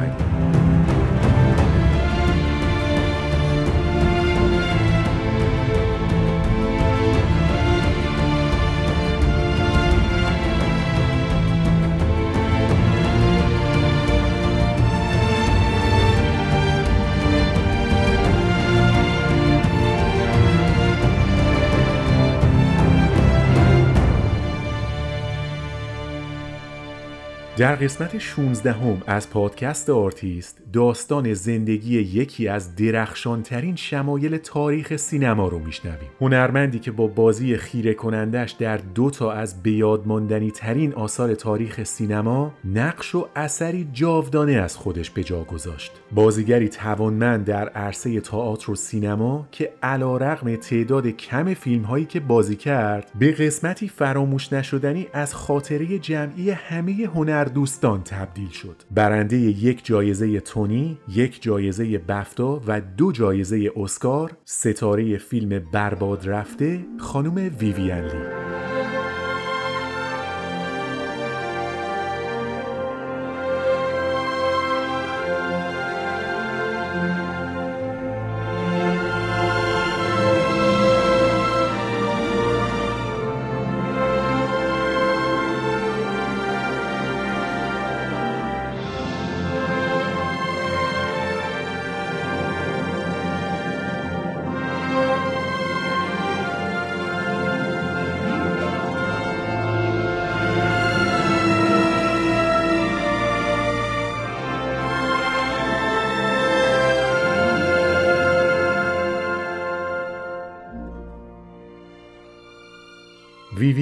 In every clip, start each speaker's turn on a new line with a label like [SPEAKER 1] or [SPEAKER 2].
[SPEAKER 1] اومدید در قسمت 16 هم از پادکست آرتیست داستان زندگی یکی از درخشانترین شمایل تاریخ سینما رو میشنویم. هنرمندی که با بازی خیره کنندش در دو تا از بیادماندنی ترین آثار تاریخ سینما نقش و اثری جاودانه از خودش به جا گذاشت. بازیگری توانمند در عرصه تئاتر و سینما که علی رغم تعداد کم فیلم هایی که بازی کرد به قسمتی فراموش نشدنی از خاطره جمعی همه هنر دوستان تبدیل شد. برنده یک جایزه تونی یک جایزه بفتا و دو جایزه اسکار ستاره فیلم برباد رفته خانم ویویان لی.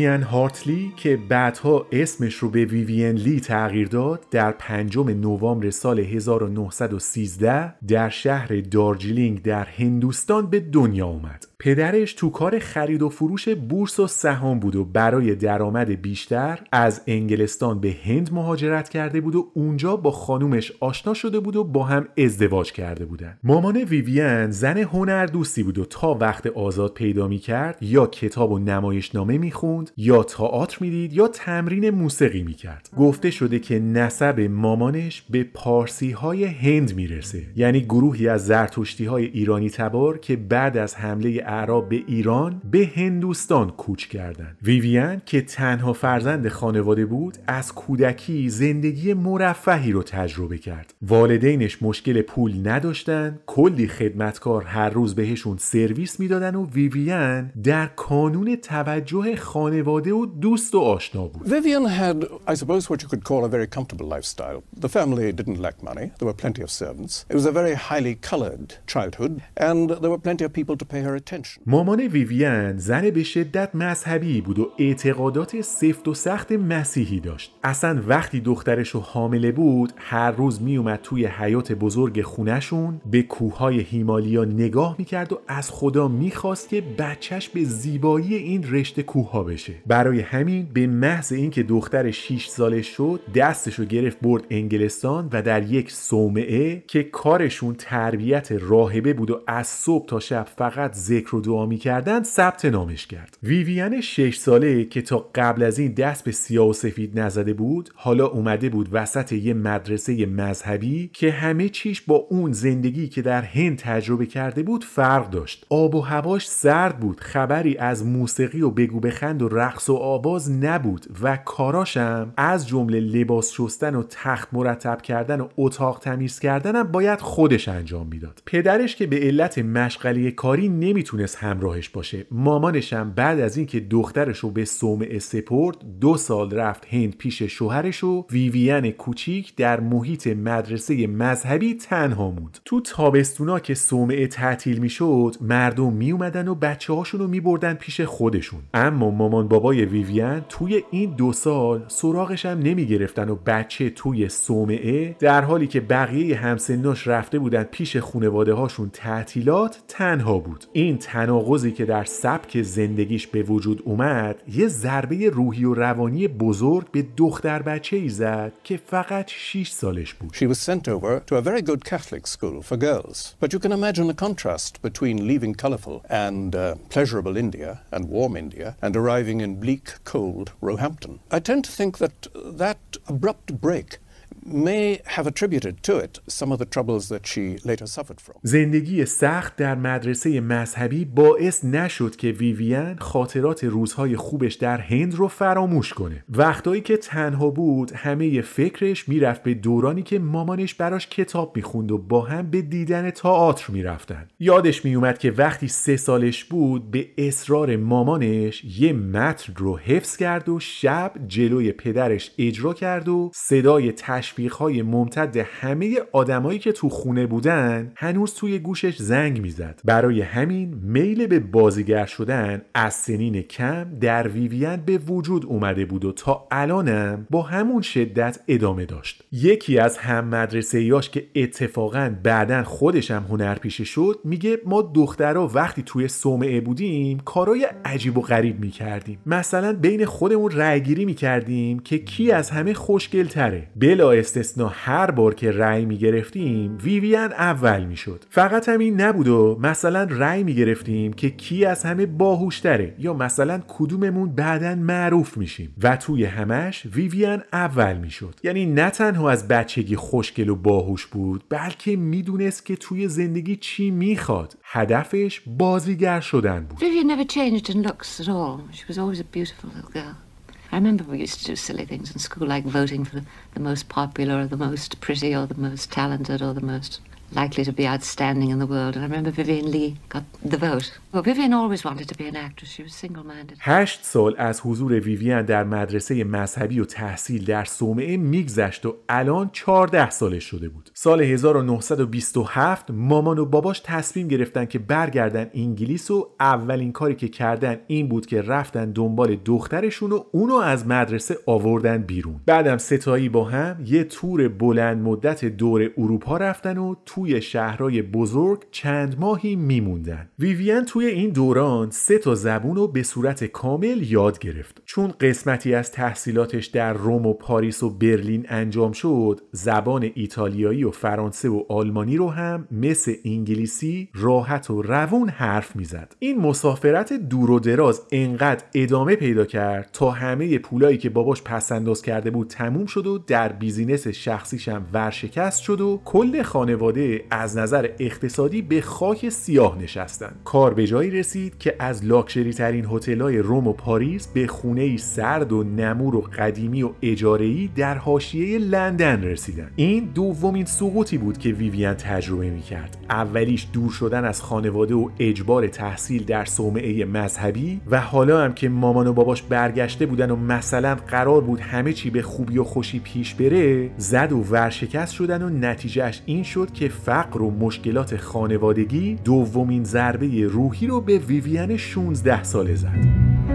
[SPEAKER 1] ویویان هارتلی که بعدها اسمش رو به ویویان لی تغییر داد در پنجم نوامبر سال 1913 در شهر دارجیلینگ در هندوستان به دنیا آمد. پدرش تو کار خرید و فروش بورس و سهام بود و برای درآمد بیشتر از انگلستان به هند مهاجرت کرده بود و اونجا با خانومش آشنا شده بود و با هم ازدواج کرده بودن. مامان ویویان زن هنر دوستی بود و تا وقت آزاد پیدا می کرد یا کتاب و نمایشنامه می یا تئاتر می‌دید یا تمرین موسیقی می‌کرد گفته شده که نسب مامانش به پارسی های هند می‌رسه یعنی گروهی از زرتشتی های ایرانی تبار که بعد از حمله اعراب به ایران به هندوستان کوچ کردند ویویان که تنها فرزند خانواده بود از کودکی زندگی مرفهی رو تجربه کرد والدینش مشکل پول نداشتن کلی خدمتکار هر روز بهشون سرویس می‌دادن و ویویان در کانون توجه خانواده و دوست و آشنا بود.
[SPEAKER 2] Vivian had, I suppose, what you could call a very comfortable lifestyle. The family didn't lack money. There were plenty of servants. It was a very highly colored childhood and there were plenty of people to pay her attention.
[SPEAKER 1] مامان ویویان زن به شدت مذهبی بود و اعتقادات سفت و سخت مسیحی داشت. اصلا وقتی دخترش رو حامله بود هر روز میومد توی حیات بزرگ خونشون به کوههای هیمالیا نگاه می‌کرد و از خدا می‌خواست که بچهش به زیبایی این رشته کوه بشه برای همین به محض اینکه دختر 6 سالش شد دستشو گرفت برد انگلستان و در یک صومعه که کارشون تربیت راهبه بود و از صبح تا شب فقط ذکر ذکر و دعا می‌کردن ثبت نامش کرد. ویویان شش ساله که تا قبل از این دست به سیاه و سفید نزده بود حالا اومده بود وسط یه مدرسه مذهبی که همه چیش با اون زندگی که در هند تجربه کرده بود فرق داشت. آب و هواش سرد بود خبری از موسیقی و بگو بخند و رقص و آواز نبود و کاراشم از جمله لباس شستن و تخت مرتب کردن و اتاق تمیز کردنم باید خودش انجام می‌داد. پدرش که به علت مشغله کاری نمی‌تونست همراهش باشه. مامانشم بعد از اینکه دخترش رو به صومعه سپرد دو سال رفت هند پیش شوهرش و ویویان کوچیک در محیط مدرسه مذهبی تنها موند. تو تابستونا که صومعه تعطیل می‌شد مردم میومدن و بچه هاشون رو میبردن پیش خودشون. اما مامان بابای ویویان توی این دو سال سراغش هم نمی‌گرفتن و بچه توی صومعه در حالی که بقیه همسناش رفته بودن پیش خونواده هاشون تعطیلات تنها بود. این تناقضی که در سبک زندگیش به وجود اومد یه ضربه روحی و روانی بزرگ به دختر بچه ای زد که فقط 6 سالش بود
[SPEAKER 2] She was sent over to a very good Catholic school for girls. But you can imagine the contrast between leaving colourful and uh, pleasurable India and warm India and arriving in bleak, cold Roehampton. I tend to think that that abrupt break may have attributed to it some of the troubles that she later suffered from.
[SPEAKER 1] زندگی سخت در مدرسه مذهبی باعث نشد که ویویان خاطرات روزهای خوبش در هند رو فراموش کنه. وقتایی که تنها بود همه فکرش می‌رفت به دورانی که مامانش براش کتاب می‌خوند و با هم به دیدن تئاتر می‌رفتن. یادش میومد که وقتی سه سالش بود به اصرار مامانش یه متن رو حفظ کرد و شب جلوی پدرش اجرا کرد و صدای های ممتد همه آدمایی که تو خونه بودن هنوز توی گوشش زنگ می‌زد. برای همین میل به بازیگر شدن از سنین کم در ویویان به وجود اومده بود و تا الانم با همون شدت ادامه داشت. یکی از هم مدرسه یاش که اتفاقا بعدا خودش هم هنرپیشه شد میگه ما دخترها وقتی توی صومعه بودیم کارای عجیب و غریب می‌کردیم. مثلا بین خودمون رأیگیری می‌کردیم که کی از همه خوشگل تره بلا استثنا هر بار که رأی می گرفتیم ویویان اول می شد فقط همین نبود و مثلا رأی می گرفتیم که کی از همه باهوشتره یا مثلا کدوممون بعدا معروف میشیم. و توی همش ویویان اول می شد یعنی نه تنها از بچگی خوشگل و باهوش بود بلکه می‌دونست که توی زندگی چی می‌خواد. هدفش بازیگر شدن بود.
[SPEAKER 3] Vivian never changed in looks at all. She was always a beautiful little girl. I remember we used to do silly things in school, like voting for the, most popular or the most pretty or the most talented or the most likely to be outstanding in the world. And I remember Vivian Lee got the vote. Well, Vivian always wanted to be an actress. She was single-minded.
[SPEAKER 1] هشت سال از حضور ویویان در مدرسه مذهبی و تحصیل در صومعه میگذشت و الان 14 سالش شده بود. سال 1927 مامان و باباش تصمیم گرفتن که برگردن انگلیس و اولین کاری که کردن این بود که رفتن دنبال دخترشون و اونو از مدرسه آوردن بیرون. بعدم ستایی با هم یه تور بلند مدت دور اروپا رفتن و توی شهرهای بزرگ چند ماهی میموندن. ویویان توی این دوران سه تا زبون رو به صورت کامل یاد گرفت. چون قسمتی از تحصیلاتش در روم و پاریس و برلین انجام شد، زبان ایتالیایی و فرانسه و آلمانی رو هم مثل انگلیسی راحت و روون حرف می‌زد. این مسافرت دور و دراز انقدر ادامه پیدا کرد تا همه پولایی که باباش پس انداز کرده بود تموم شد و در business شخصیشم ورشکست شد و کل خانواده از نظر اقتصادی به خاک سیاه نشستن. کار به جایی رسید که از لاکچری ترین هتل‌های روم و پاریس به خونه سرد و نمور و قدیمی و اجاره‌ای در حاشیه لندن رسیدن. این دومین سقوطی بود که ویویان تجربه می‌کرد. اولیش دور شدن از خانواده و اجبار تحصیل در صومعه مذهبی و حالا هم که مامان و باباش برگشته بودن و مثلا قرار بود همه چی به خوبی و خوشی پیش بره زد و ورشکست شدن و نتیجهش این شد که فقر و مشکلات خانوادگی دومین ضربه روحی رو به ویویان 16 ساله زد.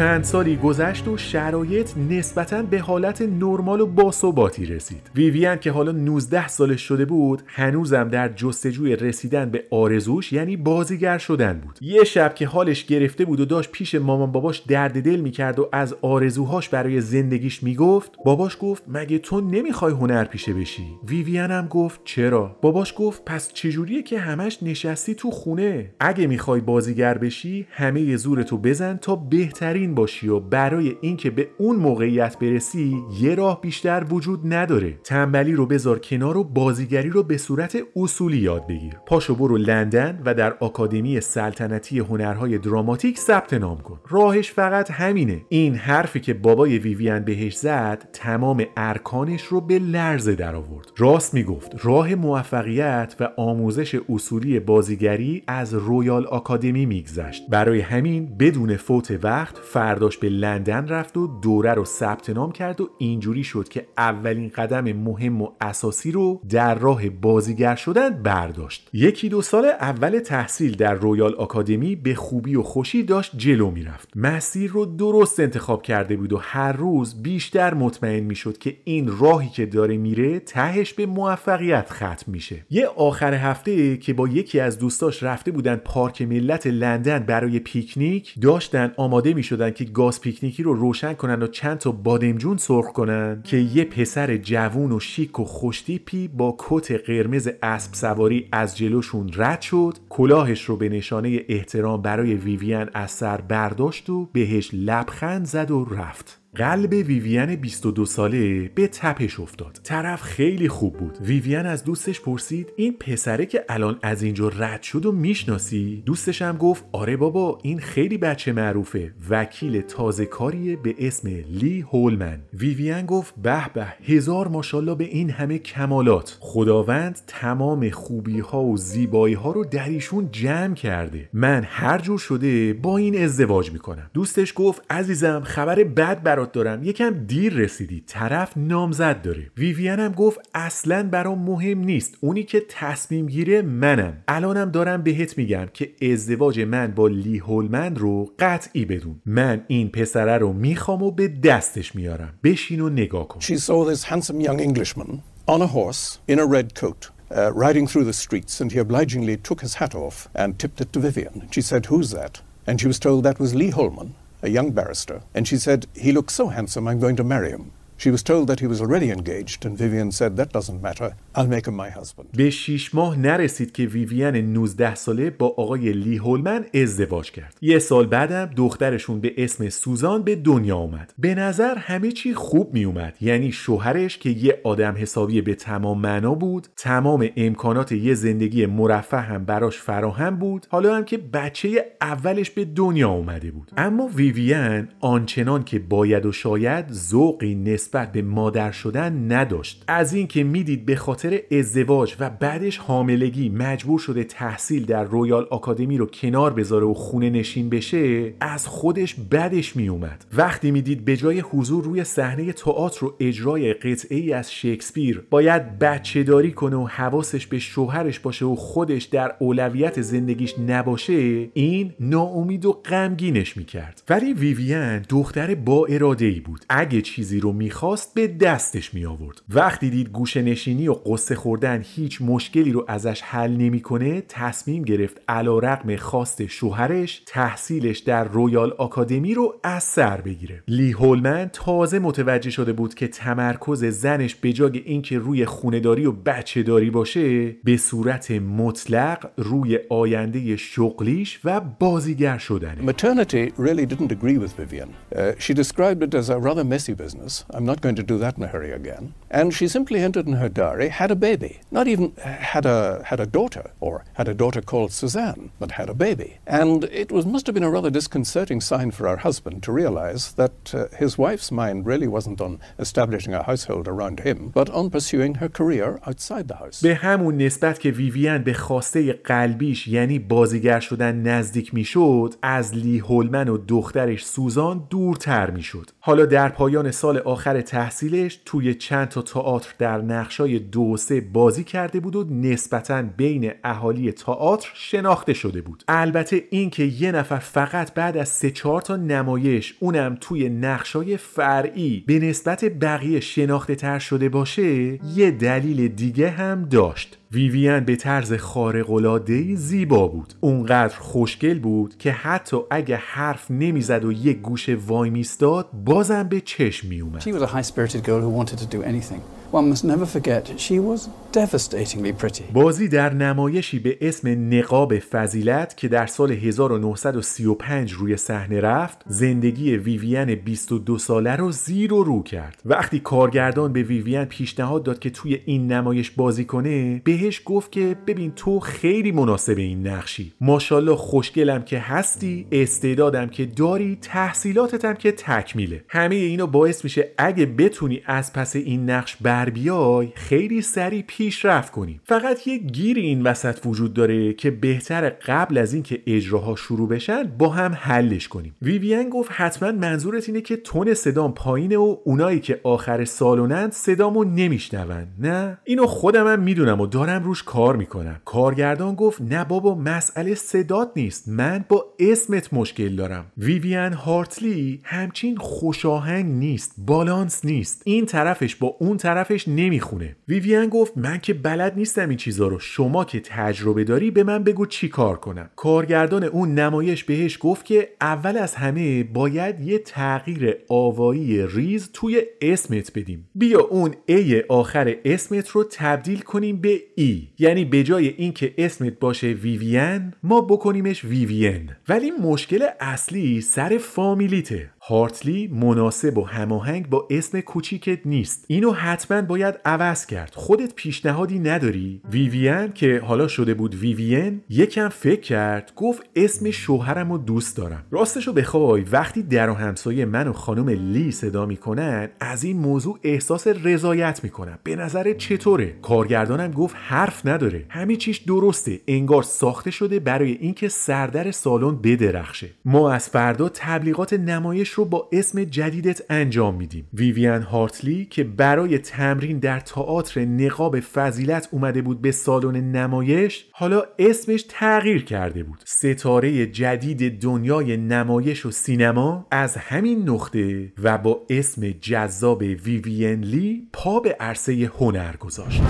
[SPEAKER 1] چند سالی گذشت و شرایط نسبتا به حالت نرمال و باثباتی رسید. ویویان که حالا 19 سالش شده بود هنوزم در جستجوی رسیدن به آرزوش یعنی بازیگر شدن بود. یه شب که حالش گرفته بود و داشت پیش مامان باباش درد دل می‌کرد و از آرزوهاش برای زندگیش می‌گفت باباش گفت مگه تو نمی‌خوای هنر پیشه بشی؟ ویویان هم گفت چرا؟ باباش گفت پس چجوریه که همش نشستی تو خونه؟ اگه می‌خوای بازیگر بشی همه زورتو بزن تا بهترین باشی و برای اینکه به اون موقعیت برسی یه راه بیشتر وجود نداره. تنبلی رو بذار کنار و بازیگری رو به صورت اصولی یاد بگیر. پاشو برو لندن و در آکادمی سلطنتی هنرهای دراماتیک ثبت نام کن. راهش فقط همینه. این حرفی که بابای ویویان بهش زد تمام ارکانش رو به لرزه در آورد. راست می‌گفت راه موفقیت و آموزش اصولی بازیگری از Royal Academy میگذشت. برای همین بدون فوت وقت فرداش به لندن رفت و دوره رو ثبت نام کرد و اینجوری شد که اولین قدم مهم و اساسی رو در راه بازیگر شدن برداشت. یکی دو سال اول تحصیل در Royal Academy به خوبی و خوشی داشت جلو می‌رفت. مسیر رو درست انتخاب کرده بود و هر روز بیشتر مطمئن می‌شد که این راهی که داره میره تهش به موفقیت ختم میشه. یه آخر هفته که با یکی از دوستاش رفته بودن پارک ملت لندن برای پیکنیک داشتن آماده می‌شدن که گاز پیکنیکی رو روشن کنن و چند تا بادمجون سرخ کنن که یه پسر جوون و شیک و خوشتیپی با کت قرمز اسب سواری از جلوشون رد شد کلاهش رو به نشانه احترام برای ویویان از سر برداشت و بهش لبخند زد و رفت. قلب ویویان 22 ساله به تپش افتاد. طرف خیلی خوب بود. ویویان از دوستش پرسید این پسره که الان از اینجا رد شد و می‌شناسی؟ دوستش هم گفت آره بابا این خیلی بچه معروفه. وکیل تازه کاریه به اسم لی هولمن. ویویان گفت به به هزار ماشالله به این همه کمالات. خداوند تمام خوبی ها و زیبایی ها رو در ایشون جمع کرده. من هر جور شده با این ازدواج می‌کنم. دوستش گفت عزیزم خبر بد بر برات دارم یکم دیر رسیدی طرف نامزد داره ویویان هم گفت اصلا برام مهم نیست اونی که تصمیم گیره منم الانم دارم بهت میگم که ازدواج من با لی هولمن رو قطعی بدون من این پسره رو می‌خوام و به دستش میارم بشین و نگاه کن
[SPEAKER 2] She saw this handsome young Englishman on a horse in a red coat. Uh, riding through the streets, and he obligingly took his hat off and tipped it to Vivian. She said, Who's that? And she was told that was Lee Holman, a young barrister, and she said, He looks so handsome, I'm going to marry him. She was told that he was already engaged, and Vivian said, That doesn't matter, I'll make him my husband.
[SPEAKER 1] به شیش ماه نرسید که ویویان 19 ساله با آقای لی هولمن ازدواج کرد. یه سال بعدم دخترشون به اسم سوزان به دنیا اومد. به نظر همه چی خوب می اومد. یعنی شوهرش که یه آدم حسابی به تمام معنا بود، تمام امکانات یه زندگی مرفه هم براش فراهم بود. حالا هم که بچه اولش به دنیا اومده بود. اما ویویان آنچنان که باید و شاید ذوقی نسبت به مادر شدن نداشت. از اینکه می‌دید به خاطر ازدواج و بعدش حاملگی مجبور شده تحصیل در رویال آکادمی رو کنار بذاره و خونه نشین بشه از خودش بدش میومد. وقتی می‌دید به جای حضور روی صحنه تئاتر و اجرای قطعه ای از شکسپیر باید بچه داری کنه و حواسش به شوهرش باشه و خودش در اولویت زندگیش نباشه این ناامید و غمگینش می‌کرد. ولی ویویان دختر با اراده ای بود. اگه چیزی رو می‌خواد می‌خواست به دستش می آورد وقتی دید گوشه نشینی و قصه خوردن هیچ مشکلی رو ازش حل نمی‌کنه تصمیم گرفت علا رقم خواست شوهرش تحصیلش در رویال آکادمی رو از سر بگیره لی هولمن تازه متوجه شده بود که تمرکز زنش به جای اینکه روی خونهداری و بچه داری باشه به صورت مطلق روی آینده شغلیش و بازیگر شدنه
[SPEAKER 2] Maternity really didn't agree with Vivian. Uh, she described it as a rather messy. I'm not going to do that in a hurry again. And she simply entered in her diary, had a baby. Not even had a, had a daughter, or had a daughter called Suzanne, but had a baby. And it was, must have been a rather disconcerting sign for her husband to realize that uh, his wife's mind really wasn't on establishing a household around him, but on pursuing her career outside the house.
[SPEAKER 1] به همون نسبت که ویویان به خواسته قلبیش یعنی بازیگر شدن نزدیک میشد از لی هولمن و دخترش سوزان دورتر میشد حالا در پایان سال آخر آخر تحصیلش توی چند تا تئاتر در نقشای دو سه بازی کرده بود و نسبتا بین اهالی تئاتر شناخته شده بود. البته اینکه یه نفر فقط بعد از سه چهار تا نمایش اونم توی نقشای فرعی به نسبت بقیه شناخته تر شده باشه یه دلیل دیگه هم داشت. ویویان به طرز خارق‌العاده‌ای زیبا بود اونقدر خوشگل بود که حتی اگه حرف نمی‌زد و یک گوشه وای میستاد بازم به چشم میومد
[SPEAKER 4] She was a high-spirited girl who wanted to do anything. One must never forget she was devastatingly pretty.
[SPEAKER 1] بازی در نمایشی به اسم نقاب فضیلت که در سال 1935 روی صحنه رفت زندگی ویویان 22 ساله رو زیر و رو کرد. وقتی کارگردان به ویویان پیشنهاد داد که توی این نمایش بازی کنه بهش گفت که ببین تو خیلی مناسب این نقشی. ماشاءالله خوشگلم که هستی استعدادم که داری تحصیلاتتم که تکمیله. همه اینا باعث میشه اگه بتونی از پس این نقش بر بیای خیلی سریع پیشرفت کنی فقط یه گیری این وسط وجود داره که بهتر قبل از اینکه اجراها شروع بشن با هم حلش کنیم. ویویان گفت حتما منظورت اینه که تون صدام پایینه و اونایی که آخر سالونند صدامو نمیشنون نه؟ اینو خودم هم می‌دونم و دارم روش کار می‌کنم. کارگردان گفت نه بابا مسئله صدات نیست. من با اسمت مشکل دارم. ویویان هارتلی همچین خوشاهنگ نیست بالانس نیست. این طرفش با اون طرفش نمی‌خونه. ویویان گفت من که بلد نیستم این چیزا رو. شما که تجربه داری به من بگو چی کار کنم. کارگردان اون نمایش بهش گفت که اول از همه باید یه تغییر آوایی ریز توی اسمت بدیم. بیا اون A آخر اسمت رو تبدیل کنیم به E یعنی به جای اینکه اسمت باشه ویویان ما بکنیمش ویوین. ولی مشکل اصلی سر فامیلیته. هارتلی مناسب و هماهنگ با اسم کوچیکت نیست. اینو حتما باید عوض کرد. خودت پیشنهادی نداری؟ ویویان که حالا شده بود ویوین یکم فکر کرد گفت اسم شوهرم رو دوست دارم. راستشو بخوای وقتی در و همسایه من و خانم لی صدا می‌کنن از این موضوع احساس رضایت می‌کنم. به نظر چطوره؟ کارگردانم گفت حرف نداره. همه چیش درسته. انگار ساخته شده برای اینکه سردر سالن بدرخشه. ما از فردا تبلیغات نمایش رو با اسم جدیدت انجام میدیم. ویویان هارتلی که برای تمرین در تئاتر نقاب فضیلت اومده بود به سالن نمایش حالا اسمش تغییر کرده بود. ستاره جدید دنیای نمایش و سینما از همین نقطه و با اسم جذاب ویوین لی پا به عرصه هنر گذاشت.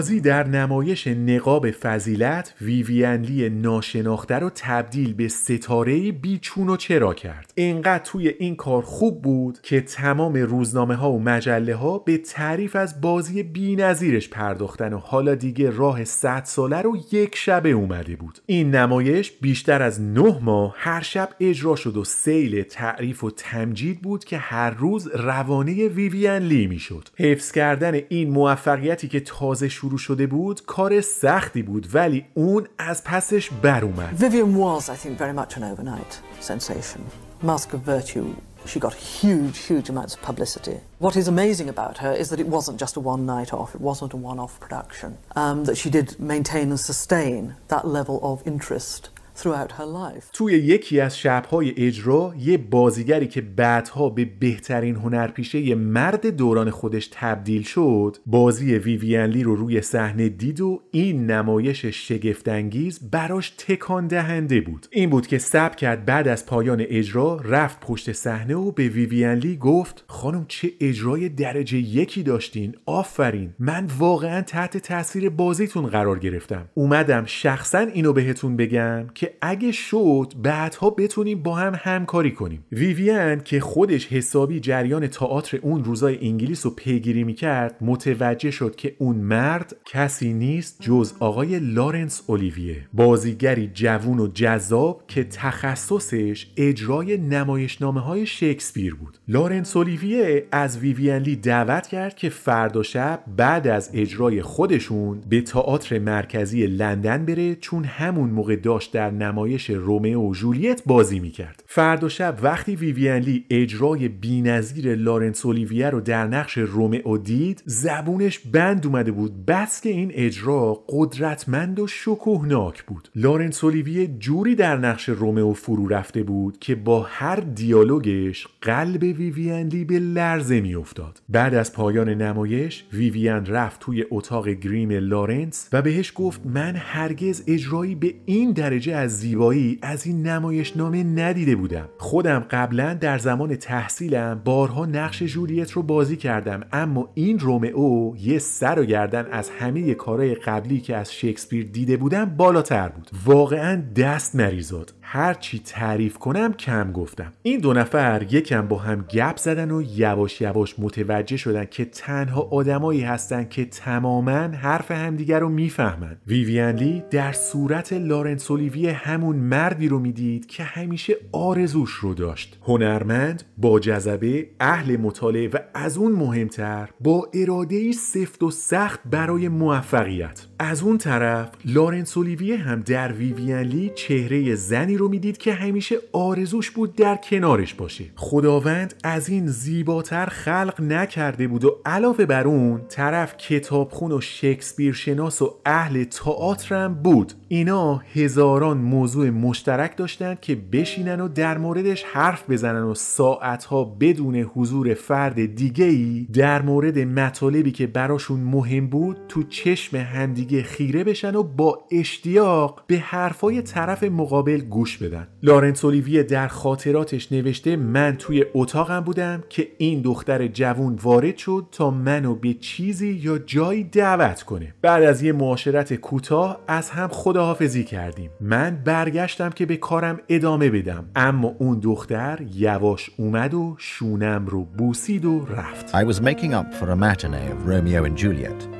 [SPEAKER 1] بازی در نمایش نقاب فضیلت ویویانلی ناشناخته رو تبدیل به ستاره بیچون و چرا کرد. اینقدر توی این کار خوب بود که تمام روزنامه ها و مجله ها به تعریف از بازی بینظیرش پرداختن و حالا دیگه راه 100 ساله رو یک شبه اومده بود. این نمایش بیشتر از نه ماه هر شب اجرا شد و سیل تعریف و تمجید بود که هر روز روانه ویویان لی می‌شد. حفظ کردن این موفقیتی که تازه شروع شده بود کار سختی بود ولی اون از پسش بر اومد
[SPEAKER 5] Vivian was, I think, very much an overnight sensation. Mask of Virtue, she got huge, huge amounts of publicity. What is amazing about her is that it wasn't just a one night off, it wasn't a one off production, um, that she did maintain and sustain that level of interest throughout her life.
[SPEAKER 1] توی یکی از شبهای اجرا یه بازیگری که بعدها به بهترین هنرپیشه مرد دوران خودش تبدیل شد بازی ویویان لی رو روی صحنه دید و این نمایش شگفتانگیز براش تکان دهنده بود. این بود که سب کرد بعد از پایان اجرا رفت پشت صحنه و به ویویان لی گفت خانم چه اجرای درجه یکی داشتین آفرین! من واقعا تحت تاثیر بازیتون قرار گرفتم. اومدم شخصا اینو بهتون بگم که که اگه شد بعدها بتونیم با هم همکاری کنیم. ویوین که خودش حسابی جریان تئاتر اون روزای انگلیس رو پیگیری می‌کرد متوجه شد که اون مرد کسی نیست جز آقای لارنس اولیویه. بازیگری جوون و جذاب که تخصصش اجرای نمایشنامه های شکسپیر بود. لارنس اولیویه از ویوین لی دعوت کرد که فردا شب بعد از اجرای خودشون به تئاتر مرکزی لندن بره چون همون موقع داشت در نمایش رومئو و جولیت بازی می‌کرد. فردا شب وقتی ویوین لی اجرای بینظیر لارنس اولیویه رو در نقش رومئو دید زبونش بند اومده بود. بس که این اجرا قدرتمند و شکوهناک بود. لارنس اولیویه جوری در نقش رومئو فرو رفته بود که با هر دیالوگش قلب ویوین لی به لرزه میافتاد. بعد از پایان نمایش ویوین رفت توی اتاق گریم لارنس و بهش گفت من هرگز اجرایی به این درجه از زیبایی از این نمایشنامه ندیده بودم. خودم قبلا در زمان تحصیلم بارها نقش جولیت رو بازی کردم اما این رومئو یه سر و گردن از همه کارهای قبلی که از شکسپیر دیده بودم بالاتر بود. واقعا دست مریزاد هر چی تعریف کنم کم گفتم. این دو نفر یکم با هم گپ زدن و یواش یواش متوجه شدن که تنها آدمایی هستن که تماما حرف همدیگر رو می‌فهمن. ویوین لی در صورت لارنس اولیویه همون مردی رو می‌دید که همیشه آرزوش رو داشت. هنرمند با جذبه اهل مطالعه و از اون مهمتر با اراده سفت و سخت برای موفقیت. از اون طرف لارنس اولیویه هم در ویوین لی چهره زنی رو می‌دید که همیشه آرزوش بود در کنارش باشه. خداوند از این زیباتر خلق نکرده بود و علاوه بر اون طرف کتابخون و شکسپیر شناس و اهل تئاترم بود. اینا هزاران موضوع مشترک داشتند که بشینن و در موردش حرف بزنن و ساعتها بدون حضور فرد دیگه ای در مورد مطالبی که براشون مهم بود تو چشم همدیگه خیره بشن و با اشتیاق به حرفای طرف مقابل گوش بدن. لارنس اولیویه در خاطراتش نوشته من توی اتاقم بودم که این دختر جوون وارد شد تا منو به چیزی یا جایی دعوت کنه. بعد از یه معاشرت کوتاه از هم خداحافظی کردیم. من برگشتم که به کارم ادامه بدم. اما اون دختر یواش اومد و شونم رو بوسید و رفت.
[SPEAKER 6] I was making up for a matinee of Romeo and Juliet.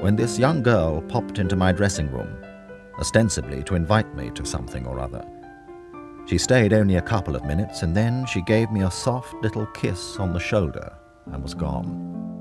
[SPEAKER 6] When this young girl popped into my dressing room, ostensibly to invite me to something or other. She stayed only a couple of minutes and then she gave me a soft little kiss on the shoulder and was gone.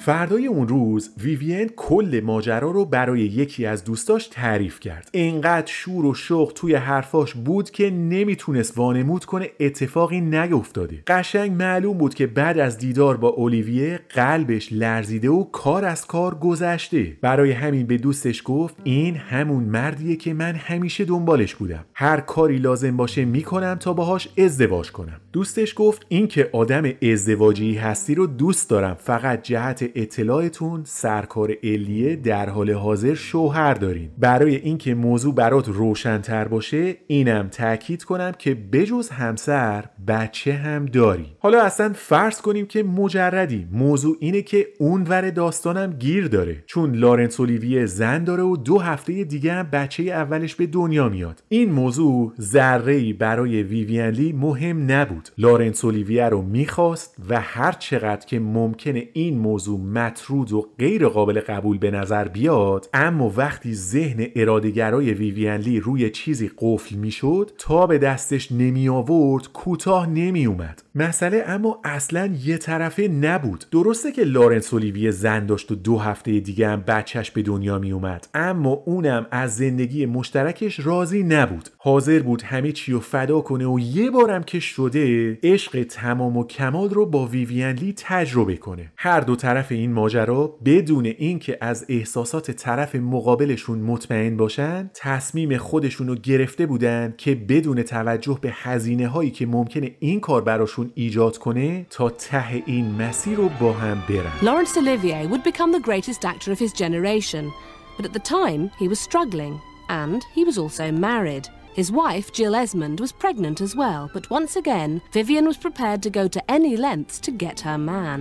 [SPEAKER 1] فردای اون روز ویوین کل ماجرا رو برای یکی از دوستاش تعریف کرد. اینقدر شور و شوق توی حرفاش بود که نمی‌تونست وانمود کنه اتفاقی نیفتاده. قشنگ معلوم بود که بعد از دیدار با اولیویه قلبش لرزیده و کار از کار گذشته. برای همین به دوستش گفت این همون مردیه که من همیشه دنبالش بودم. هر کاری لازم باشه می‌کنم تا باهاش ازدواج کنم. دوستش گفت این که آدم ازدواجی هستی رو دوست دارم فقط جهت اطلاعتون سرکار الیه در حال حاضر شوهر دارین برای اینکه موضوع برات روشنتر باشه اینم تاکید کنم که بجز همسر بچه هم داری. حالا اصلا فرض کنیم که مجردی. موضوع اینه که اونور داستانم گیر داره. چون لارنس اولیویه زن داره و دو هفته دیگه هم بچه اولش به دنیا میاد. این موضوع ذره برای ویوین لی مهم نبود. لارنس اولیویه رو می‌خواست و هر چقدر که ممکنه این موضوع مطرود و غیر قابل قبول به نظر بیاد اما وقتی ذهن ارادهگرای ویوین لی روی چیزی قفل می‌شد تا به دستش نمی آورد کوتاه نمی اومد مسئله اما اصلا یه طرفه نبود. درسته که لارنس اولیویه زن داشت و دو هفته دیگه هم بچهش به دنیا می اومد اما اونم از زندگی مشترکش راضی نبود. حاضر بود همه چی رو فدا کنه و یه بارم که شده عشق تمام و کمال رو با ویوین لی تجربه کنه. هر دو طرف این ماجرا بدون اینکه از احساسات طرف مقابلشون مطمئن باشن تصمیم خودشون رو گرفته بودن که بدون توجه به هزینه هایی که ممکنه این کار براشون ایجاد کنه تا ته این مسیر رو با هم برن
[SPEAKER 7] Laurence Olivier would become the greatest actor of his generation, but at the time he was struggling, and he was also married. His wife, Jill Esmond, was pregnant as well, but once again, Vivian was prepared to go to any lengths to get her man.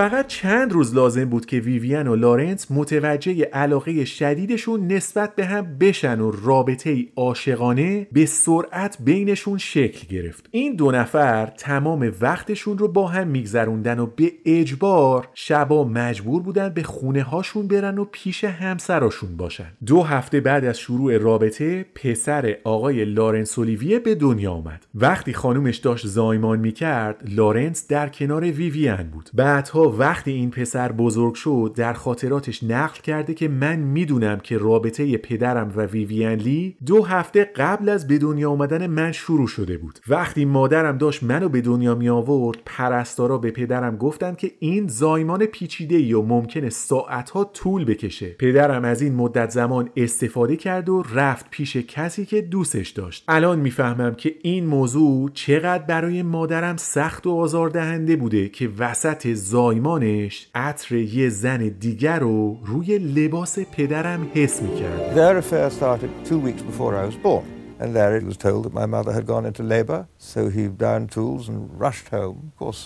[SPEAKER 1] فقط چند روز لازم بود که ویوین و لارنس متوجه علاقه شدیدشون نسبت به هم بشن و رابطه عاشقانه به سرعت بینشون شکل گرفت. این دو نفر تمام وقتشون رو با هم میگذروندن و به اجبار شبا مجبور بودن به خونه هاشون برن و پیش همسراشون باشن. دو هفته بعد از شروع رابطه پسر آقای لارنس اولیویه به دنیا آمد. وقتی خانومش داشت زایمان می‌کرد لارنس در کنار ویوین بود. بعدها وقتی این پسر بزرگ شد در خاطراتش نقل کرده که من می‌دونم که رابطه پدرم و ویوین لی دو هفته قبل از به دنیا آمدن من شروع شده بود. وقتی مادرم داشت منو به دنیا می آورد پرستارا به پدرم گفتند که این زایمان پیچیده ای و ممکنه ساعتها طول بکشه. پدرم از این مدت زمان استفاده کرد و رفت پیش کسی که دوستش داشت. الان می‌فهمم که این موضوع چقدر برای مادرم سخت و آزاردهنده بوده که وسط زایمانش عطر یه زن دیگر رو روی لباس پدرم حس می‌کرد
[SPEAKER 8] Their affair started two weeks before I was born. And Larry was told that my mother had gone into labour, so he downed tools and rushed home. Of course,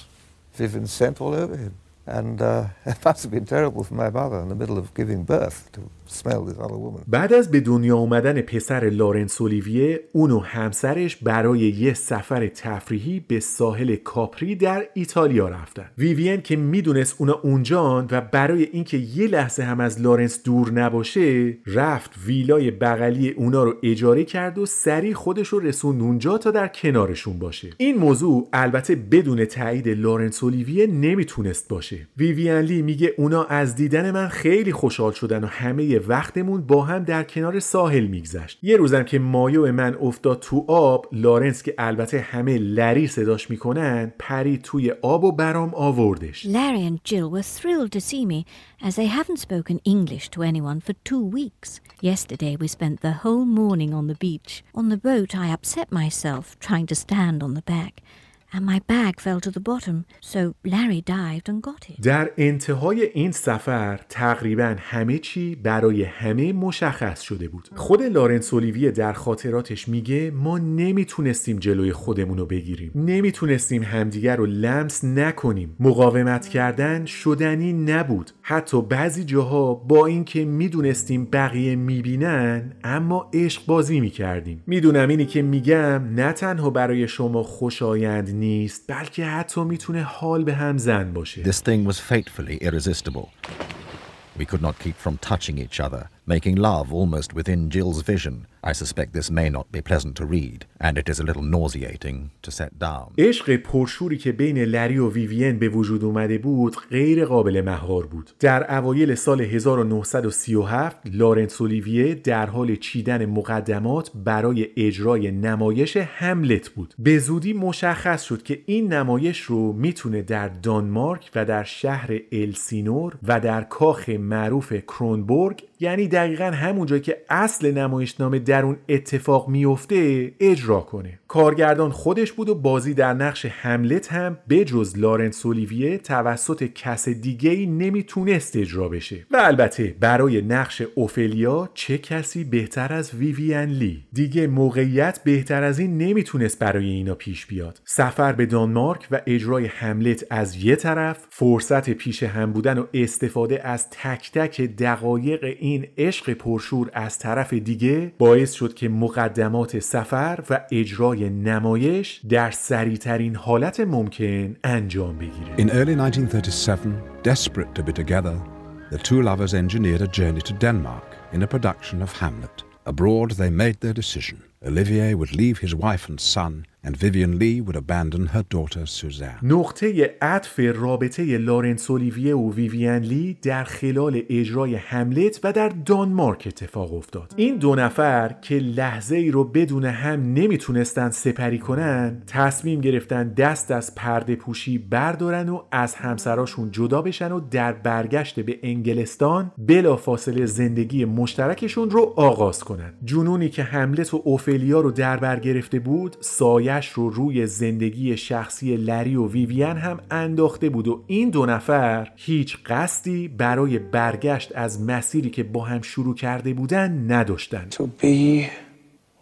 [SPEAKER 8] Vivian sent all over him. And uh, it must have been terrible for my mother in the middle of giving birth to
[SPEAKER 1] بعد از به دنیا آمدن پسر لارنس اولیویه اون و همسرش برای یه سفر تفریحی به ساحل کاپری در ایتالیا رفتن. ویوین که می‌دونست اونا اونجان و برای اینکه یه لحظه هم از لارنس دور نباشه رفت ویلای بغلی اونا رو اجاره کرد و سریع خودش رو رسوند اونجا تا در کنارشون باشه. این موضوع البته بدون تایید لارنس اولیویه نمی‌تونست باشه. ویوین لی میگه اونا از دیدن من خیلی خوشحال شدن و همه وقتمون با هم در کنار ساحل میگذشت یه روزم که مایو من افتاد تو آب لارنس که البته همه لری صداش می‌کنن پری توی آب و برام آوردش
[SPEAKER 9] Larry and Jill were thrilled to see me, as they haven't spoken English to anyone for two weeks. Yesterday we spent the whole morning on the beach. On the boat, I upset myself trying to stand on the back, and my bag fell to the bottom, so Larry dived and got it.
[SPEAKER 1] در انتهای این سفر تقریبا همه چی برای همه مشخص شده بود. خود لارنس اولیویه در خاطراتش میگه ما نمی‌تونستیم جلوی خودمون رو بگیریم. نمی‌تونستیم همدیگر رو لمس نکنیم. مقاومت کردن شدنی نبود. حتی بعضی جاها با اینکه می‌دونستیم بقیه می‌بینن اما عشق بازی می‌کردیم. می‌دونم اینی که میگم نه تنها برای شما خوشایند نیست بلکه حتی می‌تونه حال به هم زن باشه.
[SPEAKER 6] This thing was fatefully irresistible. We could not keep from touching each other, making love almost within Jill's vision. I suspect this may not be pleasant to read, and it is a little nauseating to set down.
[SPEAKER 1] عشق پرشوری که بین لری و ویوین به وجود اومده بود غیر قابل مهار بود در اوایل سال 1937 لارنس اولیویه در حال چیدن مقدمات برای اجرای نمایش هملت بود به زودی مشخص شد که این نمایش رو می‌تونه در دانمارک و در شهر السینور و در کاخ معروف کرونبورگ یعنی دقیقا همونجا که اصل نمایشنامه در اون اتفاق میفته اجرا کنه. کارگردان خودش بود و بازی در نقش هملت هم بجز لارنس اولیویه توسط کس دیگه ای نمی‌تونست اجرا بشه. و البته برای نقش اوفلیا چه کسی بهتر از ویوین لی؟ دیگه موقعیت بهتر از این نمی‌تونست برای اینا پیش بیاد. سفر به دانمارک و اجرای هملت از یه طرف فرصت پیش هم بودن و استفاده از تک تک دقایق این عشق پرشور از طرف دیگه باعث شد که مقدمات سفر و اجرای نمایش در سریعترین حالت ممکن انجام بگیره
[SPEAKER 10] In early 1937, desperate to be together, the two lovers engineered a journey to Denmark in a production of Hamlet. Abroad, they made their decision. Olivier would leave his wife and son, and Vivian Lee would abandon her daughter Suzanne.
[SPEAKER 1] نقطه عطف رابطه لارنس اولیویه و ویوین لی در خلال اجرای هملت و در دانمارک اتفاق افتاد این دو نفر که لحظه ای رو بدون هم نمی‌تونستن سپری کنن تصمیم گرفتن دست از پرده پوشی بردارن و از همسراشون جدا بشن و در برگشت به انگلستان بلا فاصله زندگی مشترکشون رو آغاز کنن جنونی که هملت و اوفلیا رو در بر گرفته بود سایه رو روی زندگی شخصی لری و ویوین هم انداخته بود و این دو نفر هیچ قصدی برای برگشت از مسیری که با هم شروع کرده بودن نداشتن
[SPEAKER 11] To be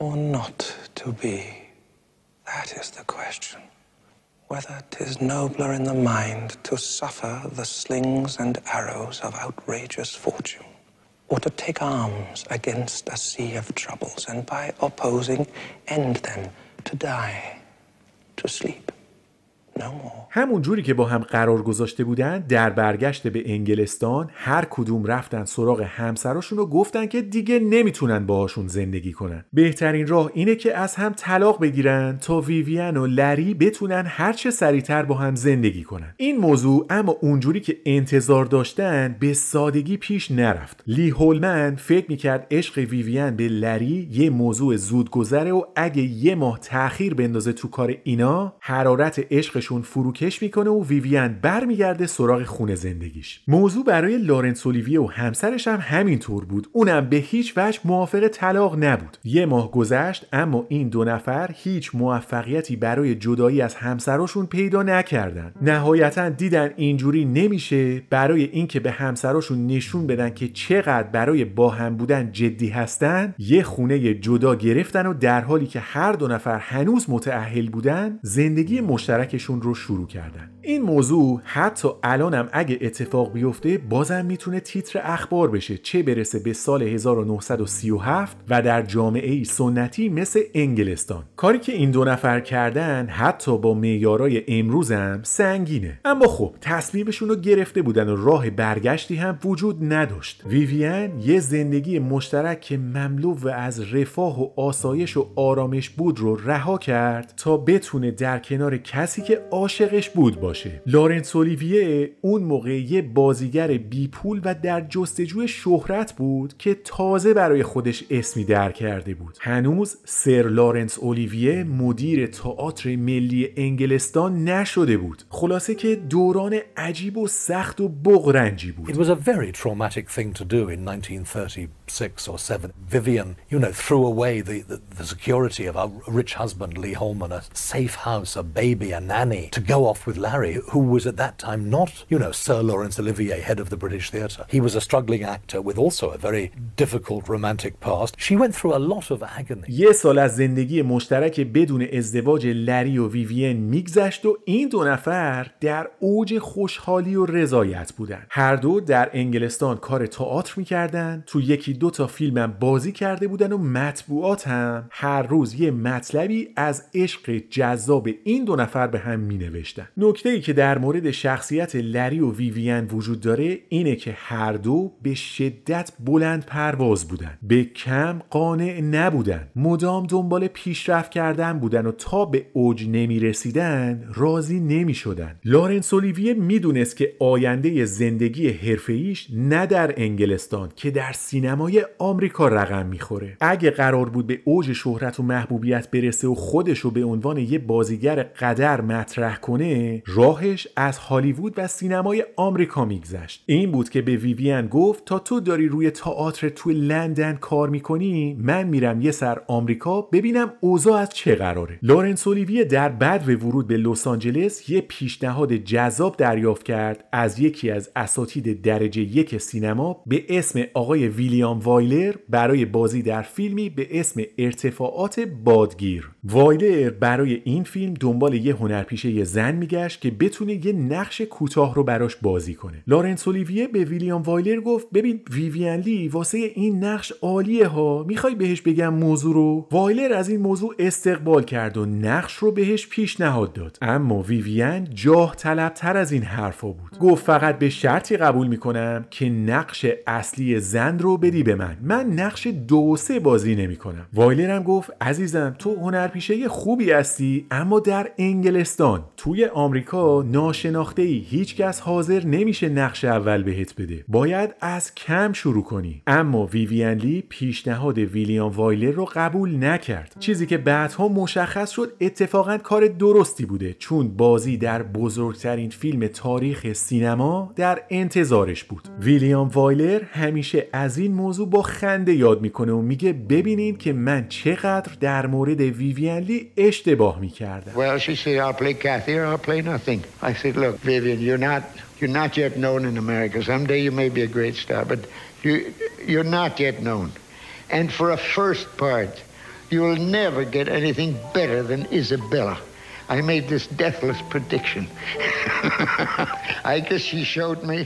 [SPEAKER 11] or not to be, that is the question. whether 'tis nobler in the mind to suffer the slings and arrows of outrageous fortune, or to take arms against a sea of troubles, and by opposing end them to die, to sleep.
[SPEAKER 1] همون جوری که با هم قرار گذاشته بودن در برگشت به انگلستان هر کدوم رفتن سراغ همسراشون و گفتن که دیگه نمی‌تونن باهاشون زندگی کنن. بهترین راه اینه که از هم طلاق بگیرن تا ویویان و لری بتونن هرچه سریعتر با هم زندگی کنن. این موضوع اما اونجوری که انتظار داشتن به سادگی پیش نرفت. لی هولمن فکر می‌کرد عشق ویویان به لری یه موضوع زودگذره و اگه یه ماه تاخیر بندازه تو کار اینا حرارت عشقشون فروکش می‌کنه و ویویان برمیگرده سراغ خونه زندگیش. موضوع برای لارنس اولیویه و همسرش هم همینطور بود. اونم به هیچ وجه موافق طلاق نبود. یه ماه گذشت اما این دو نفر هیچ موفقیتی برای جدایی از همسراشون پیدا نکردن. نهایتا دیدن اینجوری نمیشه برای اینکه به همسراشون نشون بدن که چقدر برای با هم بودن جدی هستن. یه خونه جدا گرفتن و در حالی که هر دو نفر هنوز متأهل بودن زندگی مشترکشون رو شروع کردن. این موضوع حتی الانم اگه اتفاق بیفته بازم می‌تونه تیتر اخبار بشه چه برسه به سال 1937 و در جامعه سنتی مثل انگلستان. کاری که این دو نفر کردن حتی با معیارای امروزم سنگینه. اما خب تصمیمشون رو گرفته بودن و راه برگشتی هم وجود نداشت. ویویان یه زندگی مشترک که مملو از رفاه و آسایش و آرامش بود رو رها کرد تا بتونه در کنار کسی که عاشقش بود باشه. لارنس اولیویه اون موقع یه بازیگر بی پول و در جستجوی شهرت بود که تازه برای خودش اسمی در کرده بود. هنوز سر لارنس اولیویه مدیر تئاتر ملی انگلستان نشده بود. خلاصه که دوران عجیب و سخت و بغرنجی بود.
[SPEAKER 12] It was a very traumatic thing to do in 1936 or 7. Vivian, you know, threw away the, the, the security of a rich husband, Lee Holman, a safe house, a baby, a nanny, to go off with Larry, who was at that time not, you know, Sir Laurence Olivier, head of the British Theatre. He was a struggling actor with also a very difficult romantic past. She went through a lot of agony.
[SPEAKER 1] یه سال از زندگی مشترک بدون ازدواج لری و ویوین میگذشت و این دو نفر در اوج خوشحالی و رضایت بودن هر دو در انگلستان کار تئاتر می‌کردن تو یکی دو تا فیلمم بازی کرده بودن و مطبوعات هم هر روز یه مطلبی از عشق جذاب این دو نفر به هم می نوشتن نکته ای که در مورد شخصیت لری و ویویان وجود داره اینه که هر دو به شدت بلند پرواز بودن. به کم قانع نبودن. مدام دنبال پیشرفت کردن بودن و تا به اوج نمی رسیدن راضی نمی شدن لارنس اولیویه می‌دونست که آینده زندگی حرفه‌ایش نه در انگلستان که در سینمای آمریکا رقم می‌خوره. اگه قرار بود به اوج شهرت و محبوبیت برسه و خودش رو به عنوان یه بازیگر قدر مطرح کنه راهش از هالیوود و سینمای آمریکا میگذشت. این بود که به ویویان گفت تا تو داری روی تئاتر تو لندن کار می‌کنی من میرم یه سر آمریکا ببینم اوضاع از چه قراره. لورنس اولیویه در بدو ورود به لس آنجلس یه پیشنهاد جذاب دریافت کرد از یکی از اساتید درجه یک سینما به اسم آقای ویلیام وایلر برای بازی در فیلمی به اسم ارتفاعات بادگیر. وایلر برای این فیلم دنبال یه هنرپیشه زن میگشت که بتونه یه نقش کوتاه رو براش بازی کنه. لارنس اولیویه به ویلیام وایلر گفت ببین ویویان لی واسه این نقش عالیه ها می‌خوای بهش بگم موضوع رو؟ وایلر از این موضوع استقبال کرد و نقش رو بهش پیشنهاد داد. اما ویویان جاه طلبتر از این حرفا بود. گفت فقط به شرطی قبول می‌کنم که نقش اصلی زن رو بدی به من. من نقش دو سه بازی نمی‌کنم وایلر هم گفت عزیزم تو هنرپیشه خوبی هستی اما در انگلستان. توی آمریکا ناشناخته ای هیچکس حاضر نمیشه نقش اول بهت بده. باید از کم شروع کنی. اما ویویان لی پیشنهاد ویلیام وایلر رو قبول نکرد. چیزی که بعدها مشخص شد اتفاقا کار درستی بوده. چون بازی در بزرگترین فیلم تاریخ سینما در انتظارش بود. ویلیام وایلر همیشه از این موضوع با خنده یاد می‌کنه و میگه ببینید که من چقدر در مورد ویویان لی اشتباه می‌کردم
[SPEAKER 13] Well, she said, I'll play Kathy or I'll play nothing. I said, look, Vivian, you're not, you're not yet known in America. Someday you may be a great star, but you, you're not yet known. And for a first part, you'll never get anything better than Isabella. I made this deathless prediction. I guess she showed me.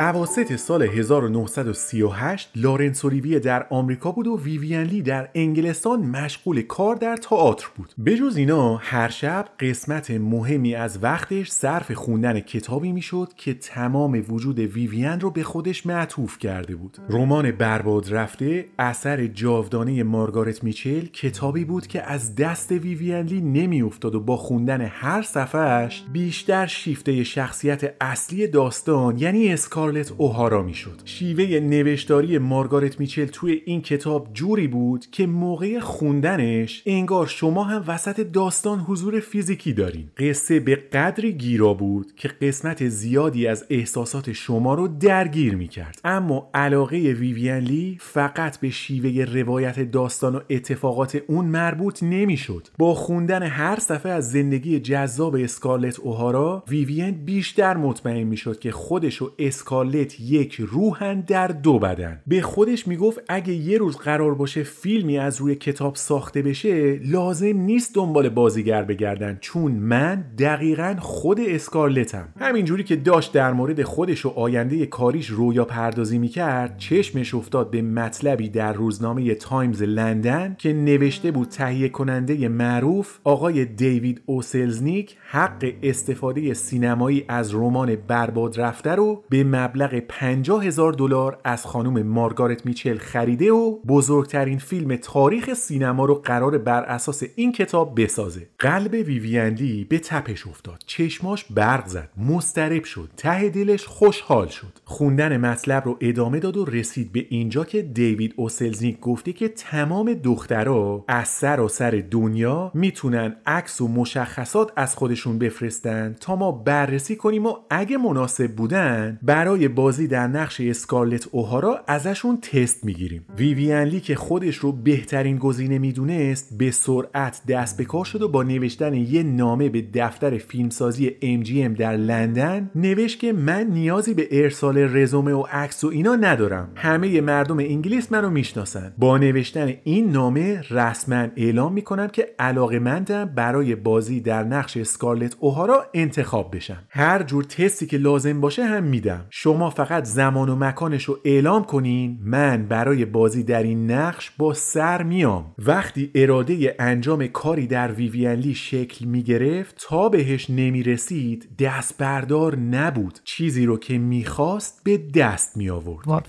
[SPEAKER 1] اواسط سال 1938 لارنس اولیویه در آمریکا بود و ویویان لی در انگلستان مشغول کار در تئاتر بود. بجز اینا هر شب قسمت مهمی از وقتش صرف خوندن کتابی می‌شد که تمام وجود ویویان رو به خودش معطوف کرده بود. رمان برباد رفته اثر جاودانه مارگارت میچل کتابی بود که از دست ویویان لی نمیافتاد و با خوندن هر صفحش بیشتر شیفته شخصیت اصلی داستان یعنی اسکار اسکارلت اوهارا می‌شد. شیوه نوشتاری مارگارت میچل توی این کتاب جوری بود که موقع خوندنش انگار شما هم وسط داستان حضور فیزیکی دارین. قصه به قدری گیرا بود که قسمت زیادی از احساسات شما رو درگیر می‌کرد. اما علاقه ویویان لی فقط به شیوه روایت داستان و اتفاقات اون مربوط نمی‌شد. با خوندن هر صفحه از زندگی جذاب اسکارلت اوهارا ویویان بیشتر مطمئن می‌شد که خودش و اسکارلت یک روحن در دو بدن. به خودش می‌گفت اگه یه روز قرار باشه فیلمی از روی کتاب ساخته بشه لازم نیست دنبال بازیگر بگردن چون من دقیقا خود اسکارلتم. همینجوری که داشت در مورد خودش و آینده کاریش رویا پردازی می‌کرد چشمش افتاد به مطلبی در روزنامه تایمز لندن که نوشته بود تهیه کننده معروف آقای دیوید او سلزنیک حق استفاده سینمایی از رمان برباد رفته رو به مبلغ 50 هزار دلار از خانم مارگارت میچل خریده و بزرگترین فیلم تاریخ سینما رو قراره بر اساس این کتاب بسازه. قلب ویویندی به تپش افتاد. چشماش برق زد. مسترب شد. ته دلش خوشحال شد. خوندن مطلب رو ادامه داد و رسید به اینجا که دیوید اوسلزنیک گفته که تمام دخترها از سر دنیا می‌تونن عکس و مشخصات از خودشون بفرستن تا ما بررسی کنیم و اگه مناسب بودن برای بازی در نقش اسکارلت اوهارا ازشون تست می‌گیریم. ویویان لی که خودش رو بهترین گزینه می‌دونست به سرعت دست به کار شد و با نوشتن یه نامه به دفتر فیلمسازی MGM در لندن نوشت که من نیازی به ارسال رزومه و عکس و اینا ندارم. همه مردم انگلیس منو می‌شناسن. با نوشتن این نامه رسما اعلام می‌کنم که علاقه مندم برای بازی در نقش اسکارلت اوهارا انتخاب بشم. هر جور تستی که لازم باشه هم میدم. شما فقط زمان و مکانش رو اعلام کنین من برای بازی در این نقش با سر میام. وقتی اراده انجام کاری در ویویانلی شکل می‌گرفت تا بهش نمی‌رسید دست بردار نبود. چیزی رو که می‌خواست به دست می آورد.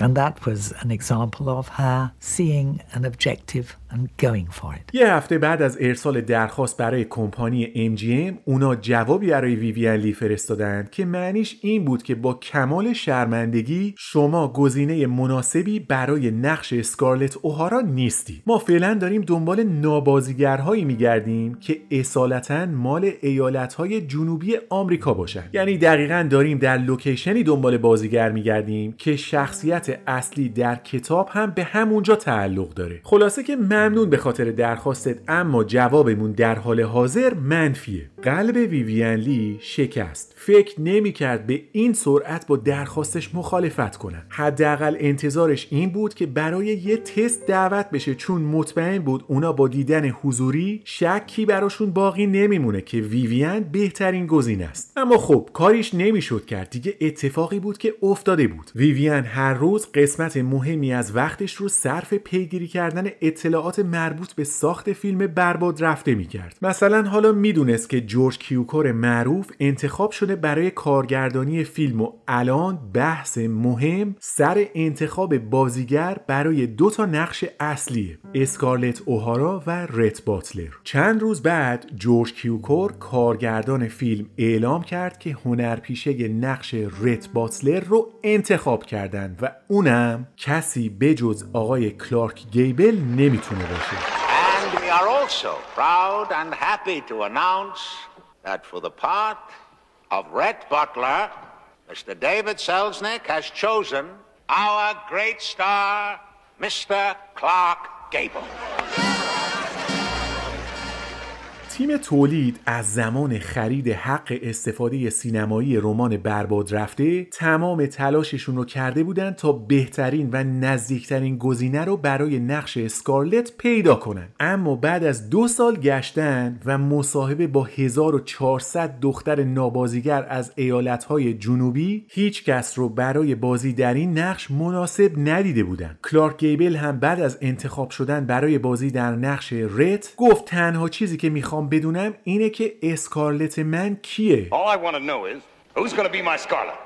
[SPEAKER 14] And that was an example of her seeing an objective and going for it.
[SPEAKER 1] یه هفته بعد از ارسال درخواست برای کمپانی MGM اونا جوابی برای ویویان لی فرستادند که معنیش این بود که با کمال شرمندگی شما گزینه مناسبی برای نقش اسکارلت اوهارا نیستی ما فعلا داریم دنبال نابازیگرهایی میگردیم که اصالتا مال ایالتهای جنوبی آمریکا باشن. یعنی دقیقا داریم در لوکیشنی دنبال بازیگر میگردیم که شخصیت اصلی در کتاب هم به همونجا تعلق داره. خلاصه که ممنون به خاطر درخواستت اما جوابمون در حال حاضر منفیه. قلب ویویان لی شکست. فکر نمی‌کرد به این سرعت با درخواستش مخالفت کنن. حداقل انتظارش این بود که برای یه تست دعوت بشه. چون مطمئن بود اونا با دیدن حضوری شکی براشون باقی نمیمونه که ویویان بهترین گزینه است. اما خب کاریش نمی‌شد کرد. دیگه اتفاقی بود که افتاده بود. ویویان هر روز قسمت مهمی از وقتش رو صرف پیگیری کردن اطلاعات مربوط به ساخت فیلم برباد رفته می‌کرد. مثلا حالا می‌دونست که جورج کیوکور معروف انتخاب شده برای کارگردانی فیلم و الان بحث مهم سر انتخاب بازیگر برای دو تا نقش اصلیه اسکارلت اوهارا و رت باتلر. چند روز بعد جورج کیوکور کارگردان فیلم اعلام کرد که هنرپیشه نقش رت باتلر رو انتخاب کردند و اونم کسی بجز آقای کلارک گیبل نمی‌تونه
[SPEAKER 15] And we are also proud and happy to announce that for the part of Rhett Butler, Mr. David Selznick has chosen our great star, Mr. Clark Gable.
[SPEAKER 1] تیم تولید از زمان خرید حق استفاده سینمایی رمان برباد رفته تمام تلاششون رو کرده بودن تا بهترین و نزدیکترین گزینه رو برای نقش اسکارلت پیدا کنن. اما بعد از دو سال گشتن و مصاحبه با 1400 دختر نابازیگر از ایالتهای جنوبی هیچ کس رو برای بازی در این نقش مناسب ندیده بودن. کلارک گیبل هم بعد از انتخاب شدن برای بازی در نقش رت گفت تنها چیزی که می‌خوام بدونم اینه که اسکارلت من کیه
[SPEAKER 16] All I want to know is who's going to be my Scarlet?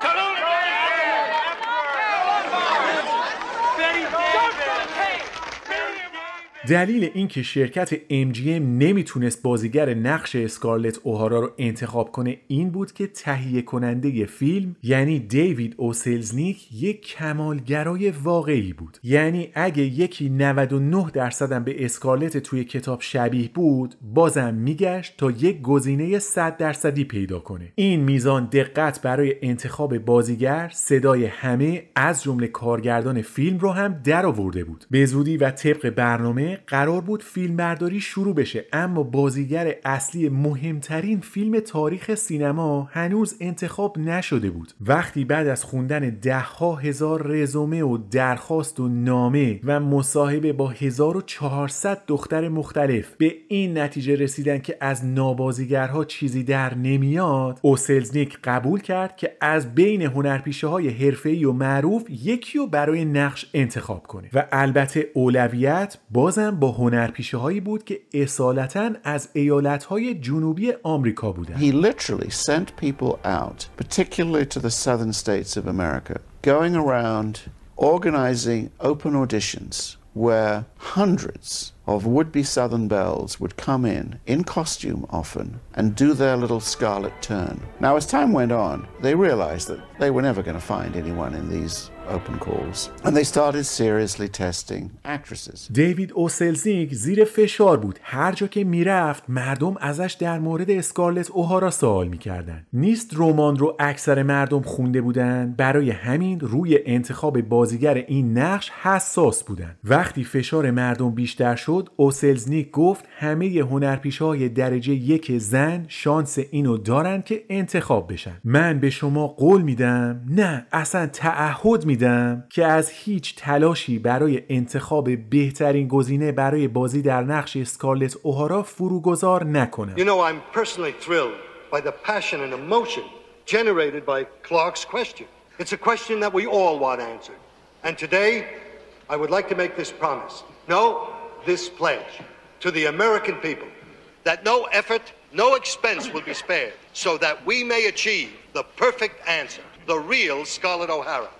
[SPEAKER 1] دلیل اینکه شرکت MGM نمی‌تونست بازیگر نقش اسکارلت اوهارا رو انتخاب کنه این بود که تهیه کننده فیلم یعنی دیوید اوسلزنیک یک کمالگرای واقعی بود. یعنی اگه یکی 99 درصدم به اسکارلت توی کتاب شبیه بود بازم میگشت تا یک گزینه 100 درصدی پیدا کنه. این میزان دقت برای انتخاب بازیگر صدای همه از جمله کارگردان فیلم رو هم در آورده بود. به زودی و طبق برنامه قرار بود فیلم برداری شروع بشه اما بازیگر اصلی مهمترین فیلم تاریخ سینما هنوز انتخاب نشده بود. وقتی بعد از خوندن ده ها هزار رزومه و درخواست و نامه و مصاحبه با 1400 دختر مختلف به این نتیجه رسیدن که از نابازیگرها چیزی در نمیاد اوسلزنیک قبول کرد که از بین هنرپیشه های حرفه‌ای و معروف یکی رو برای نقش انتخاب کنه. و البته اولویت بازم با هنرپیشه هایی بود که اصالتا از ایالت های جنوبی آمریکا بودن
[SPEAKER 17] He literally sent people out, particularly to the southern states of America, going around organizing open auditions where hundreds of would be Southern belles would come in, in costume often, and do their little scarlet turn. Now, as time went on, they realized that they were never going to find anyone in these open calls, and they started seriously testing actresses.
[SPEAKER 1] دیوید اوسلزینگ زیر فشار بود. هر جا که می‌رفت مردم ازش در مورد اسکارلت اوهارا سوال می‌کردن. نیست رمان رو اکثر مردم خونده بودن؟ برای همین روی انتخاب بازیگر این نقش حساس بودن. وقتی فشار مردم بیشتر شد اوسلزنیک گفت همه هنرپیشه های درجه یک زن شانس اینو دارن که انتخاب بشن. من به شما قول میدم نه اصلا تعهد میدم که از هیچ تلاشی برای انتخاب بهترین گزینه برای بازی در نقش اسکارلت اوهارا فروگذار نکنم
[SPEAKER 18] You know, I'm personally thrilled by the passion and emotion generated by Clark's question. It's a question that we all want answered. And today, I would like to make this promise. No, this pledge to the American people that no effort, no expense will be spared so that we may achieve the perfect answer, the real Scarlett O'Hara.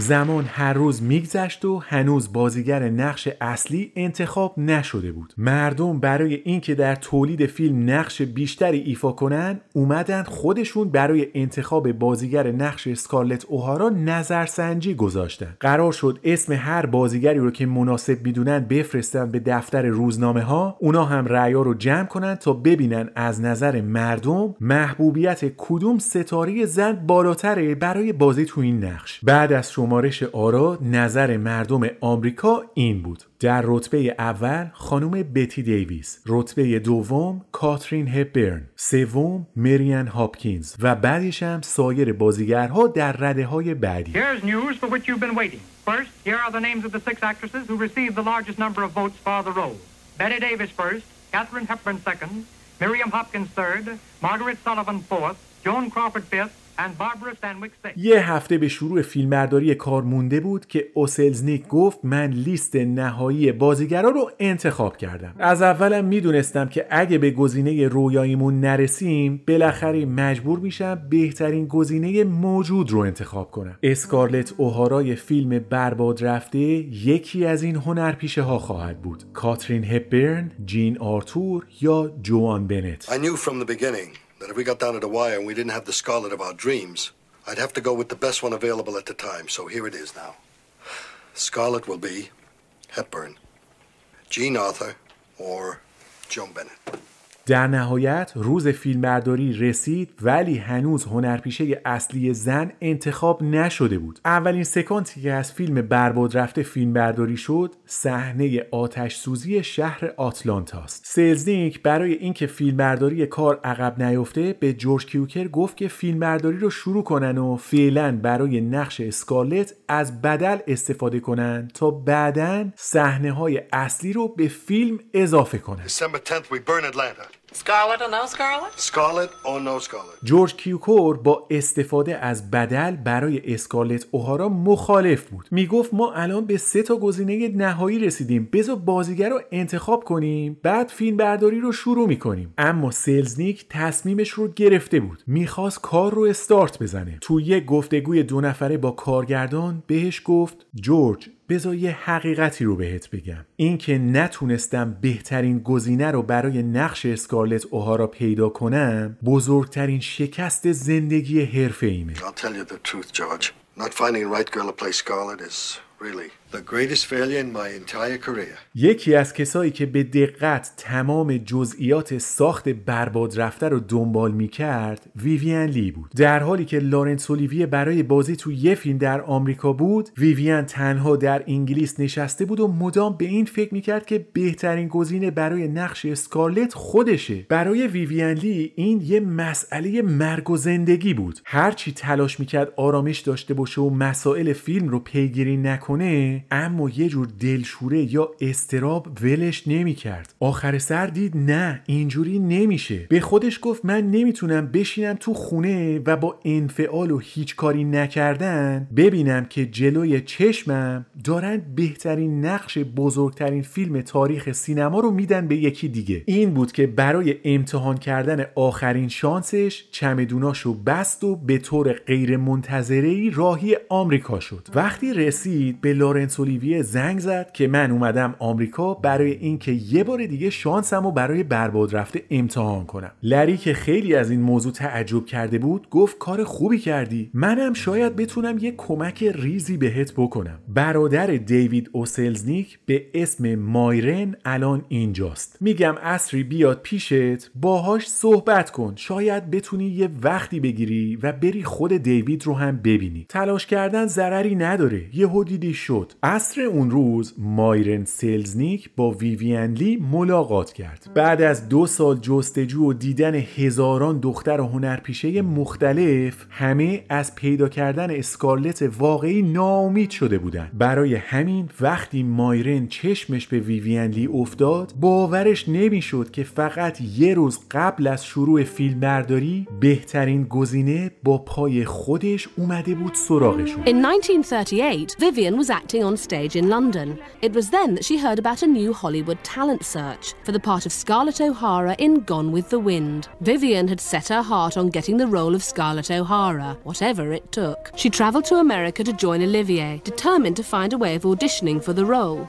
[SPEAKER 1] زمان هر روز میگذشت و هنوز بازیگر نقش اصلی انتخاب نشده بود. مردم برای اینکه در تولید فیلم نقش بیشتری ایفا کنن اومدن خودشون برای انتخاب بازیگر نقش اسکارلت اوهارا نظرسنجی گذاشتن. قرار شد اسم هر بازیگری رو که مناسب می‌دونن بفرستن به دفتر روزنامه ها اونا هم رأیا رو جمع کنن تا ببینن از نظر مردم محبوبیت کدوم ستاره زن بالاتره برای بازی تو این نقش. بعد از شمارش آرا نظر مردم آمریکا این بود در رتبه اول خانم بتی دیویس رتبه دوم کاترین هپبرن سوم مریان هاپکینز و بعدش هم سایر بازیگرها در رده های بعدی
[SPEAKER 19] Here's news for which you've been waiting. First, here are the names of the six actresses who received the largest number of votes for the role. Betty Davis first, Katherine Hepburn second, Miriam Hopkins third, Margaret Sullivan fourth, Joan Crawford fifth, and Barbara Stanwyck sixth.
[SPEAKER 1] یه هفته به شروع فیلمبرداری کار مونده بود که اوسلزنیک گفت من لیست نهایی بازیگرا رو انتخاب کردم. از اولم می‌دونستم که اگه به گزینه رویاییمون نرسیم بالاخره مجبور میشم بهترین گزینه موجود رو انتخاب کنم. اسکارلت اوهارای فیلم برباد رفته یکی از این هنرپیشه ها خواهد بود. کاترین هپبرن جین آرتور یا جوان بنت؟
[SPEAKER 18] I knew from the beginning that if we got down to the wire and we didn't have the Scarlet of our dreams, I'd have to go with the best one available at the time. So here it is now. Scarlet will be Hepburn, Jean Arthur, or Joan Bennett.
[SPEAKER 1] در نهایت روز فیلمبرداری رسید ولی هنوز هنرپیشه اصلی زن انتخاب نشده بود. اولین سکانسی که از فیلم برباد رفته فیلمبرداری شد صحنه آتش سوزی شهر آتلانتاست. سلزنیک برای اینکه فیلمبرداری کار عقب نیفته به جورج کیوکر گفت که فیلمبرداری رو شروع کنن و فعلا برای نقش اسکارلت از بدل استفاده کنن تا بعدا صحنه های اصلی رو به فیلم اضافه کنن.
[SPEAKER 18] December 10th, we burn Atlanta.
[SPEAKER 20] Scarlet or no Scarlet?
[SPEAKER 18] Scarlet or no Scarlet?
[SPEAKER 1] جورج کیوکور با استفاده از بدل برای اسکارلت اوهارا مخالف بود. می‌گفت ما الان به سه تا گزینه نهایی رسیدیم. بذار بازیگر رو انتخاب کنیم بعد فیلم برداری رو شروع می‌کنیم. اما سلزنیک تصمیمش رو گرفته بود. می‌خواست کار رو استارت بزنه. تو یک گفتگوی دو نفره با کارگردان بهش گفت جورج بذار یه حقیقتی رو بهت بگم اینکه نتونستم بهترین گزینه رو برای نقش اسکارلت اوهارا پیدا کنم بزرگترین شکست زندگی حرفه ایمه
[SPEAKER 18] I'll tell you the truth, George. Not finding the right girl to play Scarlet is really
[SPEAKER 1] یکی از کسایی که به دقت تمام جزئیات ساخت برباد رفته رو دنبال می کرد ویویان لی بود. در حالی که لارنس اولیویه برای بازی تو یه فیلم در آمریکا بود ویویان تنها در انگلیس نشسته بود و مدام به این فکر می کرد که بهترین گزینه برای نقش اسکارلت خودشه. برای ویویان لی این یه مسئله مرگ و زندگی بود. هرچی تلاش می‌کرد آرامش داشته باشه و مسائل فیلم رو پیگیری نکنه اما یه جور دلشوره یا استراب ولش نمی‌کرد. آخر سر دید نه اینجوری نمیشه. به خودش گفت من نمی‌تونم بشینم تو خونه و با انفعال و هیچ کاری نکردن ببینم که جلوی چشمم دارن بهترین نقش بزرگترین فیلم تاریخ سینما رو میدن به یکی دیگه. این بود که برای امتحان کردن آخرین شانسش چمدوناشو بست و به طور غیر منتظره راهی آمریکا شد. وقتی رسید به لارنس اولیویه زنگ زد که من اومدم آمریکا برای اینکه یه بار دیگه شانسم رو برای برباد رفته امتحان کنم. لری که خیلی از این موضوع تعجب کرده بود گفت کار خوبی کردی. منم شاید بتونم یه کمک ریزی بهت بکنم. برادر دیوید اوسلزنیک به اسم مایرن الان اینجاست. میگم اصری بیاد پیشت باهاش صحبت کن. شاید بتونی یه وقتی بگیری و بری خود دیوید رو هم ببینی. تلاش کردن ضرری نداره. یه دیدی شد. عصر اون روز مایرن سلزنیک با ویویان لی ملاقات کرد. بعد از دو سال جستجو و دیدن هزاران دختر هنرپیشه مختلف همه از پیدا کردن اسکارلت واقعی ناامید شده بودند برای همین وقتی مایرن چشمش به ویویان لی افتاد باورش نمی‌شد که فقط یه روز قبل از شروع فیلم برداری بهترین گزینه با پای خودش اومده بود سراغشون.
[SPEAKER 7] In 1938, Vivian was acting on stage in London. It was then that she heard about a new Hollywood talent search for the part of Scarlett O'Hara in Gone with the Wind. Vivian had set her heart on getting the role of Scarlett O'Hara, whatever it took. She travelled to America to join Olivier, determined to find a way of auditioning for the role.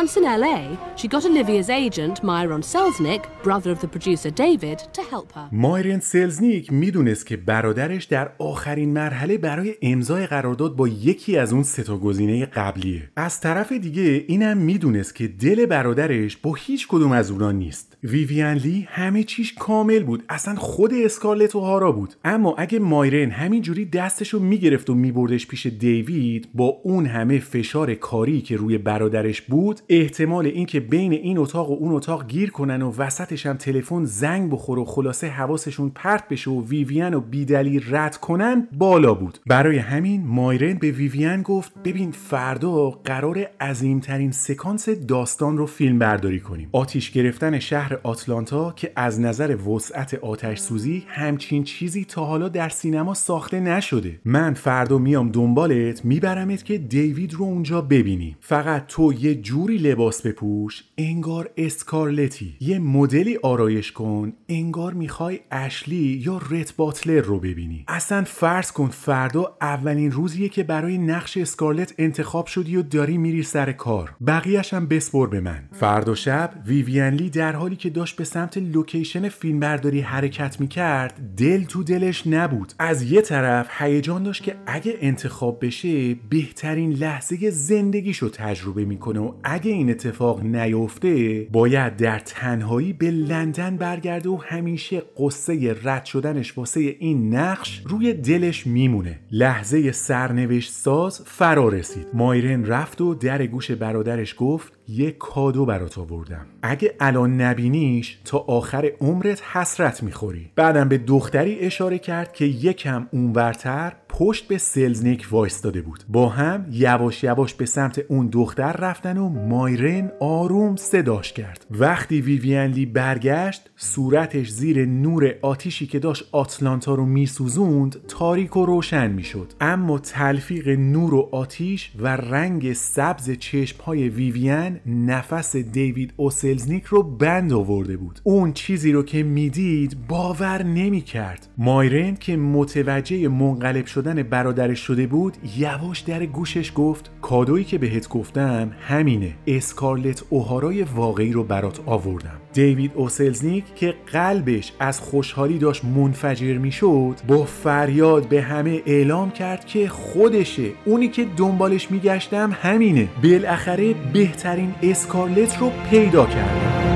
[SPEAKER 7] Once in LA, she got Olivia's agent, Myron Selznick, brother of the producer David, to help her.
[SPEAKER 1] مایرن سلزنیک می‌دونست که برادرش در آخرین مرحله برای امضای قرارداد با یکی از اون سه گزینه قبلیه. از طرف دیگه اینم می‌دونست که دل برادرش با هیچ کدوم از اونا نیست. ویویان لی همه چیش کامل بود. اصلا خود اسکارلت اوهارا بود. اما اگه مایرن همینجوری دستشو می‌گرفت و میبردش پیش دیوید با اون همه فشار کاری که روی برادرش بود احتمال اینکه بین این اتاق و اون اتاق گیر کنن و وسطش هم تلفن زنگ بخوره و خلاصه حواسشون پرت بشه و ویویان و بیدلیل رد کنن بالا بود برای همین مایرن به ویویان گفت ببین فردا قرار عظیمترین سکانس داستان رو فیلم برداری کنیم آتیش گرفتن شهر آتلانتا که از نظر وسعت آتش سوزی همچین چیزی تا حالا در سینما ساخته نشده. من فردا میام دنبالت میبرمت که دیوید رو اونجا ببینی فقط تو یه جوری لباس بپوش انگار اسکارلتی. یه مدلی آرایش کن انگار می‌خوای اشلی یا رت باتلر رو ببینی. اصلا فرض کن فردا اولین روزیه که برای نقش اسکارلت انتخاب شدی و داری میری سر کار. بقیهش هم بسپر به من. فردا شب ویویان لی در حالی که داشت به سمت لوکیشن فیلمبرداری حرکت می‌کرد دل تو دلش نبود. از یه طرف هیجان داشت که اگه انتخاب بشه بهترین لحظه زندگیشو تجربه می‌کنه و اگه این اتفاق نیفته باید در تنهایی به لندن برگرده و همیشه قصه رد شدنش واسه این نقش روی دلش میمونه. لحظه سرنوشت ساز فرا رسید مایرن رفت و در گوش برادرش گفت یه کادو برات آوردم. اگه الان نبینیش تا آخر عمرت حسرت می‌خوری. بعدم به دختری اشاره کرد که یکم اونورتر پشت به سلزنیک وایستاده بود. با هم یواش یواش به سمت اون دختر رفتن و مایرن آروم صداش کرد. وقتی ویوین لی برگشت صورتش زیر نور آتیشی که داشت آتلانتا رو میسوزوند تاریک و روشن می‌شد. اما تلفیق نور و آتیش و رنگ سبز چشمهای ویوین نفس دیوید اوسلزنیک رو بند آورده بود. اون چیزی رو که می‌دید باور نمی‌کرد. مایرن که متوجه منقلب شدن برادرش شده بود یواش در گوشش گفت کادویی که بهت گفتم همینه. اسکارلت اوهارای واقعی رو برات آوردم. دیوید اوسلزنیک که قلبش از خوشحالی داشت منفجر می‌شد با فریاد به همه اعلام کرد که خودشه. اونی که دنبالش میگشتم همینه. بالاخره بهترین اسکارلت رو پیدا کردم.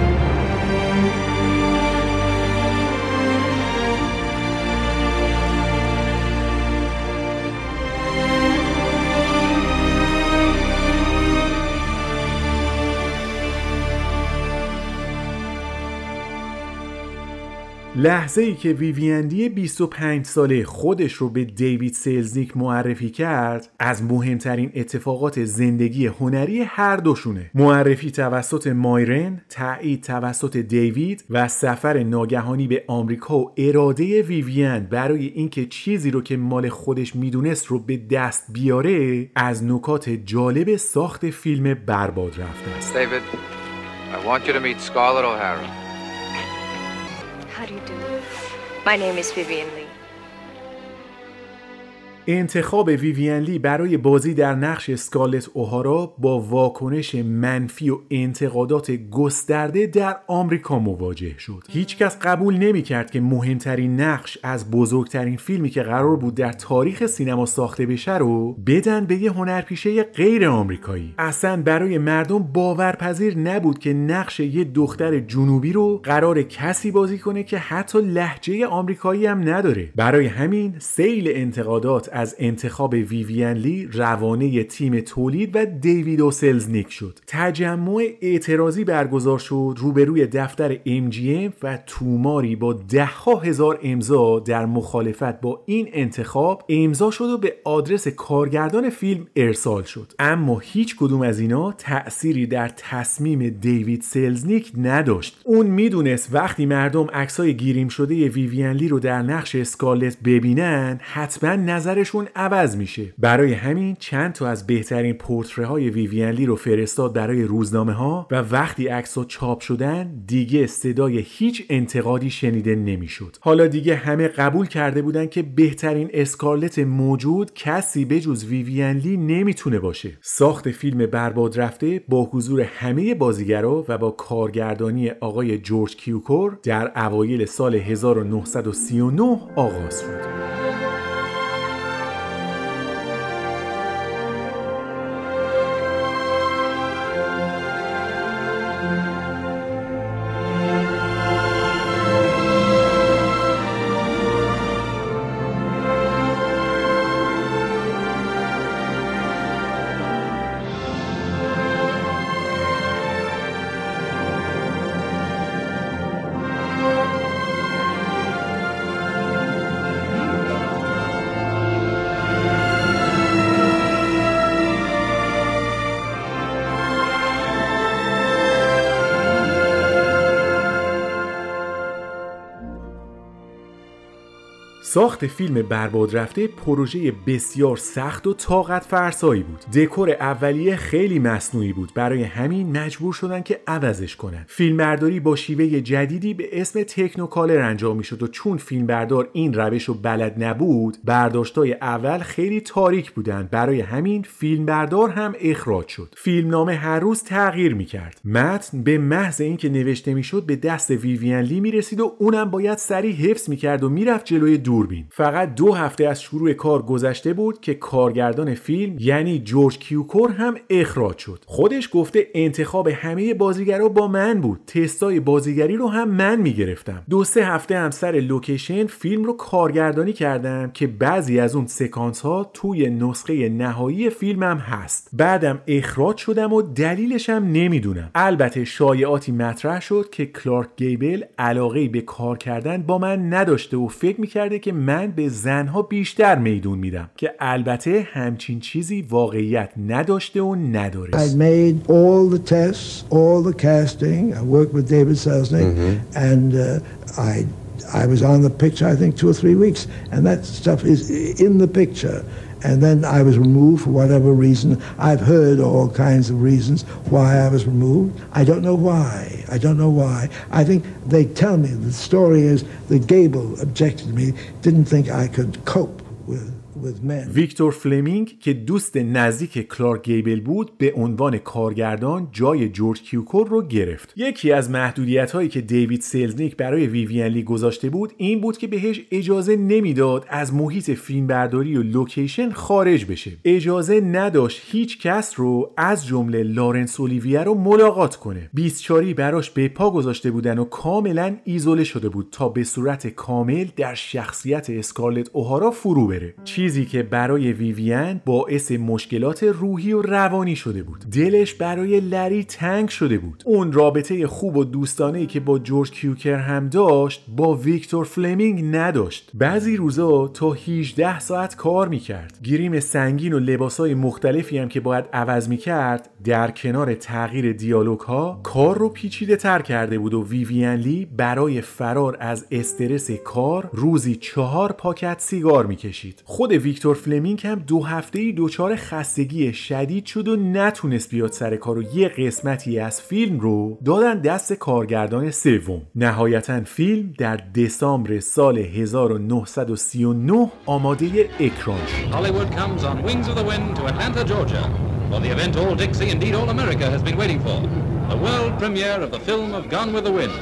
[SPEAKER 1] لحظه ای که ویویندی 25 ساله خودش رو به دیوید سیلزنیک معرفی کرد از مهمترین اتفاقات زندگی هنری هر دوشونه معرفی توسط مایرن تایید توسط دیوید و سفر ناگهانی به آمریکا و اراده ویوین برای اینکه چیزی رو که مال خودش می‌دونست رو به دست بیاره از نکات جالب ساخت فیلم برباد رفته است
[SPEAKER 21] David, I want you to meet Scarlett O'Hara.
[SPEAKER 22] My name is Vivian Lee.
[SPEAKER 1] انتخاب ویوین لی برای بازی در نقش اسکالت اوهارا با واکنش منفی و انتقادات گسترده در آمریکا مواجه شد. هیچکس قبول نمی کرد که مهمترین نقش از بزرگترین فیلمی که قرار بود در تاریخ سینما ساخته بشه رو بدن به یه هنرپیشه غیر آمریکایی. اصلا برای مردم باورپذیر نبود که نقش یه دختر جنوبی رو قرار کسی بازی کنه که حتی لحجه آمریکایی هم نداره. برای همین سیل انتقادات از انتخاب ویوین لی روانه تیم تولید و دیوید اوسلزنیک شد. تجمع اعتراضی برگزار شد روبروی دفتر MGM و توماری با ده هزار امضا در مخالفت با این انتخاب امضا شد و به آدرس کارگردان فیلم ارسال شد. اما هیچ کدوم از اینا تأثیری در تصمیم دیوید سلزنیک نداشت. اون می‌دونست وقتی مردم عکسای گیریم شده ویوین لی رو در نقش اسکالت ببینن حتما نظرشون عوض میشه. برای همین چند تا از بهترین پورتره های ویوین لی رو فرستاد برای روزنامه ها و وقتی عکس چاپ شدن دیگه صدای هیچ انتقادی شنیده نمی‌شد. حالا دیگه همه قبول کرده بودن که بهترین اسکارلت موجود کسی بجز ویوین لی نمی‌تونه باشه. ساخت فیلم برباد رفته با حضور همه بازیگرا و با کارگردانی آقای جورج کیوکور در اوایل سال 1939 آغاز شد. ساخت فیلم برباد رفته پروژه بسیار سخت و طاقت فرسایی بود. دکور اولیه خیلی مصنوعی بود. برای همین مجبور شدن که عوضش کنن. فیلمبرداری با شیوه جدیدی به اسم Technicolor انجام می‌شد و چون فیلمبردار این روش رو بلد نبود برداشتای اول خیلی تاریک بودن برای همین فیلمبردار هم اخراج شد. فیلمنامه هر روز تغییر می‌کرد. متن به محض اینکه نوشته می‌شد به دست ویوین لی می‌رسید و اونم باید سریع حفظ می‌کرد و می‌رفت جلوی دور دوربین فقط دو هفته از شروع کار گذشته بود که کارگردان فیلم یعنی جورج کیوکور هم اخراج شد. خودش گفته انتخاب همه بازیگرا با من بود. تستای بازیگری رو هم من می‌گرفتم. دو سه هفته هم سر لوکیشن فیلم رو کارگردانی کردم که بعضی از اون سکانس ها توی نسخه نهایی فیلمم هست. بعدم اخراج شدم و دلیلش هم نمی‌دونم. البته شایعاتی مطرح شد که کلارک گیبل علاقه به کار کردن با من نداشته و فکر می‌کرده که من به زنها بیشتر میدون میدم که البته همچین چیزی واقعیت نداشته و نداره
[SPEAKER 23] I made all the tests, all the casting. I worked with David Selznick, and uh, I I was on the picture I think two or three weeks, and that stuff is in the picture. And then I was removed for whatever reason. I've heard all kinds of reasons why I was removed. I don't know why. I don't know why. I think they tell me the story is that Gable objected to me, didn't think I could cope with.
[SPEAKER 1] ویکتور فلمینگ که دوست نزدیک کلارک گیبل بود به عنوان کارگردان جای جورج کیوکور رو گرفت. یکی از محدودیت هایی که دیوید سلزنیک برای ویوین لی گذاشته بود این بود که بهش اجازه نمی‌داد از محیط فیلمبرداری و لوکیشن خارج بشه. اجازه نداشت هیچ کس رو از جمله لارنس اولیویه رو ملاقات کنه. بیست‌چاری براش بپا گذاشته بودن و کاملا ایزوله شده بود تا به صورت کامل در شخصیت اسکارلت اوهارا فرو بره. چیزی که برای ویوین باعث مشکلات روحی و روانی شده بود. دلش برای لری تنگ شده بود. اون رابطه خوب و دوستانه که با جورج کیوکر هم داشت با ویکتور فلمینگ نداشت. بعضی روزا تا 18 ساعت کار می‌کرد. گریم سنگین و لباسای مختلفی هم که باید عوض می‌کرد در کنار تغییر دیالوگ ها کار رو پیچیده تر کرده بود و ویوین لی برای فرار از استرس کار روزی چهار پاکت سیگار می‌کشید. خود ویکتور فلمینگ هم دو هفته ای دچار خستگی شدید شد و نتونست بیاد سر کار و یه قسمتی از فیلم رو دادن دست کارگردان سوم نهایتا فیلم در دسامبر سال 1939 آماده اکران شد
[SPEAKER 24] for the event all Dixie, indeed all America, has been waiting for. The world premiere of the film of Gone with the Wind,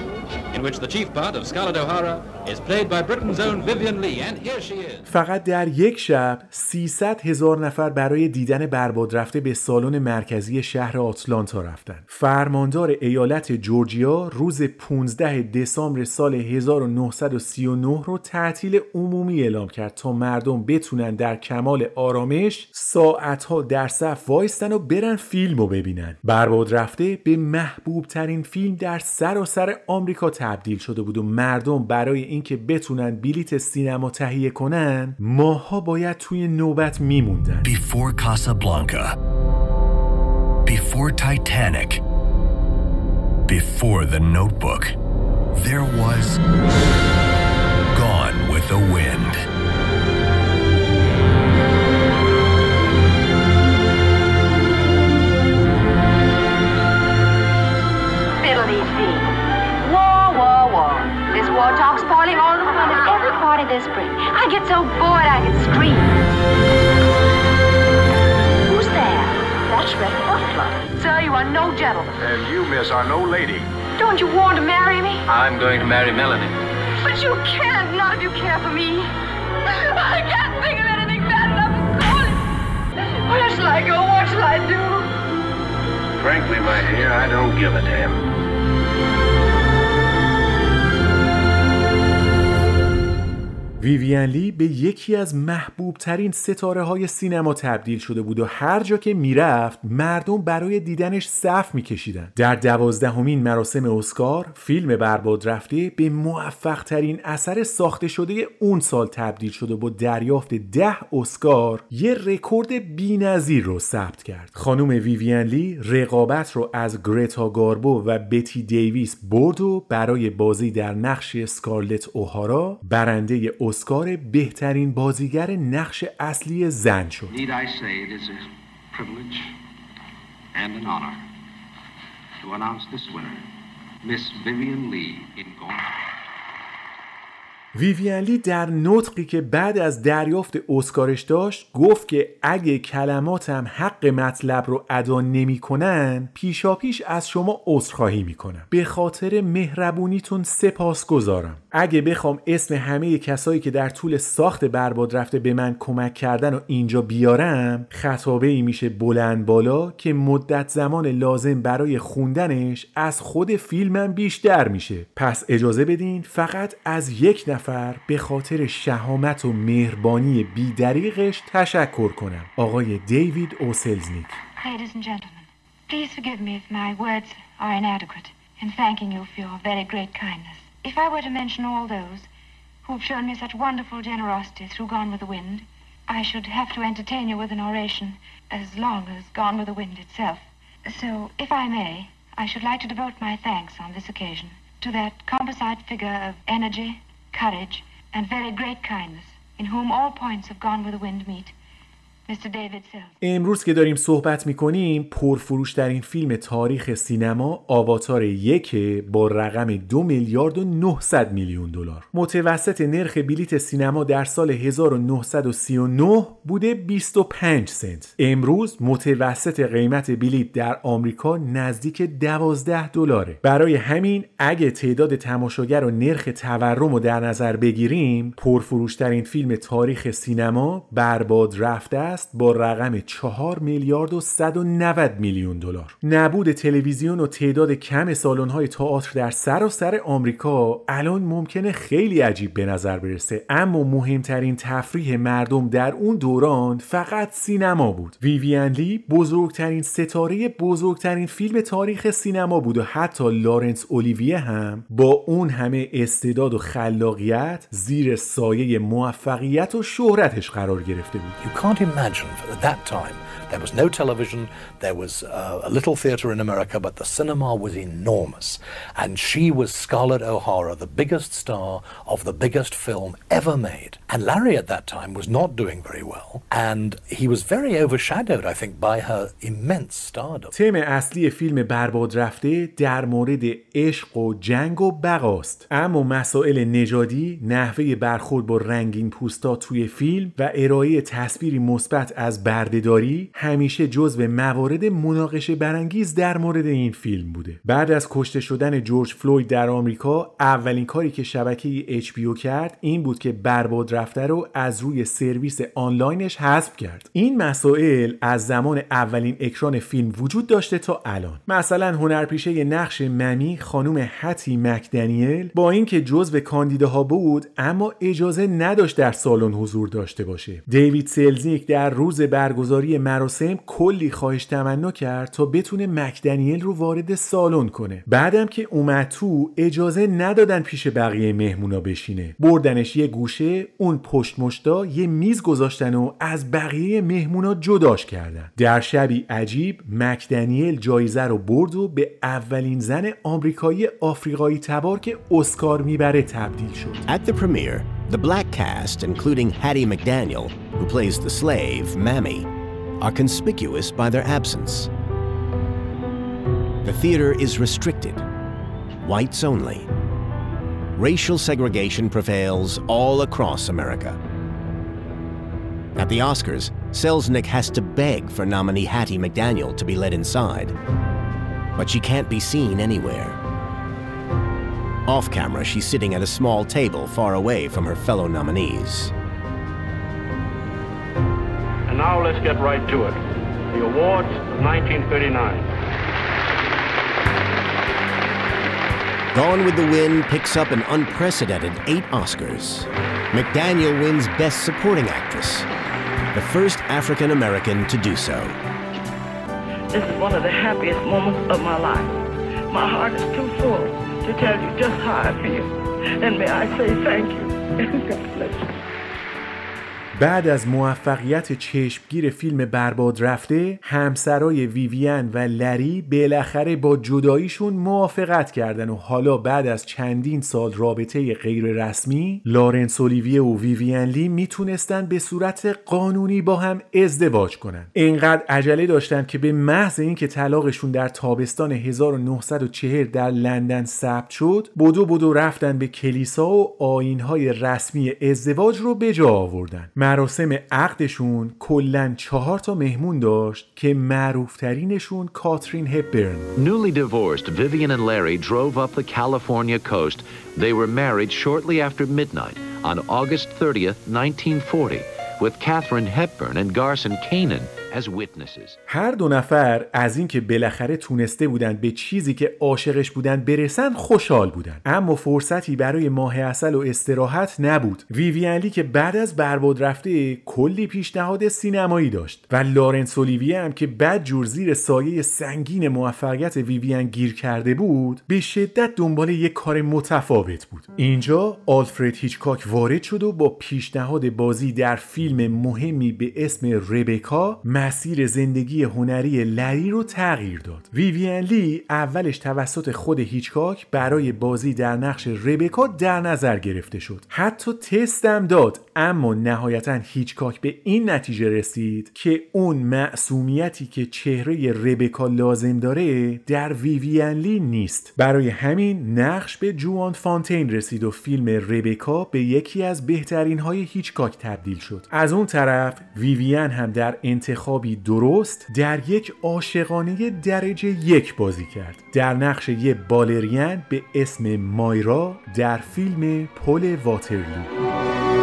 [SPEAKER 24] in which the chief part of Scarlett O'Hara is played by Britain's own Vivian Lee, and here she is.
[SPEAKER 1] فقط در یک شب 300 هزار نفر برای دیدن برباد رفته به سالن مرکزی شهر آتلانتا رفتن. فرماندار ایالت جورجیا روز 15 دسامبر سال 1939 رو تعطیل عمومی اعلام کرد تا مردم بتونن در کمال آرامش ساعتها در صف وایستن و برن فیلم رو ببینن. برباد رفته به محبوب ترین فیلم در سراسر آمریکا آمریکا تبدیل شده بود و مردم برای اینکه بتونن بلیت سینما تهیه کنن ماها باید توی نوبت میموندن.
[SPEAKER 25] Before Casablanca. Before Titanic. Before the Notebook. There was Gone with the Wind.
[SPEAKER 26] This war talk spoiling all the fun at every party this spring. I get so bored I could scream. Who's there? That's Red Butler. Sir, you are no gentleman.
[SPEAKER 16] And you, miss, are no lady.
[SPEAKER 26] Don't you want to marry me?
[SPEAKER 21] I'm going to marry Melanie.
[SPEAKER 26] But you can't. None of you care for me. I can't think of anything bad enough to call it. Where shall I go? What shall I do?
[SPEAKER 16] Frankly, my dear, I don't give a damn.
[SPEAKER 1] ویوین لی به یکی از محبوب ترین ستاره های سینما تبدیل شده بود و هر جا که می‌رفت مردم برای دیدنش صف میکشیدن. در دوازدهمین مراسم اسکار فیلم برباد رفته به موفق ترین اثر ساخته شده اون سال تبدیل شده و با دریافت ده اسکار یه رکورد بی‌نظیر رو ثبت کرد. خانم ویوین لی رقابت رو از گرتا گاربو و بتی دیویس برد و برای بازی در نقش سکارلت اوهارا برنده بهترین بازیگر نقش اصلی زن شد
[SPEAKER 27] to announce this winner, Miss Vivian Lee in Gone.
[SPEAKER 1] ویویان لی در نطقی که بعد از دریافت اسکارش داشت گفت که اگه کلماتم حق مطلب رو ادا نمی‌کنن پیشا پیش از شما عذرخواهی می‌کنم. به خاطر مهربونیتون سپاس گذارم اگه بخوام اسم همه کسایی که در طول ساخت برباد رفته به من کمک کردن و اینجا بیارم خطابه ای میشه بلند بالا که مدت زمان لازم برای خوندنش از خود فیلمم بیشتر میشه. پس اجازه بدین فقط از یک نفر به خاطر شهامت و مهربانی بیدریقش تشکر کنم آقای دیوید اوسلزنیک
[SPEAKER 26] Ladies and gentlemen, please forgive me if my words are inadequate in thanking you for your very great kindness. If I were to mention all those who've shown me such wonderful generosity through Gone with the Wind, I should have to entertain you with an oration as long as Gone with the Wind itself. So, if I may, I should like to devote my thanks on this occasion to that composite figure of energy, courage, and very great kindness, in whom all points of Gone with the Wind meet.
[SPEAKER 1] امروز که داریم صحبت می‌کنیم پرفروشترین فیلم تاریخ سینما آواتار یک با رقم دو میلیارد و 900 میلیون دلار. متوسط نرخ بلیت سینما در سال 1939 بوده 25 سنت. امروز متوسط قیمت بلیت در آمریکا نزدیک 12 دلاره. برای همین اگه تعداد تماشاگر و نرخ تورم رو در نظر بگیریم پرفروشترین فیلم تاریخ سینما برباد رفته است با رقم 4 میلیارد و 190 میلیون دلار. نبود تلویزیون و تعداد کم سالن‌های تئاتر در سراسر آمریکا الان ممکنه خیلی عجیب به نظر برسه اما مهمترین تفریح مردم در اون دوران فقط سینما بود. ویویان لی بزرگترین ستاره بزرگترین فیلم تاریخ سینما بود و حتی لارنس اولیویه هم با اون همه استعداد و خلاقیت زیر سایه موفقیت و شهرتش قرار گرفته بود.
[SPEAKER 12] You can't imagine at that time there was no television, there was uh, a little theatre in America, but the cinema was enormous. And she was Scarlett O'Hara, the biggest star of the biggest film ever made. And Larry at that time was not doing very well. And he was very overshadowed, I think, by her immense stardom.
[SPEAKER 1] تم اصلی فیلم برباد رفته در مورد عشق و جنگ و بقاست اما مسائل نژادی نحوه برخورد با رنگین پوستا توی فیلم و ارائه تصویری مثبت از بردهداری همیشه جزو موارد مناقشه برانگیز در مورد این فیلم بوده. بعد از کشته شدن جورج فلوید در آمریکا اولین کاری که شبکه HBO کرد این بود که برباد رفته رو از روی سرویس آنلاینش حذف کرد. این مسائل از زمان اولین اکران فیلم وجود داشته تا الان. مثلا هنرپیشه نقش ممی خانم هتی مکدنیل با اینکه جزو کاندیداها بود اما اجازه نداشت در سالن حضور داشته باشه. دیوید سلزنیک در روز برگزاری مراسم کلی خواهش تمنا کرد تا بتونه مکدنیل رو وارد سالن کنه. بعدم که اومد تو اجازه ندادن پیش بقیه مهمونا بشینه. بردنش یه گوشه اون پشت مشتا یه میز گذاشتن و از بقیه مهمونا جداش کردن. در شبی عجیب مکدنیل جایزه رو برد و به اولین زن آمریکایی آفریقایی تبار که اسکار می‌بره تبدیل شد.
[SPEAKER 28] At the premiere, the black cast, including Hattie McDaniel, who plays the slave, Mammy, are conspicuous by their absence. The theater is restricted, whites only. Racial segregation prevails all across America. At the Oscars, Selznick has to beg for nominee Hattie McDaniel to be let inside, but she can't be seen anywhere. Off camera, she's sitting at a small table far away from her fellow nominees.
[SPEAKER 27] And now let's get right to it. The awards of 1939.
[SPEAKER 28] Gone with the Wind picks up an unprecedented eight Oscars. McDaniel wins Best Supporting Actress, the first African American to do so.
[SPEAKER 29] This is one of the happiest moments of my life. My heart is too full to tell you just how I feel. And may I say thank you. God bless you.
[SPEAKER 1] بعد از موفقیت چشمگیر فیلم برباد رفته همسرای ویویان و لری بالاخره با جداییشون موافقت کردن و حالا بعد از چندین سال رابطه غیر رسمی لارنس اولیویه و ویویان لی می‌تونستن به صورت قانونی با هم ازدواج کنن. اینقدر عجله داشتن که به محض اینکه طلاقشون در تابستان 1940 در لندن ثبت شد بدو بدو رفتن به کلیسا و آینهای رسمی ازدواج رو به جا آوردن. مراسم عقدشون کلا چهار تا مهمون داشت که معروفترینشون کاترین هپبرن
[SPEAKER 30] Newly divorced, Vivian and Larry drove up the California coast. They were married shortly after midnight on August 30th, 1940, with Catherine Hepburn and Garson Kanan as witnesses.
[SPEAKER 1] هر دو نفر از اینکه بالاخره تونسته بودن به چیزی که عاشقش بودن برسن خوشحال بودن اما فرصتی برای ماه اصل و استراحت نبود. ویویان لی که بعد از برباد رفته کلی پیشنهاد سینمایی داشت. و لارنس اولیویه هم که بعد جور زیر سایه سنگین موفقیت ویویان گیر کرده بود به شدت دنبال یک کار متفاوت بود. اینجا آلفرد هیچکاک وارد شد و با پیشنهاد بازی در فیلم مهمی به اسم ربکا مسیر زندگی هنری لری رو تغییر داد. ویویان لی اولش توسط خود هیچکاک برای بازی در نقش ربکا در نظر گرفته شد. حتی تستم داد اما نهایتا هیچکاک به این نتیجه رسید که اون معصومیتی که چهره ربکا لازم داره در ویویان لی نیست. برای همین نقش به جوان فانتین رسید و فیلم ربکا به یکی از بهترین های هیچکاک تبدیل شد. از اون طرف ویویان هم در انتخابی درست در یک عاشقانه درجه یک بازی کرد. در نقش یه بالرین به اسم مایرا در فیلم پل واترلو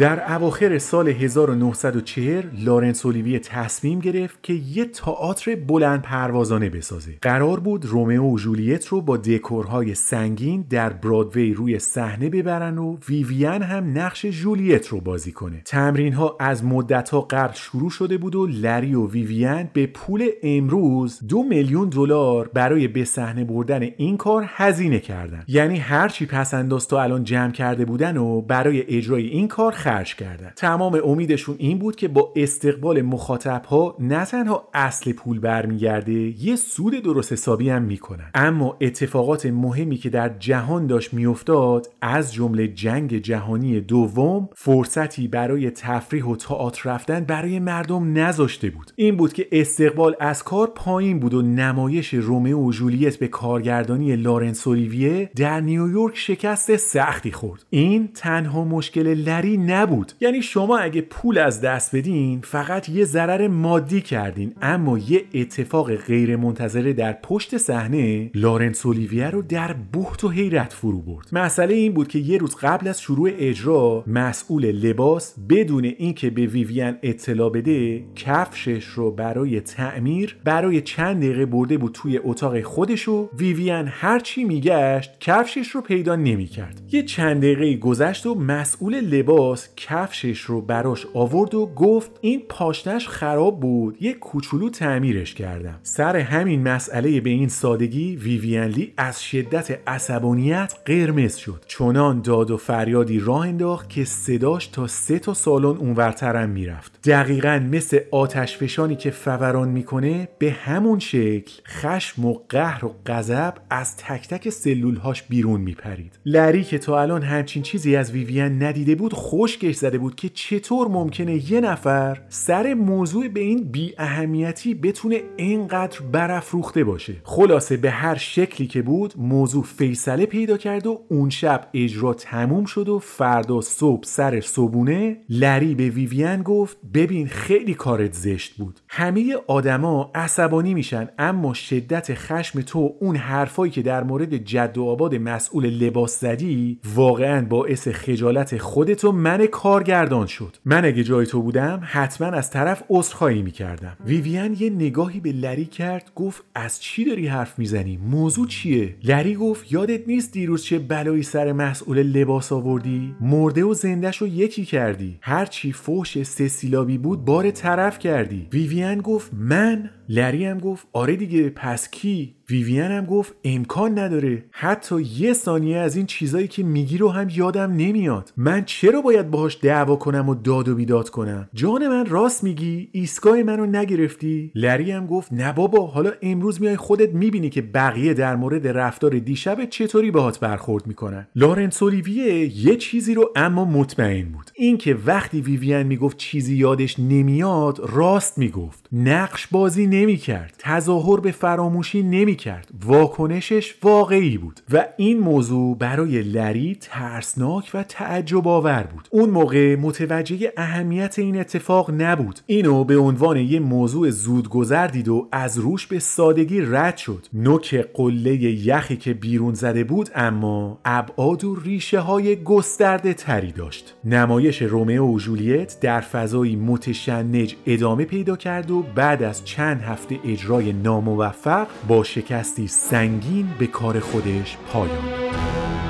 [SPEAKER 1] در اواخر سال 1940 لارنس اولیویه تصمیم گرفت که یه تئاتر بلند پروازانه بسازه. قرار بود رومئو و جولیت رو با دکورهای سنگین در برادوی روی صحنه ببرن و ویویان هم نقش جولیت رو بازی کنه. تمرین ها از مدت ها قبل شروع شده بود و لری و ویویان به پول امروز دو میلیون دلار برای به صحنه بردن این کار هزینه کردن. یعنی هرچی پس انداز تا الان جمع کرده بودن و برای اجرای این کار خرج کردن. تمام امیدشون این بود که با استقبال مخاطب ها نه تنها اصل پول برمیگرده یه سود درست حسابی هم می‌کنن. اما اتفاقات مهمی که در جهان داشت میافتاد از جمله جنگ جهانی دوم فرصتی برای تفریح و تئاتر رفتن برای مردم نذاشته بود. این بود که استقبال از کار پایین بود و نمایش رومئو و جولیت به کارگردانی لارنس اولیویه در نیویورک شکست سختی خورد. این تنها مشکل لری نبود. یعنی شما اگه پول از دست بدین فقط یه ضرر مادی کردین. اما یه اتفاق غیر منتظره در پشت صحنه لارنس اولیویه رو در بحت و حیرت فرو برد. مسئله این بود که یه روز قبل از شروع اجرا مسئول لباس بدون اینکه به ویویان اطلاع بده کفشش رو برای تعمیر برای چند دقیقه برده بود توی اتاق خودش و ویویان هرچی میگشت کفشش رو پیدا نمی‌کرد. یه چند دقیقه گذشت و مسئول لباس کفشش رو براش آورد و گفت این پاشنش خراب بود. یه کوچولو تعمیرش کردم. سر همین مسئله به این سادگی ویویان لی از شدت عصبانیت قرمز شد. چنان داد و فریادی راه انداخت که صداش تا سه تا سالن اونورترم می‌رفت. دقیقا مثل آتش فشانی که فوران می‌کنه به همون شکل خشم و قهر و غضب از تک تک سلولهاش بیرون میپرید. لری که تا الان همچین چیزی از ویویان ندیده بود خوش خشکش زده بود که چطور ممکنه یه نفر سر موضوع به این بی اهمیتی بتونه اینقدر برافروخته باشه. خلاصه به هر شکلی که بود موضوع فیصله پیدا کرد و اون شب اجرا تموم شد و فردا صبح سر صبونه لری به ویوین گفت ببین خیلی کارت زشت بود. همه آدما عصبانی میشن اما شدت خشم تو اون حرفایی که در مورد جد و آباد مسئول لباس زدی واقعا باعث خجالت خودت و من کارگردان شد. من اگه جای تو بودم حتما از طرف عذرخواهی می‌کردم. ویوین یه نگاهی به لری کرد گفت از چی داری حرف می‌زنی؟ موضوع چیه؟ لری گفت یادت نیست دیروز چه بلایی سر مسئول لباس آوردی؟ مرده و زندش رو یکی کردی. هرچی فوش سه بود بار طرف کردی. ویوین گفت من لری هم گفت آره دیگه پس کی؟ ویوین هم گفت امکان نداره. حتی یه ثانیه از این چیزایی که میگی رو هم یادم نمیاد. من چرا باید باهاش دعوا کنم و داد و بیداد کنم؟ جان من راست میگی ایستگاه منو نگرفتی؟ لری هم گفت نه بابا حالا امروز میای خودت می‌بینی که بقیه در مورد رفتار دیشب چطوری باهات برخورد می‌کنن. لارنس اولیویه یه چیزی رو اما مطمئن بود. اینکه وقتی ویوین می‌گفت چیزی یادش نمیاد راست می‌گفت. نقش بازی نمی‌کرد تظاهر به فراموشی نمی‌کرد واکنشش واقعی بود و این موضوع برای لری ترسناک و تعجب آور بود. اون موقع متوجه اهمیت این اتفاق نبود. اینو به عنوان یه موضوع زودگذر دید و از روش به سادگی رد شد. نوک قله یخی که بیرون زده بود اما ابعاد و ریشه های گسترده تری داشت. نمایش رومئو و جولیت در فضایی متشنج ادامه پیدا کرد و بعد از چند هفته اجرای ناموفق با شکستی سنگین به کار خودش پایان داد.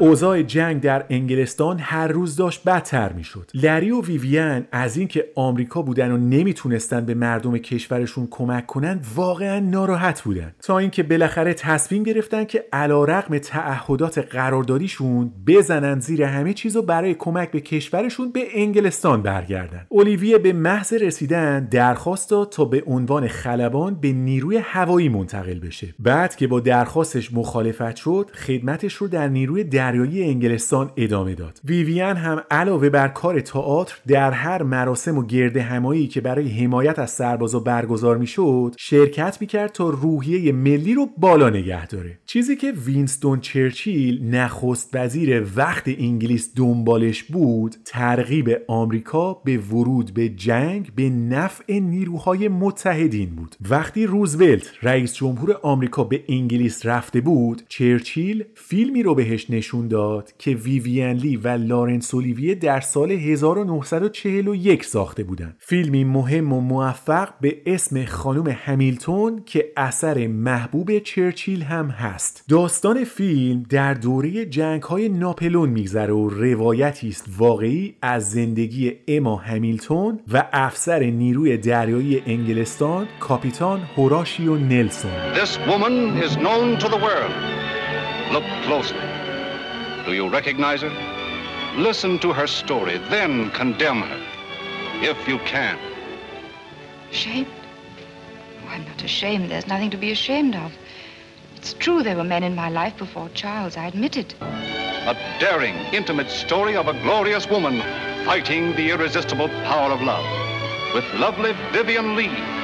[SPEAKER 1] اوضاع جنگ در انگلستان هر روز داشت بدتر می‌شد. لری و ویوین از اینکه آمریکا بودن و نمی‌تونستن به مردم کشورشون کمک کنن واقعا ناراحت بودن. تا اینکه بالاخره تصمیم گرفتن که علیرغم تعهدات قراردادیشون بزنن زیر همه چیز و برای کمک به کشورشون به انگلستان برگردن. اولیویه به محض رسیدن درخواست داد تا به عنوان خلبان به نیروی هوایی منتقل بشه. بعد که با درخواستش مخالفت شد خدمتش رو در نیروی دریایی انگلستان ادامه داد. ویوین هم علاوه بر کار تئاتر در هر مراسم و گرد همایی که برای حمایت از سربازا برگزار می‌شد شرکت می‌کرد تا روحیه ملی رو بالا نگه داره. چیزی که وینستون چرچیل نخست وزیر وقت انگلیس دنبالش بود ترغیب آمریکا به ورود به جنگ به نفع نیروهای متحدین بود. وقتی روزولت رئیس جمهور آمریکا به انگلیس رفته بود چرچیل فیلمی رو بهش نشون داد که ویوین لی و لارنس اولیویه در سال 1941 ساخته بودند. فیلمی مهم و موفق به اسم خانم همیلتون که اثر محبوب چرچیل هم هست. داستان فیلم در دوره جنگ های ناپلئون میگذره و روایتی است واقعی از زندگی اما همیلتون و افسر نیروی دریایی انگلستان کاپیتان هوراشیو نلسون.
[SPEAKER 27] This woman is known to the world. Look closely. Do you recognize her? Listen to her story, then condemn her, if you can.
[SPEAKER 26] Ashamed? Oh, I'm not ashamed. There's nothing to be ashamed of. It's true there were men in my life before Charles. I admit it.
[SPEAKER 27] A daring, intimate story of a glorious woman fighting the irresistible power of love. With lovely Vivian Lee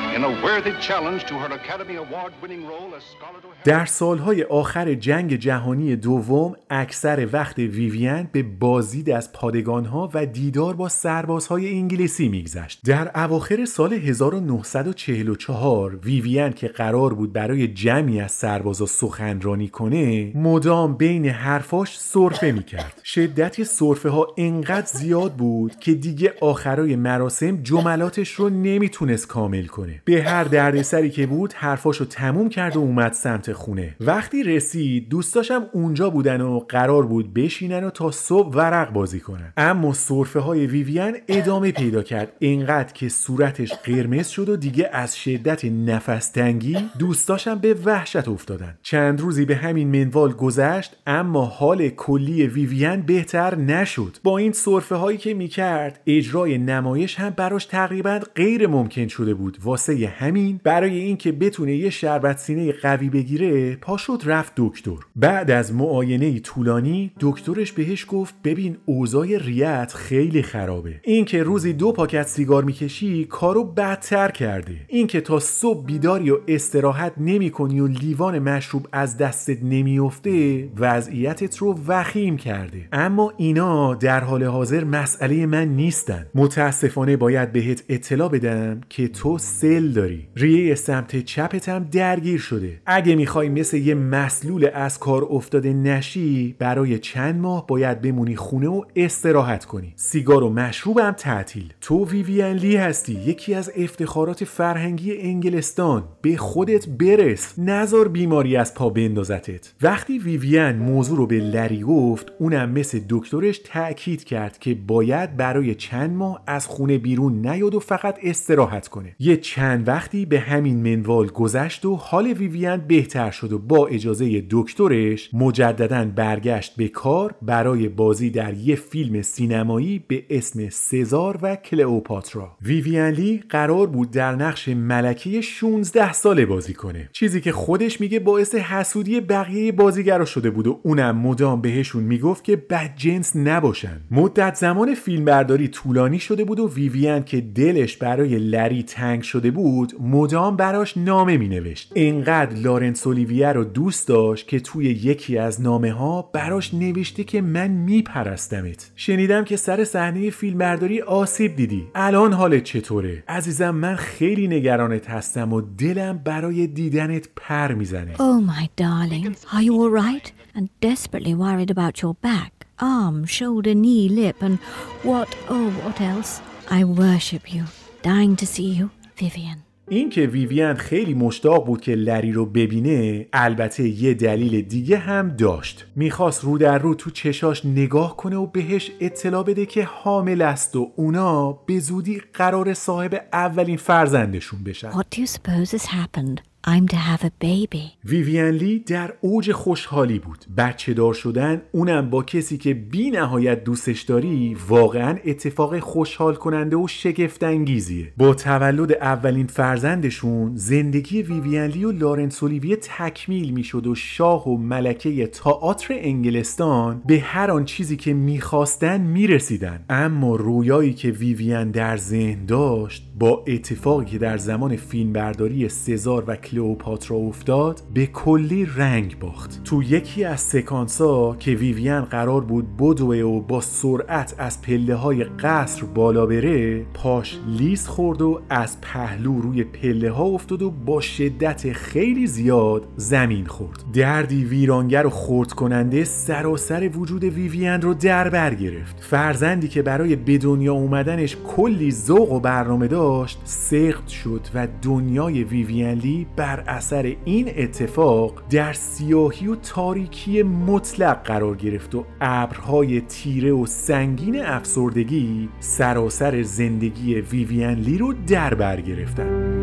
[SPEAKER 1] در سالهای آخر جنگ جهانی دوم اکثر وقت ویوین به بازدید از پادگانها و دیدار با سربازهای انگلیسی میگذشت. در اواخر سال 1944 ویوین که قرار بود برای جمعی از سربازا سخنرانی کنه مدام بین حرفاش سرفه می‌کرد. شدت سرفه ها انقدر زیاد بود که دیگه آخرای مراسم جملاتش رو نمی‌تونست کامل کنه. به هر دردسری که بود حرفاشو تموم کرد و اومد سمت خونه. وقتی رسید دوستاشم اونجا بودن و قرار بود بشینن و تا صبح ورق بازی کنن. اما صرفه های ویویان ادامه پیدا کرد. اینقدر که صورتش قرمز شد و دیگه از شدت نفس تنگی دوستاشم به وحشت افتادن. چند روزی به همین منوال گذشت اما حال کلی ویویان بهتر نشد. با این صرفه هایی که می‌کرد اجرای نمایش هم براش تقریبا غیر ممکن شده بود. واسه همین برای اینکه بتونه یه شربت سینه قوی بگیره پاشد رفت دکتر. بعد از معاینه طولانی دکترش بهش گفت ببین اوضاع ریت خیلی خرابه. اینکه روزی دو پاکت سیگار می‌کشی کارو بدتر کرده. اینکه تا صبح بیداری و استراحت نمی‌کنی و لیوان مشروب از دستت نمیافته وضعیتت رو وخیم کرده. اما اینا در حال حاضر مسئله من نیستن. متاسفانه باید بهت اطلاع بدم که تو سل داری. ریه سمت چپتم درگیر شده. اگه می‌خوای مثل یه مسلول از کار افتاده نشی برای چند ماه باید بمونی خونه و استراحت کنی. سیگار و مشروبم تعطیل. تو ویویان لی هستی. یکی از افتخارات فرهنگی انگلستان. به خودت برس. نزار بیماری از پا بندازتت. وقتی ویویان موضوع رو به لری گفت اونم مثل دکترش تاکید کرد که باید برای چند ماه از خونه بیرون نیاد و فقط استراحت کنه. یه چند وقتی به همین منوال گذشت و حال ویویان بهتر شد و با اجازه دکترش مجددا برگشت به کار برای بازی در یه فیلم سینمایی به اسم سزار و کلئوپاترا. ویویان لی قرار بود در نقش ملکه 16 ساله بازی کنه. چیزی که خودش میگه باعث حسودی بقیه بازیگرا شده بود و اونم مدام بهشون می‌گفت که بدجنس نباشن. مدت زمان فیلمبرداری طولانی شده بود و ویویان که دلش برای لری تنگ شده بود مدام براش نامه مینوشت. اینقدر لارنس اولیویه رو دوست داشت که توی یکی از نامه ها براش نوشته که من میپرستمت. شنیدم که سر صحنه فیلمبرداری آسیب دیدی. الان حالت چطوره؟ عزیزم من خیلی نگرانت هستم و دلم برای دیدنت پر می‌زنه.
[SPEAKER 31] Oh, my darling, are you all right? And desperately worried about your back, arm, shoulder, knee, lip, and what, oh, what else? I worship you. Dying to see you, Vivian.
[SPEAKER 1] این که ویویان خیلی مشتاق بود که لری رو ببینه البته یه دلیل دیگه هم داشت می‌خواست رو در رو تو چشاش نگاه کنه و بهش اطلاع بده که حامله است و اونا به زودی قراره صاحب اولین فرزندشون بشن
[SPEAKER 31] What do you suppose has happened? I'm to have a baby.
[SPEAKER 1] ویویان لی در اوج خوشحالی بود. بچه دار شدن اونم با کسی که بی نهایت دوستش داری واقعا اتفاق خوشحال کننده و شگفت انگیزیه با تولد اولین فرزندشون زندگی ویویان لی و لارنس اولیویه تکمیل می‌شد و شاه و ملکه تئاتر انگلستان به هر آن چیزی که می‌خواستن می‌رسیدن. اما رویایی که ویویان در ذهن داشت با اتفاقی که در زمان فیلمبرداری سزار و کلئوپاترا افتاد به کلی رنگ باخت. تو یکی از سکانسا که ویویان قرار بود بدوه و با سرعت از پله های قصر بالا بره پاش لیز خورد و از پهلو روی پله ها افتاد و با شدت خیلی زیاد زمین خورد. دردی ویرانگر و خورد کننده سراسر وجود ویویان رو در بر گرفت. فرزندی که برای به دنیا اومدنش کلی ذوق و برنامه داشت سخت شد و دنیای ویویان لی بر اثر این اتفاق در سیاهی و تاریکی مطلق قرار گرفت و ابرهای تیره و سنگین افسردگی سراسر زندگی ویویان لی رو در بر گرفتن.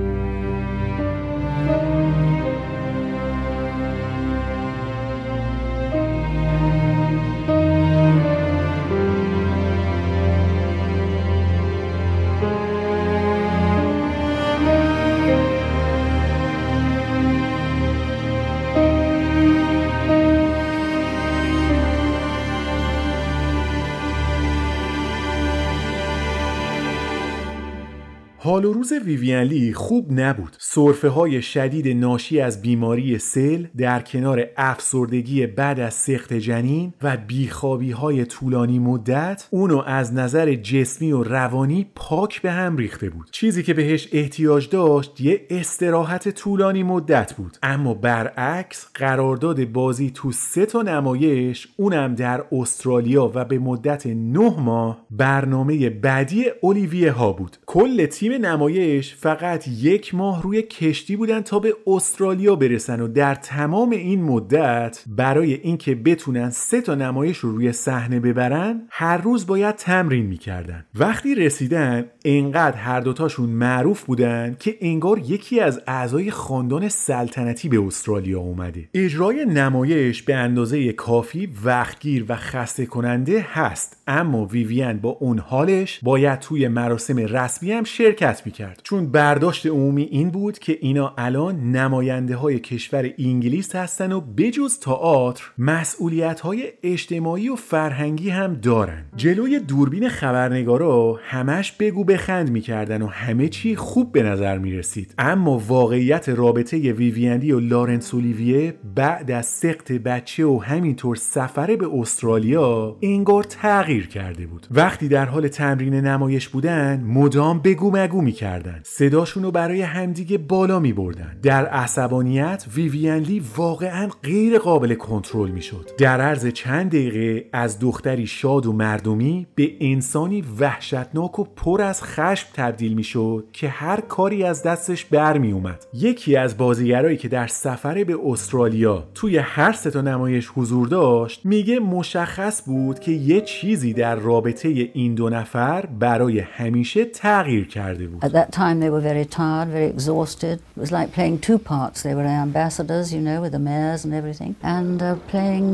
[SPEAKER 1] حال و روز ویویان لی خوب نبود. سرفه های شدید ناشی از بیماری سل در کنار افسردگی بعد از سخت جنین و بیخوابی های طولانی مدت اونو از نظر جسمی و روانی پاک به هم ریخته بود. چیزی که بهش احتیاج داشت یه استراحت طولانی مدت بود. اما برعکس قرارداد بازی تو سه تا نمایش اونم در استرالیا و به مدت نه ماه برنامه بعدی اولیویه ها بود. کل تیم نمایش فقط یک ماه روی کشتی بودن تا به استرالیا برسن و در تمام این مدت برای اینکه بتونن سه تا نمایش رو روی صحنه ببرن هر روز باید تمرین می‌کردن. وقتی رسیدن انقدر هر دوتاشون معروف بودن که انگار یکی از اعضای خاندان سلطنتی به استرالیا اومده. اجرای نمایش به اندازه کافی وقتگیر و خسته کننده هست اما ویوین با اون حالش باید توی مراسم رسمی هم شرکت می‌کرد. چون برداشت عمومی این بود که اینا الان نماینده های کشور انگلیس هستن و بجز تئاتر مسئولیت های اجتماعی و فرهنگی هم دارن. جلوی دوربین خبرنگارا همش بگو بخند می‌کردن و همه چی خوب به نظر می‌رسید. اما واقعیت رابطه ویوین لی و لارنس اولیویه بعد از سقط بچه و همینطور سفره به استرالیا انگار تغییر کرده بود. وقتی در حال تمرین نمایش بودن مدام بگو مگو می‌کردن. صداشون رو برای همدیگه بالا میبردن. در عصبانیت ویوین لی واقعا غیر قابل کنترل می‌شد. در عرض چند دقیقه از دختری شاد و مردمی به انسانی وحشتناک و پر از خشم تبدیل می‌شد که هر کاری از دستش برمی اومد یکی از بازیگرایی که در سفر به استرالیا توی هر سه تا نمایش حضور داشت میگه مشخص بود که یه چیزی در رابطه این دو نفر برای همیشه تغییر کرده بود
[SPEAKER 32] At that time they were very tired, very exhausted. It was like playing two parts. They were ambassadors, you know, with the mayors and everything, and uh, playing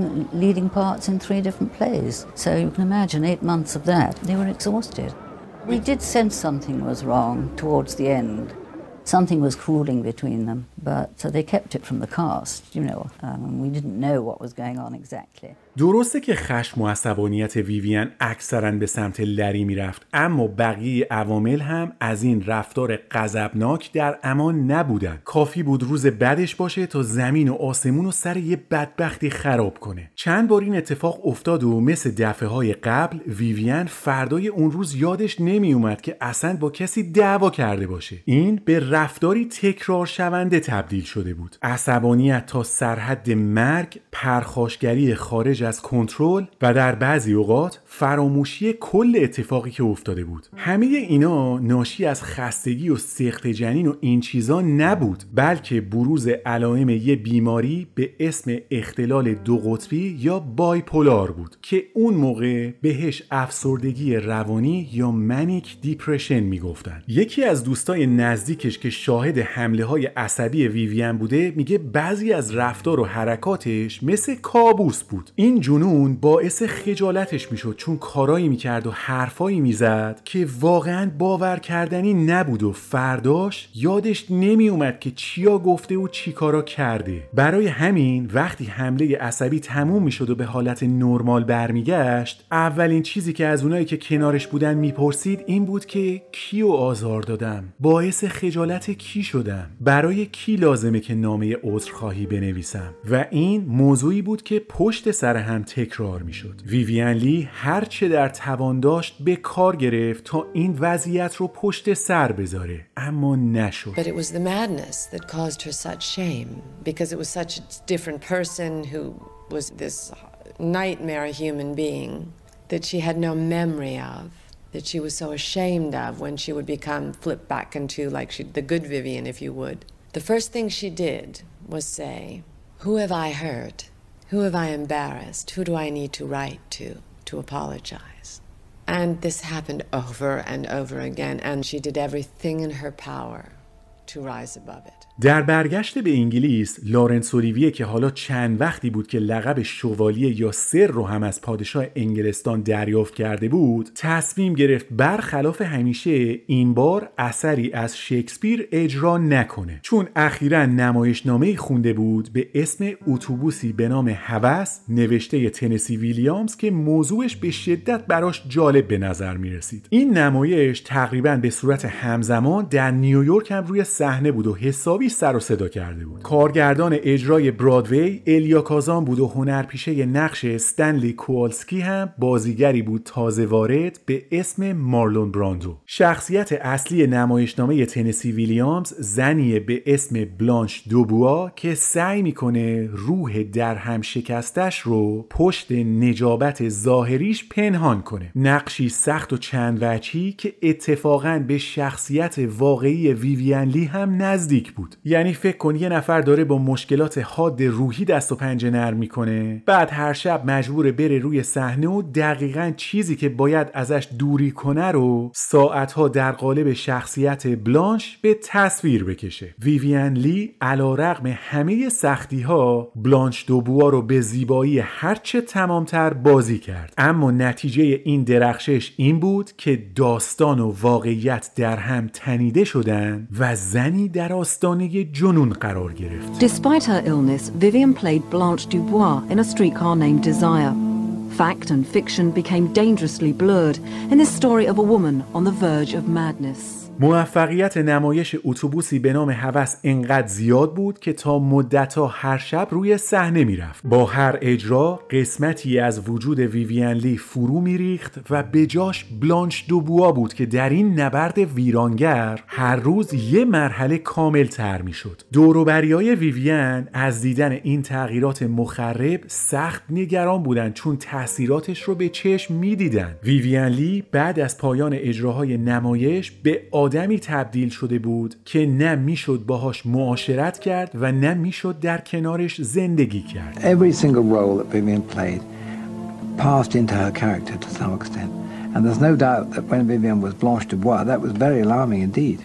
[SPEAKER 32] leading parts in three different plays. So you can imagine eight months of that. They were exhausted. We did sense something was wrong towards the end. Something was cooling between them, But they kept it from the cast, you know. Um, we didn't know what was going on exactly.
[SPEAKER 1] درسته که خشم و عصبانیت ویوین اکثرا به سمت لری می‌رفت اما بقیه عوامل هم از این رفتار غضبناک در امان نبودن کافی بود روز بدش باشه تا زمین و آسمون و سر یه بدبختی خراب کنه چند بار این اتفاق افتاد و مثل دفعه های قبل ویوین فردای اون روز یادش نمی اومد که اصلا با کسی دعوا کرده باشه این به رفتاری تکرار شونده تبدیل شده بود. عصبانیت تا سرحد مرگ پرخاشگری خارج از کنترل و در بعضی اوقات فراموشی کل اتفاقی که افتاده بود. همه اینا ناشی از خستگی و سقط جنین و این چیزا نبود بلکه بروز علائم یه بیماری به اسم اختلال دو قطبی یا bipolar بود که اون موقع بهش افسردگی روانی یا manic depression می‌گفتن. یکی از دوستای نزدیکش که شاهد حمله های عصبی ویوین بوده میگه بعضی از رفتار و حرکاتش مثل کابوس بود. این جنون باعث خجالتش می‌شد چون کارایی می‌کرد و حرفایی می‌زد که واقعا باور کردنی نبود و فرداش یادش نمیومد که چیا گفته و چی کارا کرده. برای همین وقتی حمله عصبی تموم می‌شد و به حالت نرمال برمیگشت اولین چیزی که از اونایی که کنارش بودن می‌پرسید این بود که کیو آزار دادم؟ باعث خجالت کی شدم؟ برای کی لازمه که نامه عذرخواهی بنویسم؟ و این موضوعی بود که پشت سر هم تکرار می‌شد. ویوین لی هر چه در توان داشت به کار گرفت تا این وضعیت رو پشت سر بذاره اما نشد
[SPEAKER 33] But it was the madness that caused her such shame because it was such a different person who was this nightmare human being that she had no memory of. That she was so ashamed of when she would become flipped back into like she, the good Vivian, if you would. The first thing she did was say, Who have I hurt? Who have I embarrassed? Who do I need to write to To apologize? And this happened over and over again, and she did everything in her power to rise above it.
[SPEAKER 1] در برگشت به انگلیس لارنس اولیویه که حالا چند وقتی بود که لقب شوالیه یا سر رو هم از پادشاه انگلستان دریافت کرده بود تصمیم گرفت برخلاف همیشه این بار اثری از شکسپیر اجرا نکنه. چون اخیرا نمایشنامه خونده بود به اسم اتوبوسی به نام هوس نوشته تنسی ویلیامز که موضوعش به شدت براش جالب به نظر می رسید این نمایش تقریبا به صورت همزمان در نیویورک هم روی صحنه بود و حسابی کمی سر و صدا کرده بود. کارگردان اجرای برادوی الیا کازان بود و هنرپیشه نقش استنلی کوالسکی هم بازیگری بود تازه وارد به اسم مارلون براندو. شخصیت اصلی نمایشنامه تنسی ویلیامز زنیه به اسم بلانش دوبوا که سعی می‌کنه روح در هم شکستش رو پشت نجابت ظاهریش پنهان کنه. نقشی سخت و چند وجهی که اتفاقا به شخصیت واقعی ویویان لی هم نزدیک بود. یعنی فکر کن یه نفر داره با مشکلات حاد روحی دست و پنجه نرم می‌کنه. بعد هر شب مجبور بره روی صحنه و دقیقا چیزی که باید ازش دوری کنه رو ساعتها در قالب شخصیت بلانش به تصویر بکشه. ویویان لی علا رقم همه سختی ها بلانش دوبوا رو به زیبایی هرچه تمامتر بازی کرد. اما نتیجه این درخشش این بود که داستان و واقعیت در هم تنیده شدن و زنی در آستانه جنون قرار گرفت
[SPEAKER 34] Despite her illness, Vivian played Blanche Dubois in a streetcar named Desire. Fact and fiction became dangerously blurred in this story of a woman on the verge of madness.
[SPEAKER 1] موفقیت نمایش اتوبوسی به نام هوس انقدر زیاد بود که تا مدتها هر شب روی صحنه می‌رفت. با هر اجرا قسمتی از وجود ویویان لی فرو میریخت و بجاش بلانش دوبوا بود که در این نبرد ویرانگر هر روز یه مرحله کامل تر می‌شد. دوروبری های ویویان از دیدن این تغییرات مخرب سخت نگران بودند چون تاثیراتش رو به چشم می‌دیدن ویویان لی بعد از پایان اجراهای نمایش به آدمی تبدیل شده بود که نه می‌شد باهاش معاشرت کرد و نه می‌شد در کنارش زندگی کرد.
[SPEAKER 35] Every single role that Vivian played passed into her character to some extent. And there's no doubt that when Vivian was Blanche Dubois, that was very alarming indeed.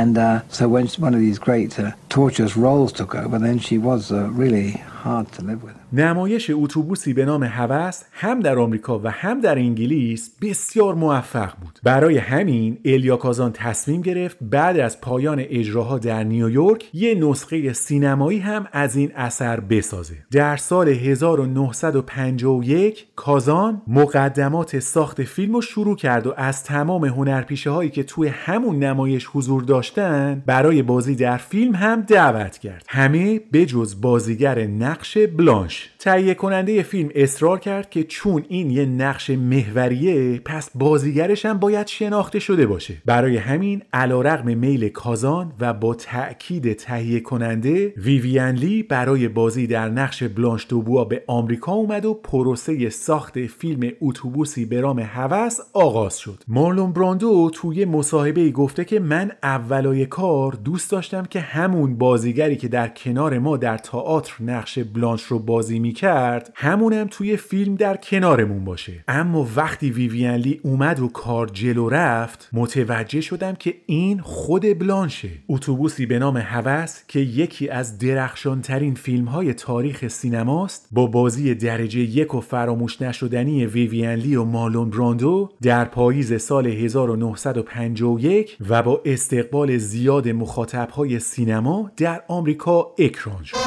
[SPEAKER 35] And uh, so when one of these great uh, torturous roles took over, then she was uh, really hard to live with.
[SPEAKER 1] نمایش اتوبوسی به نام هوس هم در آمریکا و هم در انگلیس بسیار موفق بود برای همین الیا کازان تصمیم گرفت بعد از پایان اجراها در نیویورک یه نسخه سینمایی هم از این اثر بسازه در سال 1951 کازان مقدمات ساخت فیلم رو شروع کرد و از تمام هنرپیشه هایی که توی همون نمایش حضور داشتن برای بازی در فیلم هم دعوت کرد. همه بجز بازیگر نقش بلانش تهیه کننده فیلم اصرار کرد که چون این یه نقش محوریه پس بازیگرش هم باید شناخته شده باشه. برای همین علیرغم میل کازان و با تأکید تهیه کننده ویویان لی برای بازی در نقش بلانش دوبوا به آمریکا اومد و پروسه ساخت فیلم اتوبوسی به نام هوس آغاز شد. مارلون براندو توی مصاحبه گفته که من اولای کار دوست داشتم که همون بازیگری که در کنار ما در تئاتر نقش بلانش رو بازی می کرد همونم توی فیلم در کنارمون باشه. اما وقتی ویویان لی اومد و کار جلو رفت متوجه شدم که این خود بلانشه. اتوبوسی به نام هوس که یکی از درخشانترین فیلم های تاریخ سینماست با بازی درجه یک و فراموش نشدنی ویویان لی و مالون براندو در پاییز سال 1951 و با استقبال زیاد مخاطبهای سینما در آمریکا اکران شد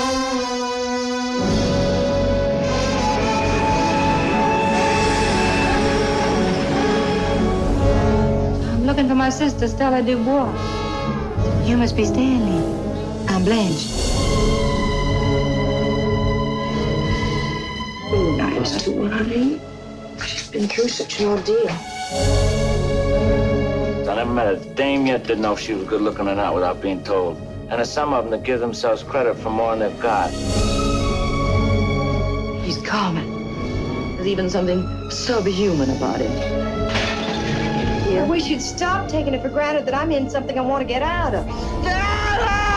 [SPEAKER 26] I'm looking for my sister, Stella Dubois. You must be Stanley. I'm Blanche.
[SPEAKER 36] Nice to honey. She's been through such an ordeal.
[SPEAKER 21] I never met a dame yet didn't know if she was good looking or not without being told. And there's some of them that give themselves credit for more than they've got.
[SPEAKER 36] He's common. There's even something subhuman about him.
[SPEAKER 26] I wish you'd stop taking it for granted that I'm in something I want to get out of.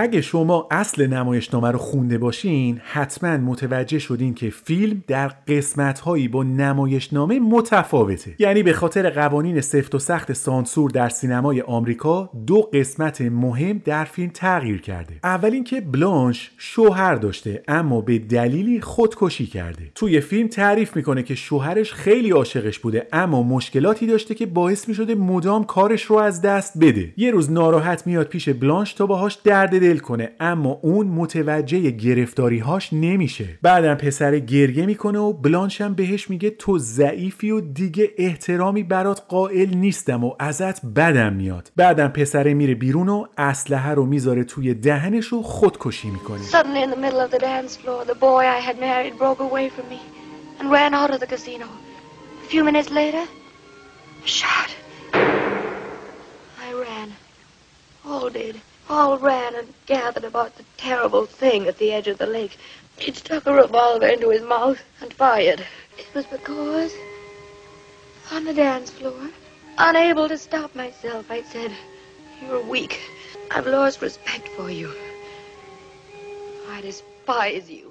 [SPEAKER 1] اگه شما اصل نمایشنامه رو خونده باشین حتما متوجه شدین که فیلم در قسمتهایی با نمایشنامه متفاوته. یعنی به خاطر قوانین سفت و سخت سانسور در سینمای آمریکا دو قسمت مهم در فیلم تغییر کرده. اول اینکه بلانش شوهر داشته اما به دلیلی خودکشی کرده. توی فیلم تعریف می‌کنه که شوهرش خیلی عاشقش بوده اما مشکلاتی داشته که باعث می‌شده مدام کارش رو از دست بده. یه روز ناراحت میاد پیش بلانش تا باهاش درد ول کنه اما اون متوجه گرفتاریهاش نمیشه. بعدم پسر گریه می‌کنه و بلانش هم بهش میگه تو ضعیفی و دیگه احترامی برات قائل نیستم و ازت بدم میاد. بعدم پسره میره بیرون و اسلحه رو می‌ذاره توی دهنش و خودکشی می‌کنه.
[SPEAKER 26] All ran and gathered about the terrible thing at the edge of the lake. He'd stuck a revolver into his mouth and fired. It was because, on the dance floor, unable to stop myself, I said, You're weak. I've lost respect for you. I despise you.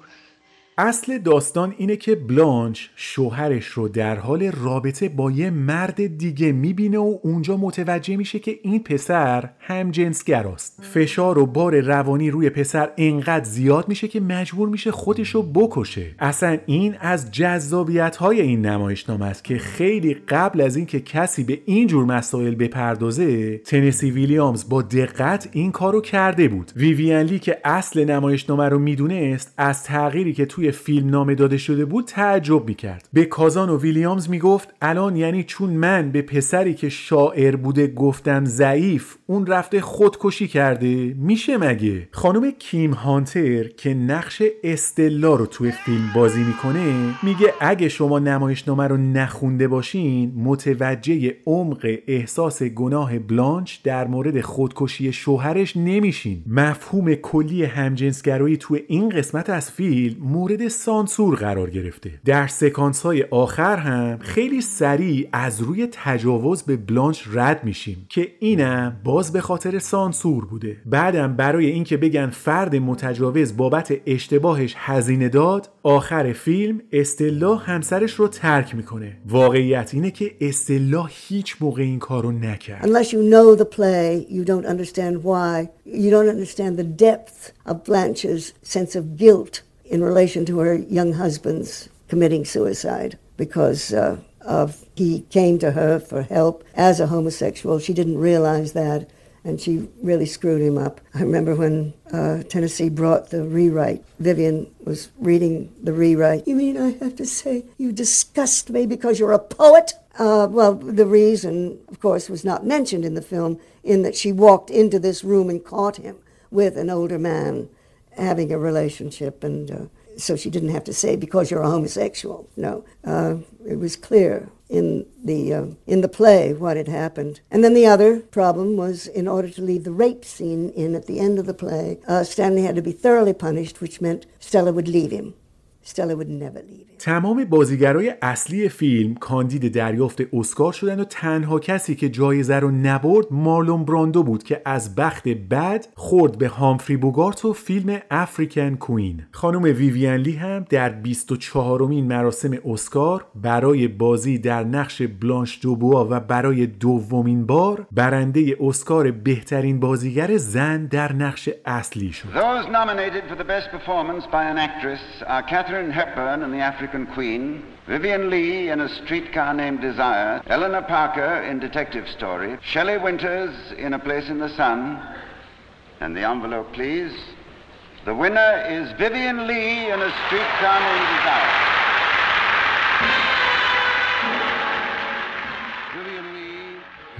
[SPEAKER 1] اصل داستان اینه که بلانچ شوهرش رو در حال رابطه با یه مرد دیگه می‌بینه و اونجا متوجه میشه که این پسر هم جنسگراست فشار و بار روانی روی پسر انقدر زیاد میشه که مجبور میشه خودش رو بکشه. اصلا این از جذابیت های این نمایشنامه است که خیلی قبل از اینکه کسی به این جور مسائل بپردازه تنسی ویلیامز با دقت این کارو کرده بود. ویویان لی که اصل نمایشنامه رو می‌دونست از تغییری که توی فیلم نامه داده شده بود تعجب می‌کرد. به کازان و ویلیامز می‌گفت الان یعنی چون من به پسری که شاعر بوده گفتم ضعیف اون رفته خودکشی کرده. میشه مگه؟ خانم کیم هانتر که نقش استلا رو توی فیلم بازی می‌کنه میگه اگه شما نمایشنامه رو نخونده باشین متوجه عمق احساس گناه بلانچ در مورد خودکشی شوهرش نمیشین. مفهوم کلی همجنسگرایی توی این قسمت از فیلم مورد سانسور قرار گرفته. در سکانس های آخر هم خیلی سریع از روی تجاوز به بلانچ رد میشیم که اینم باز به خاطر سانسور بوده. بعدم برای اینکه بگن فرد متجاوز بابت اشتباهش هزینه داد آخر فیلم استلا همسرش رو ترک می‌کنه. واقعیت اینه که استلا هیچ موقع این کارو نکرد.
[SPEAKER 37] Unless you know the play, you don't understand why. You don't understand the depth of Blanche's sense of guilt. In relation to her young husband's committing suicide because uh, of he came to her for help as a homosexual. She didn't realize that, and she really screwed him up. I remember when uh, Tennessee brought the rewrite. Vivian was reading the rewrite. You mean I have to say you disgust me because you're a poet? Uh, well, the reason, of course, was not mentioned in the film, in that she walked into this room and caught him with an older man having a relationship, and uh, so she didn't have to say because you're a homosexual. No, uh, it was clear in the uh, in the play what had happened. And then the other problem was, in order to leave the rape scene in at the end of the play, uh, Stanley had to be thoroughly punished, which meant Stella would leave him.
[SPEAKER 1] تمام بازیگرای اصلی فیلم کاندید دریافت اسکار شدن و تنها کسی که جایزه رو نبرد مارلون براندو بود که از بخت بد خورد به هامفری بوگارت و فیلم افریکن کوین. خانم ویویان لی هم در 24 مین مراسم اسکار برای بازی در نقش بلانش دوبوا و برای دومین بار برنده اسکار بهترین بازیگر زن در نقش اصلی شد.
[SPEAKER 38] Those Katharine Hepburn in The African Queen, Vivian Lee in A Streetcar Named Desire, Eleanor Parker in Detective Story, Shelley Winters in A Place in the Sun, and the envelope, please. The winner is Vivian Lee in A Streetcar Named Desire.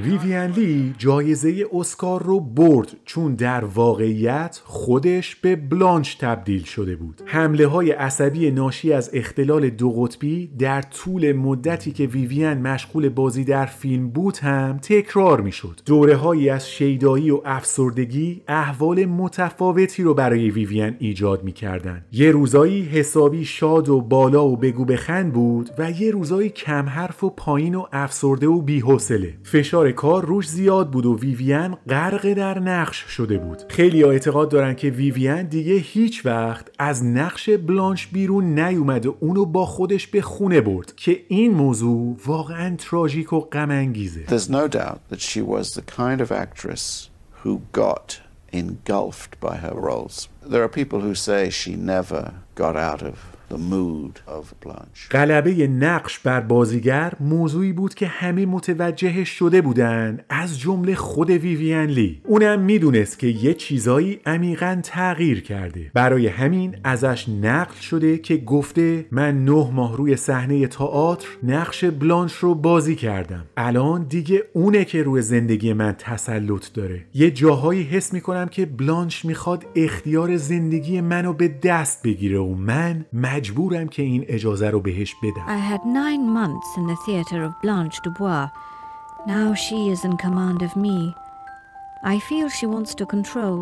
[SPEAKER 1] ویویان لی جایزه اسکار رو برد چون در واقعیت خودش به بلانچ تبدیل شده بود. حمله های عصبی ناشی از اختلال دو قطبی در طول مدتی که ویویان مشغول بازی در فیلم بود هم تکرار می شد دوره هایی از شیدایی و افسردگی احوال متفاوتی رو برای ویویان ایجاد می کردن. یه روزایی حسابی شاد و بالا و بگو بخند بود و یه روزایی کم حرف و پایین و افسرده و بی‌حوصله. فشار کار روش زیاد بود و ویویان غرق در نقش شده بود خیلیا اعتقاد دارن که ویویان دیگه هیچ وقت از نقش بلانش بیرون نیومد و اونو با خودش به خونه برد که این موضوع واقعا تراژیک و غم انگیزه
[SPEAKER 39] There's no doubt that she was the kind of actress who got engulfed by her roles. There are people who say she never got out of
[SPEAKER 1] غلبه نقش بر بازیگر موضوعی بود که همه متوجه شده بودن از جمله خود ویویان لی. اونم می‌دونست که یه چیزایی عمیقا تغییر کرده. برای همین ازش نقل شده که گفته من نه ماه روی صحنه تئاتر نقش بلانش رو بازی کردم. الان دیگه اونه که روی زندگی من تسلط داره. یه جاهایی حس می‌کنم که بلانش می‌خواد اختیار زندگی منو به دست بگیره و من مجبورم که این اجازه رو بهش بدم
[SPEAKER 31] I had nine months in the theatre of Blanche Dubois. Now she is in command of me. I feel she wants to control,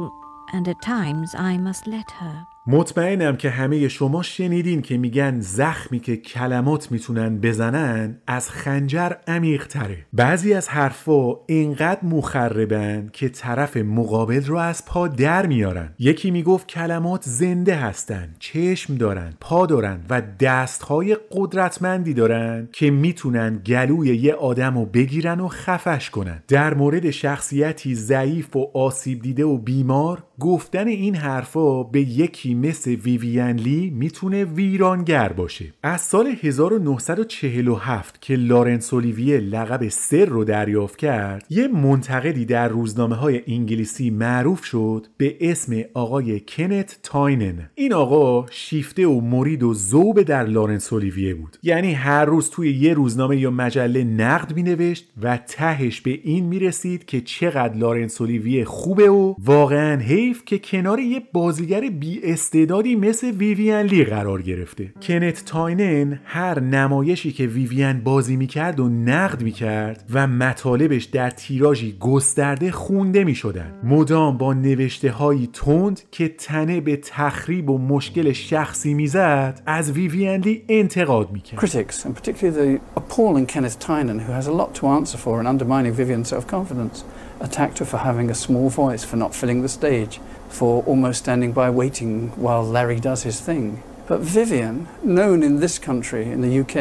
[SPEAKER 31] and at times I must let her.
[SPEAKER 1] مطمئنم که همه شما شنیدین که میگن زخمی که کلمات می‌تونن بزنن از خنجر عمیق تره بعضی از حرفا اینقدر مخربن که طرف مقابل رو از پا در میارن. یکی می‌گفت کلمات زنده هستن چشم دارن پا دارن و دستهای قدرتمندی دارن که می‌تونن گلوی یه آدم رو بگیرن و خفش کنن. در مورد شخصیتی ضعیف و آسیب دیده و بیمار گفتن این حرفا به یکی مثل ویویان لی می‌تونه ویرانگر باشه. از سال 1947 که لارنس اولیویه لقب سر رو دریافت کرد یه منتقدی در روزنامه های انگلیسی معروف شد به اسم آقای کنت تاینن. این آقا شیفته و مرید و ذوب در لارنس اولیویه بود. یعنی هر روز توی یه روزنامه یا مجله نقد مینوشت و تهش به این می‌رسید که چقدر لارنس اولیویه خوبه و واقعا حیف که کنار یه بازیگر بی استعدادی مثل ویویان لی قرار گرفته. کنت تاینن هر نمایشی که ویویان بازی می‌کرد و نقد می‌کرد و مطالبش در تیراژی گسترده خونده می‌شدن. مدام با نوشته هایی تند که تنه به تخریب و مشکل شخصی می‌زد از ویویان لی انتقاد می‌کرد.
[SPEAKER 40] Critics, and particularly the appalling Kenneth Tynan, who has a lot to answer for in undermining Vivian's self confidence, attacked her for having a small voice, for not filling the stage, for almost standing by waiting while Larry does his thing. But Vivien, known in this country, in the UK,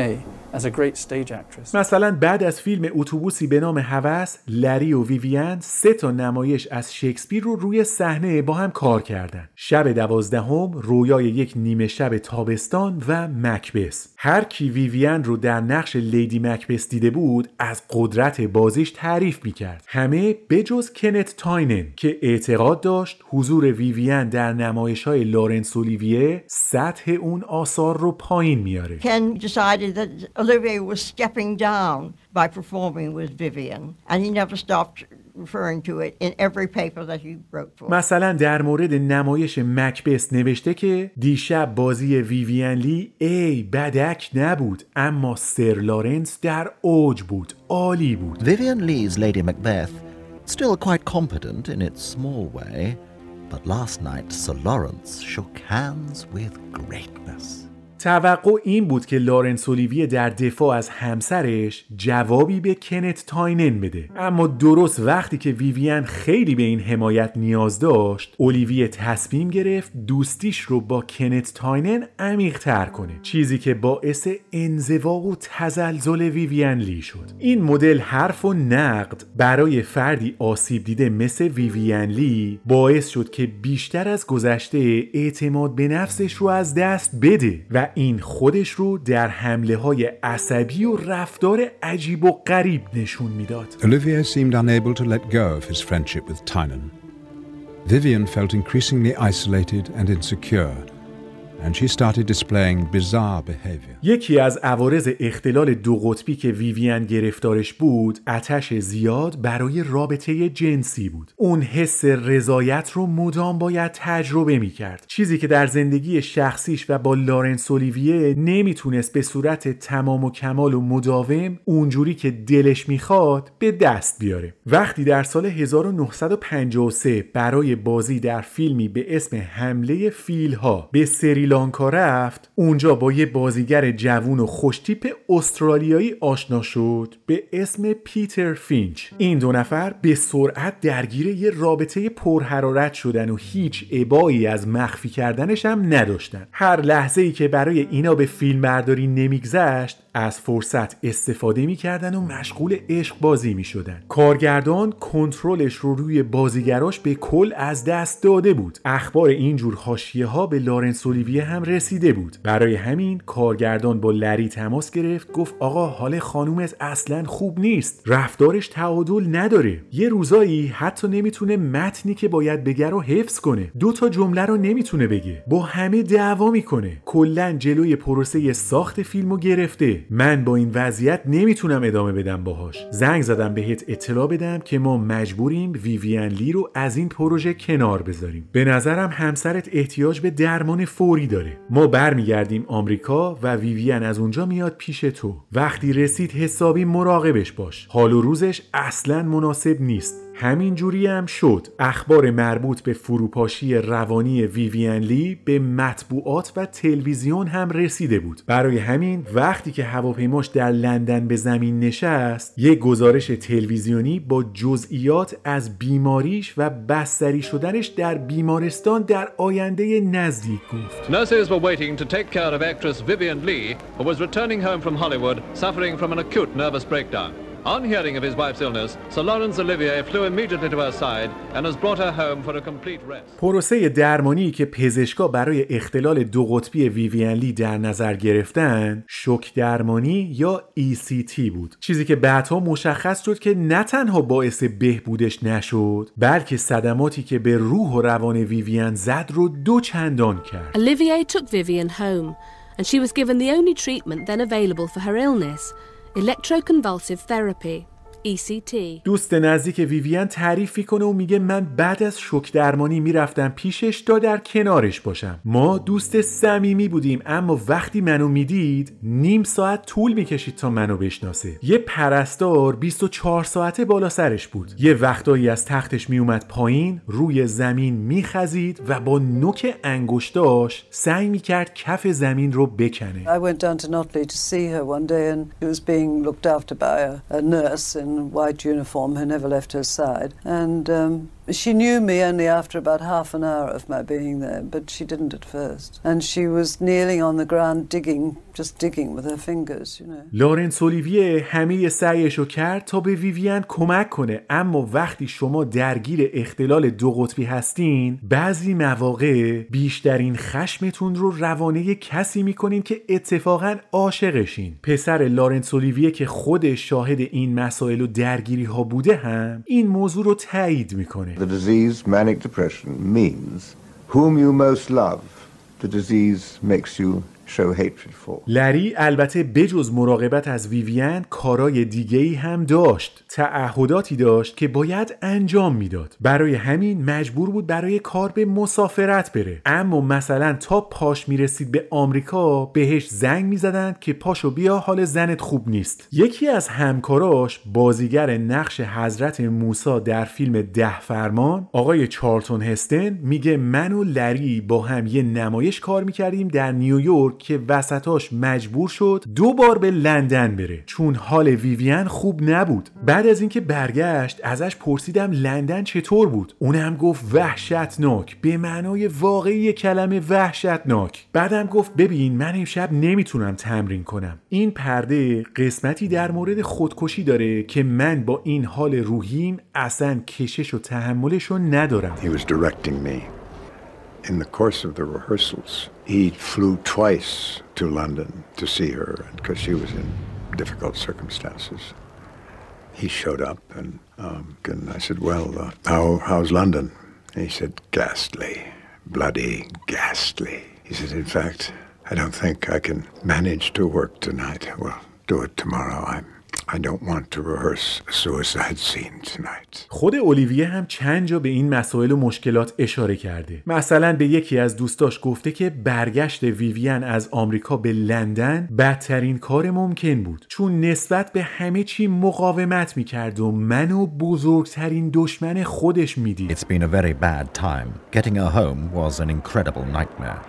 [SPEAKER 40] as a great stage actress.
[SPEAKER 1] مثلا بعد از فیلم اتوبوسی به نام هوس لری و ویویان سه تا نمایش از شکسپیر رو روی صحنه با هم کار کردن شب دوازدهم رویای یک نیمه شب تابستان و مکبث هر کی ویویان رو در نقش لیدی مکبث دیده بود از قدرت بازیش تعریف می‌کرد. همه بجز کنت تاینن که اعتقاد داشت حضور ویویان در نمایش های لارنس اولیویه سطح اون آثار رو پایین میاره
[SPEAKER 41] Ken decided that Olivier was stepping down. by performing with Vivian, and he never stopped referring to it in every paper that he wrote for.
[SPEAKER 1] مثلا در مورد نمایش مکبس نوشته که دیشب بازی ویویان لی ای بدک نبود اما سر لارنس در اوج بود عالی بود
[SPEAKER 42] Vivian Lee's Lady Macbeth, still quite competent in its small way, but last night Sir Lawrence shook hands with greatness.
[SPEAKER 1] توقع این بود که لارنس اولیویه در دفاع از همسرش جوابی به کنت تاینن بده. اما درست وقتی که ویویان خیلی به این حمایت نیاز داشت اولیویه تصمیم گرفت دوستیش رو با کنت تاینن عمیق تر کنه چیزی که باعث انزوا و تزلزل ویویان لی شد. این مدل حرف و نقد برای فردی آسیب دیده مثل ویویان لی باعث شد که بیشتر از گذشته اعتماد به نفسش رو از دست بده و این خودش رو در حمله های عصبی و رفتار عجیب و غریب نشون می‌داد.
[SPEAKER 43] Olivier seemed unable to let go of his friendship with Tynan. Vivian felt increasingly isolated and insecure, and she started displaying bizarre behavior.
[SPEAKER 1] یکی از عوارض اختلال دو قطبی که ویویان گرفتارش بود اتش زیاد برای رابطه جنسی بود. اون حس رضایت رو مدام باید تجربه می کرد چیزی که در زندگی شخصیش و با لارنس اولیویه نمی‌تونست به صورت تمام و کمال و مداوم اونجوری که دلش می‌خواد به دست بیاره. وقتی در سال 1953 برای بازی در فیلمی به اسم حمله فیلها به سریلانکا رفت اونجا با یه بازیگر جوون و خوشتیپ استرالیایی آشنا شد به اسم پیتر فینچ. این دو نفر به سرعت درگیر یه رابطه پرحرارت شدن و هیچ ابایی از مخفی کردنش هم نداشتن. هر لحظه ای که برای اینا به فیلم برداری نمیگذشت از فرصت استفاده می‌کردن و مشغول عشق بازی می‌شدن. کارگردان کنترلش رو روی بازیگراش به کل از دست داده بود. اخبار اینجور حاشیه ها به لارنس اولیویه اولیویه هم رسیده بود. برای همین کارگردان با لری تماس گرفت گفت آقا حال خانومت اصلا خوب نیست. رفتارش تعادل نداره. یه روزایی حتی نمی‌تونه متنی که باید بگه رو حفظ کنه. دو تا جمله رو نمی‌تونه بگه. با همه دعوا می‌کنه. کلا جلوی پروسه ساخت فیلمو گرفته. من با این وضعیت نمی‌تونم ادامه بدم باهاش. زنگ زدم بهت اطلاع بدم که ما مجبوریم ویویان لی رو از این پروژه کنار بذاریم. به نظرم همسرت احتیاج به درمان فوری داره. ما برمیگردیم آمریکا و ویویان از اونجا میاد پیش تو. وقتی رسید حسابی مراقبش باش. حال و روزش اصلا مناسب نیست. همین جوری هم شد. اخبار مربوط به فروپاشی روانی ویویان لی به مطبوعات و تلویزیون هم رسیده بود. برای همین وقتی که هواپیماش در لندن به زمین نشست یک گزارش تلویزیونی با جزئیات از بیماریش و بستری شدنش در بیمارستان در آینده نزدیک گفت.
[SPEAKER 44] Nurses were waiting to take care of actress Vivian Lee, who was returning home from Hollywood suffering from an acute nervous breakdown. On hearing of his wife's illness, Sir Lawrence Olivier flew immediately to her side and has brought her home for a complete rest.
[SPEAKER 1] پروسه درمانی که پزشکا برای اختلال دو قطبی ویویان لی در نظر گرفتن شوک درمانی یا ECT بود چیزی که بعدها مشخص شد که نه تنها باعث بهبودش نشد بلکه صدماتی که به روح و روان ویویان زد رو دو چندان کرد
[SPEAKER 45] Olivier took Vivian home, and she was given the only treatment then available for her illness electroconvulsive therapy. ECT.
[SPEAKER 1] دوست نزدیک ویویان تعریف می‌کنه و میگه من بعد از شوک درمانی می‌رفتم پیشش تا در کنارش باشم. ما دوست صمیمی بودیم اما وقتی منو می‌دید نیم ساعت طول می‌کشید تا منو بشناسه. یه پرستار 24 ساعته بالا سرش بود. یه وقتایی از تختش میومد پایین روی زمین میخزید و با نوک انگشتاش سعی می‌کرد کف زمین رو بکنه.
[SPEAKER 46] I went down to Notley to see her one day and she was being looked after by a, a nurse in white uniform who never left her side. And um, she knew me only after about half an hour of my being there, but she didn't at first. And she was kneeling on the ground digging, just digging with her fingers, you know.
[SPEAKER 1] لورنس اولیویه همه سعیشو کرد تا به ویویان کمک کنه اما وقتی شما درگیر اختلال دو قطبی هستین بعضی مواقع بیشترین خشمتون رو روانه کسی می‌کنین که اتفاقا عاشقشین پسر لورنس اولیویه که خودش شاهد این مسائل و درگیری ها بوده هم این موضوع رو تایید می‌کنه
[SPEAKER 47] The disease manic depression means whom you most love, the disease makes you.
[SPEAKER 1] لری البته بجز مراقبت از ویویان کارای دیگه ای هم داشت. تعهداتی داشت که باید انجام می‌داد. برای همین مجبور بود برای کار به مسافرت بره. اما مثلا تا پاش می‌رسید به آمریکا بهش زنگ می‌زدند که پاشو بیا حال زنت خوب نیست. یکی از همکاراش بازیگر نقش حضرت موسی در فیلم ده فرمان آقای چارلتون هستن میگه من و لری با هم یه نمایش کار می‌کردیم در نیویورک که وسطاش مجبور شد دو بار به لندن بره. چون حال ویویان خوب نبود. بعد از اینکه برگشت ازش پرسیدم لندن چطور بود؟ اونم گفت وحشتناک. به معنای واقعی کلمه وحشتناک. بعدم گفت ببین من امشب نمی‌تونم تمرین کنم. این پرده قسمتی در مورد خودکشی داره که من با این حال روحیم اصلا کشش و تحملش رو ندارم.
[SPEAKER 48] He was directing me. In the course of the rehearsals, he flew twice to London to see her because she was in difficult circumstances. He showed up and, um, and I said, Well, uh, how, how's London? And he said, Ghastly, bloody ghastly. He said, In fact, I don't think I can manage to work tonight. Well, do it tomorrow. I'm I don't want to rehearse a suicide scene tonight.
[SPEAKER 1] خود اولیویه هم چند جا به این مسائل و مشکلات اشاره کرده مثلا به یکی از دوستاش گفته که برگشت ویویان از آمریکا به لندن بدترین کار ممکن بود چون نسبت به همه چی مقاومت می‌کرد و منو بزرگترین دشمن خودش می‌دید
[SPEAKER 42] It's been a very bad time. Getting her home was an incredible nightmare.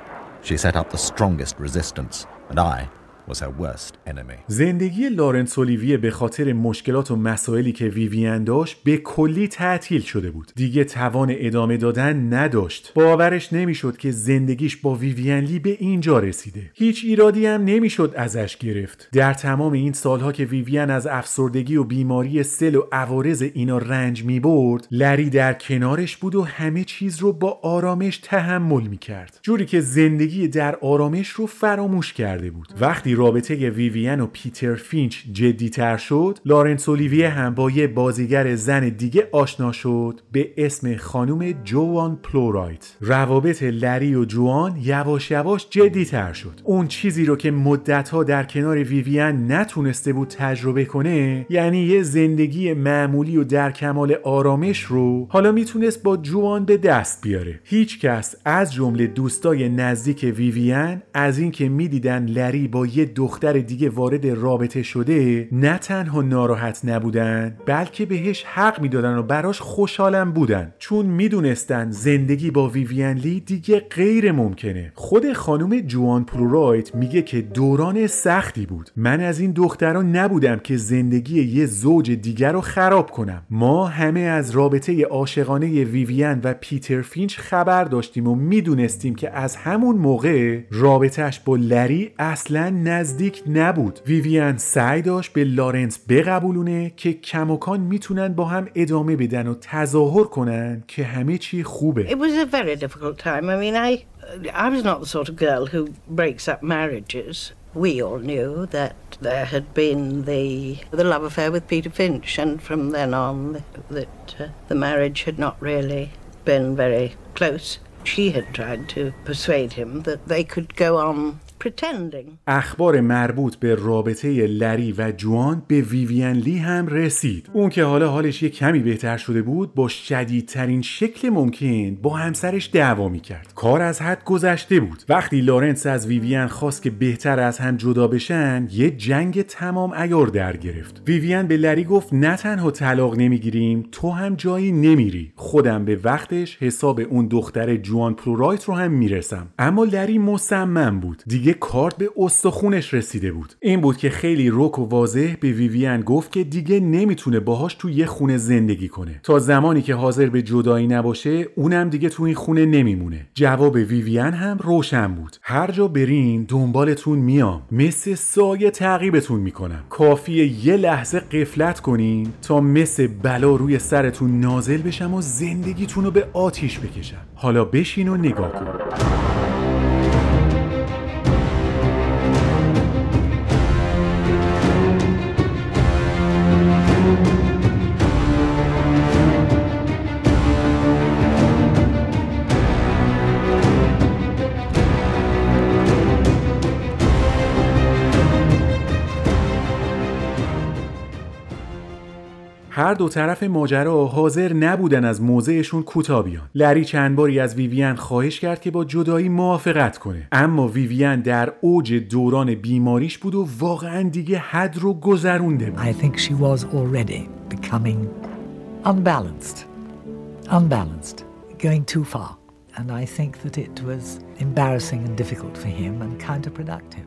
[SPEAKER 42] She set up the strongest resistance, and I was her worst enemy.
[SPEAKER 1] زندگی لارنس اولیویه به خاطر مشکلات و مسائلی که ویویان داشت به کلی تعطیل شده بود. دیگه توان ادامه دادن نداشت. باورش نمی‌شد که زندگیش با ویویان لی به اینجا رسیده. هیچ ایرادی هم نمی‌شد ازش گرفت. در تمام این سالها که ویویان از افسردگی و بیماری سل و عوارض اینا رنج می برد لری در کنارش بود و همه چیز رو با آرامش تحمل می کرد جوری که زندگی در آرامش رو فراموش کرده بود. وقتی رابطه ویویان و پیتر فینچ جدی تر شد لارنس اولیویه هم با یه بازیگر زن دیگه آشنا شد به اسم خانم جوان پلورایت. روابط لری و جوان یواش یواش جدی تر شد. اون چیزی رو که مدتها در کنار ویویان نتونسته بود تجربه کنه یعنی یه زندگی معمولی و در کمال آرامش رو حالا می‌تونست با جوان به دست بیاره. هیچ کس از جمله دوستای نزدیک ویویان از اینکه می‌دیدن لری با یه دختر دیگه وارد رابطه شده نه تنها ناراحت نبودن بلکه بهش حق می‌دادن و براش خوشحالم بودن. چون می‌دونستن زندگی با ویویان لی دیگه غیر ممکنه. خود خانم جوان پلورایت میگه که دوران سختی بود. من از این دختران نبودم که زندگی یه زوج دیگر رو خراب کنم. ما همه از رابطه عاشقانه ویویان و پیتر فینچ خبر داشتیم و می‌دونستیم که از همون موقع رابطهش با لری اصلا نزدیک نبود ویویان سعی داشت به لارنس بقبولونه که کماکان می‌تونن با هم ادامه بدن و تظاهر کنن که همه چی خوبه
[SPEAKER 49] It was a very difficult time. I mean, I, I was not the sort of girl who breaks up marriages. We all knew that there had been the the love affair with Peter Finch, and from then on, that uh, the marriage had not really been very close. She had tried to persuade him that they could go on.
[SPEAKER 1] اخبار مربوط به رابطه لری و جوان به ویویان لی هم رسید. اون که حالا حالش یه کمی بهتر شده بود با شدیدترین شکل ممکن با همسرش دعوا می‌کرد. کار از حد گذشته بود. وقتی لارنس از ویویان خواست که بهتر از هم جدا بشن یه جنگ تمام ایار در گرفت. ویویان به لری گفت نه تنها طلاق نمی‌گیریم تو هم جایی نمیری. خودم به وقتش حساب اون دختر جوان پلورایت رو هم می‌رسم. اما لری مصمم بود. دیگه کارد به استخونش رسیده بود. این بود که خیلی رک و واضح به ویویان گفت که دیگه نمی‌تونه باهاش تو یه خونه زندگی کنه. تا زمانی که حاضر به جدایی نباشه اونم دیگه تو این خونه نمیمونه. جواب ویویان هم روشن بود. هر جا برین دنبالتون میام. مثل سایه تعقیبتون می‌کنم. کافیه یه لحظه غفلت کنین تا مثل بلا روی سرتون نازل بشم و زندگیتون رو به آتیش بکشم. حالا بشین و نگاه کن هر دو طرف ماجرا حاضر نبودن از موضعشون کوتاه بیان لری چند باری از ویویان خواهش کرد که با جدایی موافقت کنه اما ویویان در اوج دوران بیماریش بود و واقعا دیگه حد رو گذرونده بود
[SPEAKER 50] I think she was already becoming unbalanced. Unbalanced. Going too far. And I think that it was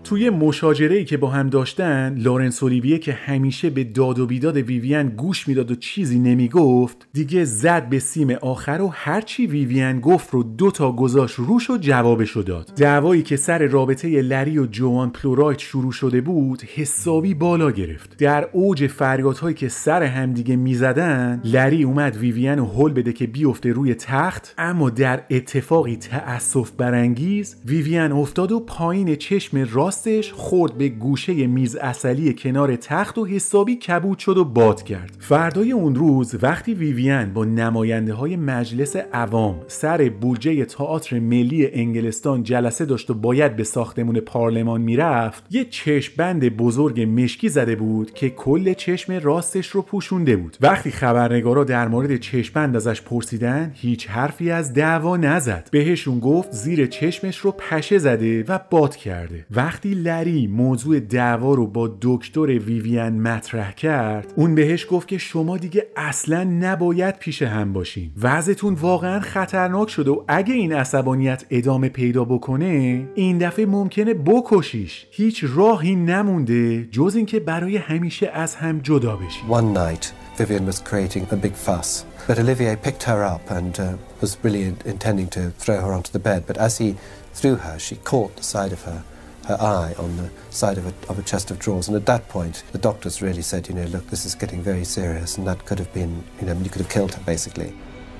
[SPEAKER 1] توی مشاجره ای که با هم داشتن لارنس اولیویه که همیشه به داد و بیداد ویویان گوش می‌داد و چیزی نمی‌گفت دیگه زد به سیم آخر و هرچی ویویان گفت رو دو تا گذاش روش و جوابشو داد. دعوایی که سر رابطه لری و جوان پلورایت شروع شده بود حسابی بالا گرفت. در اوج فریادهایی که سر همدیگه می‌زدن لری اومد ویویان و هل بده که بیفته روی تخت اما در اتفاقی تأسف برانگیز ویویان افتاد و پایین چشم راستش خورد به گوشه میز اصلی کنار تخت و حسابی کبود شد و باد کرد. فردای اون روز وقتی ویویان با نماینده های مجلس عوام سر بودجه تئاتر ملی انگلستان جلسه داشت و باید به ساختمون پارلمان می‌رفت یه چشمبند بزرگ مشکی زده بود که کل چشم راستش رو پوشونده بود. وقتی خبرنگارا در مورد چشمبند ازش پرسیدن هیچ حرفی از دعوا نزد. بهشون گفت زیر چشمش رو پشه زده و باد کرده. وقتی لری موضوع دعوا رو با دکتر ویویان مطرح کرد اون بهش گفت که شما دیگه اصلا نباید پیش هم باشین. وضعتون واقعا خطرناک شده و اگه این عصبانیت ادامه پیدا بکنه این دفعه ممکنه بکشیش. هیچ راهی نمونده جز اینکه برای همیشه از هم جدا بشین.
[SPEAKER 51] One night, Vivian was creating a big fuss, but Olivier picked her up and uh, was really in- intending to throw her onto the bed. But as he threw her, she caught the side of her, her eye on the side of a, of a chest of drawers. And at that point, the doctors really said, you know, look, this is getting very serious, and that could have been, you know, you could have killed her basically.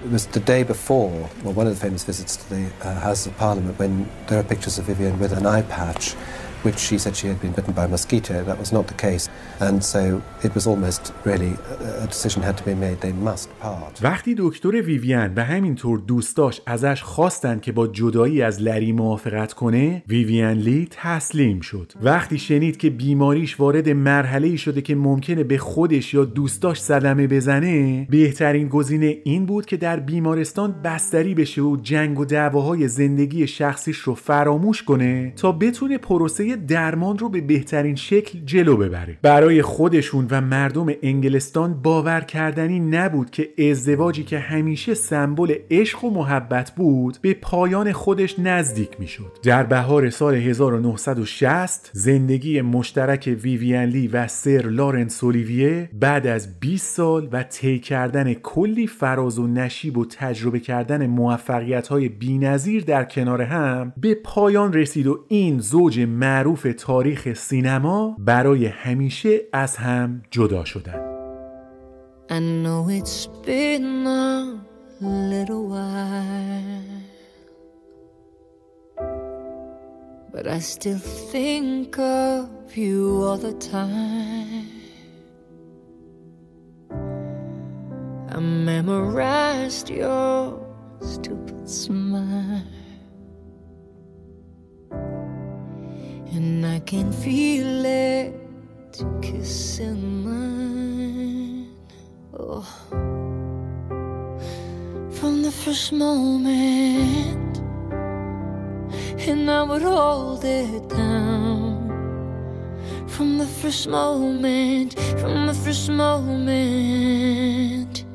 [SPEAKER 51] It was the day before, well, one of the famous visits to the uh, House of Parliament, when there are pictures of Vivian with an eye patch, which she said she had been bitten by a mosquito. That was not the case.
[SPEAKER 1] وقتی دکتر ویویان و همینطور دوستاش ازش خواستن که با جدایی از لری موافقت کنه ویویان لی تسلیم شد. وقتی شنید که بیماریش وارد مرحله ای شده که ممکنه به خودش یا دوستاش صدمه بزنه بهترین گزینه این بود که در بیمارستان بستری بشه و جنگ و دعواهای زندگی شخصیش رو فراموش کنه تا بتونه پروسه درمان رو به بهترین شکل جلو ببره. برای خودشون و مردم انگلستان باور کردنی نبود که ازدواجی که همیشه سمبل عشق و محبت بود به پایان خودش نزدیک می‌شد. در بهار سال 1960 زندگی مشترک ویویان لی و سر لارنس اولیویه بعد از 20 سال و طی کردن کلی فراز و نشیب و تجربه کردن موفقیت های بینظیر در کنار هم به پایان رسید و این زوج معروف تاریخ سینما برای همیشه از هم جدا شدند.
[SPEAKER 52] I know it's been a little while, but I still think of you all the time. I memorized your stupid smile, and I can feel it kissing mine. Oh. From the first moment, and I would hold it down. From the first moment, from the first moment,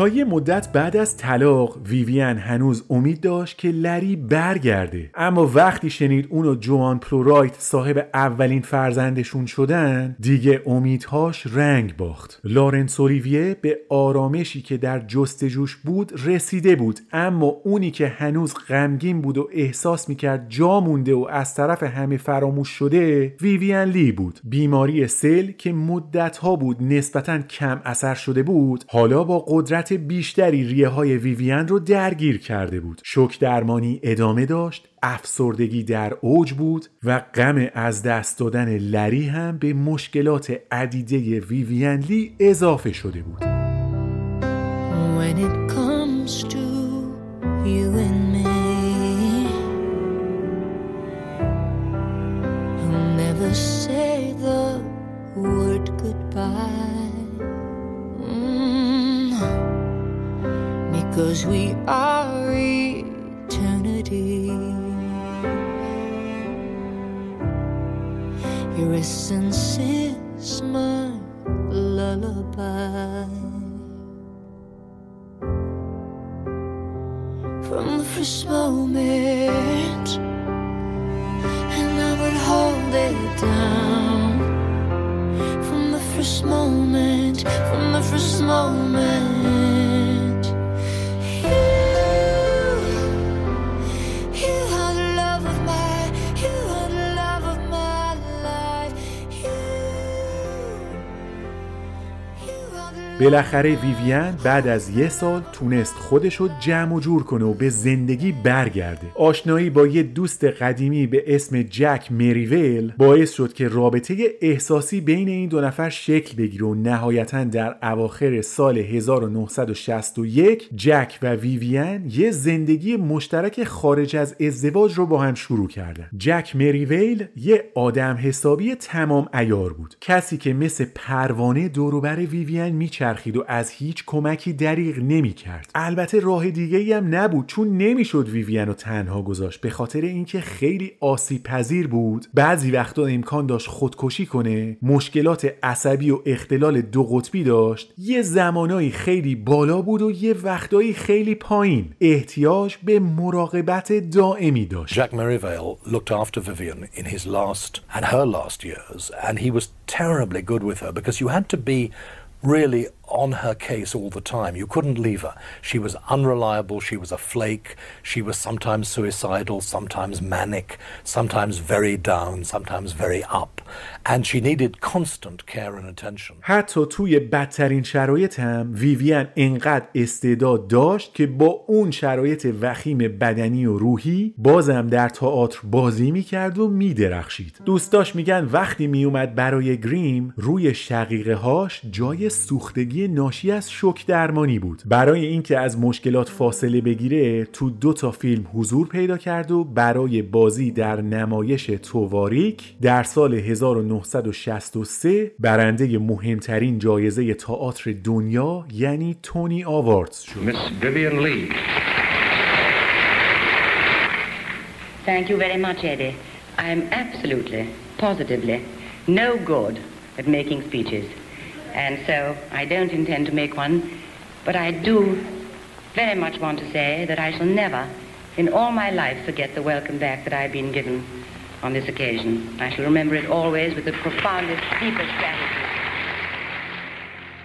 [SPEAKER 1] تا یه مدت بعد از طلاق ویویان هنوز امید داشت که لری برگرده. اما وقتی شنید اون و جوان پلورایت صاحب اولین فرزندشون شدن دیگه امیدهاش رنگ باخت. لارنس اولیویه به آرامشی که در جستجوش بود رسیده بود. اما اونی که هنوز غمگین بود و احساس می‌کرد جا مونده و از طرف همه فراموش شده ویویان لی بود. بیماری سل که مدتها بود نسبتا کم اثر شده بود حالا با قدرت بیشتری ریه های ویویان رو درگیر کرده بود شک درمانی ادامه داشت افسردگی در اوج بود و غم از دست دادن لری هم به مشکلات عدیده ویویان لی اضافه شده بود
[SPEAKER 52] When it comes to you and me, never say the word goodbye. Because we are eternity. Your essence is my lullaby. from the first moment, and I would hold it down. From the first moment, from the first moment,
[SPEAKER 1] بالاخره ویویان بعد از یه سال تونست خودشو جمع و جور کنه و به زندگی برگرده. آشنایی با یه دوست قدیمی به اسم جک مریویل باعث شد که رابطه احساسی بین این دو نفر شکل بگیره و نهایتا در اواخر سال 1961 جک و ویویان یه زندگی مشترک خارج از ازدواج رو با هم شروع کردن. جک مریویل یه آدم حسابی تمام ایار بود. کسی که مثل پروانه دوروبر ویویان میچرخید. و از هیچ کمکی دریغ نمی‌کرد. البته راه دیگه ای هم نبود چون نمی‌شد ویویان رو تنها گذاشت. به خاطر اینکه خیلی آسیب پذیر بود بعضی وقتا امکان داشت خودکشی کنه مشکلات عصبی و اختلال دو قطبی داشت. یه زمانایی خیلی بالا بود و یه وقتایی خیلی پایین. احتیاج به مراقبت دائمی داشت.
[SPEAKER 53] Jack Merivale looked after Vivian in his last and her last years, and he was terribly good with her because you had to be really on her case all the time. You couldn't leave her. She was unreliable, she was a flake, she was sometimes suicidal, sometimes manic, sometimes very down, sometimes very up. And she needed constant care and attention.
[SPEAKER 1] حتی توی بدترین شرایط هم ویویان انقدر استعداد داشت که با اون شرایط وخیم بدنی و روحی بازم در تئاتر بازی می‌کرد و میدرخشید دوستاش میگن وقتی میومد برای گریم روی شقیقه هاش جای سوختگی ناشی از شوک درمانی بود برای اینکه از مشکلات فاصله بگیره تو دو تا فیلم حضور پیدا کرد و برای بازی در نمایش تواریک در سال 1963 برنده مهمترین جایزه تئاتر دنیا یعنی تونی آواردز شد
[SPEAKER 54] Miss Vivian Lee.
[SPEAKER 55] Thank you very much, Eddie. I'm absolutely, positively no good at making speeches. And so I don't intend to make one, but I do very much want to say that I shall never, in all my life, forget the welcome back that I've been given on this occasion. I shall remember it always with the profoundest, deepest gratitude.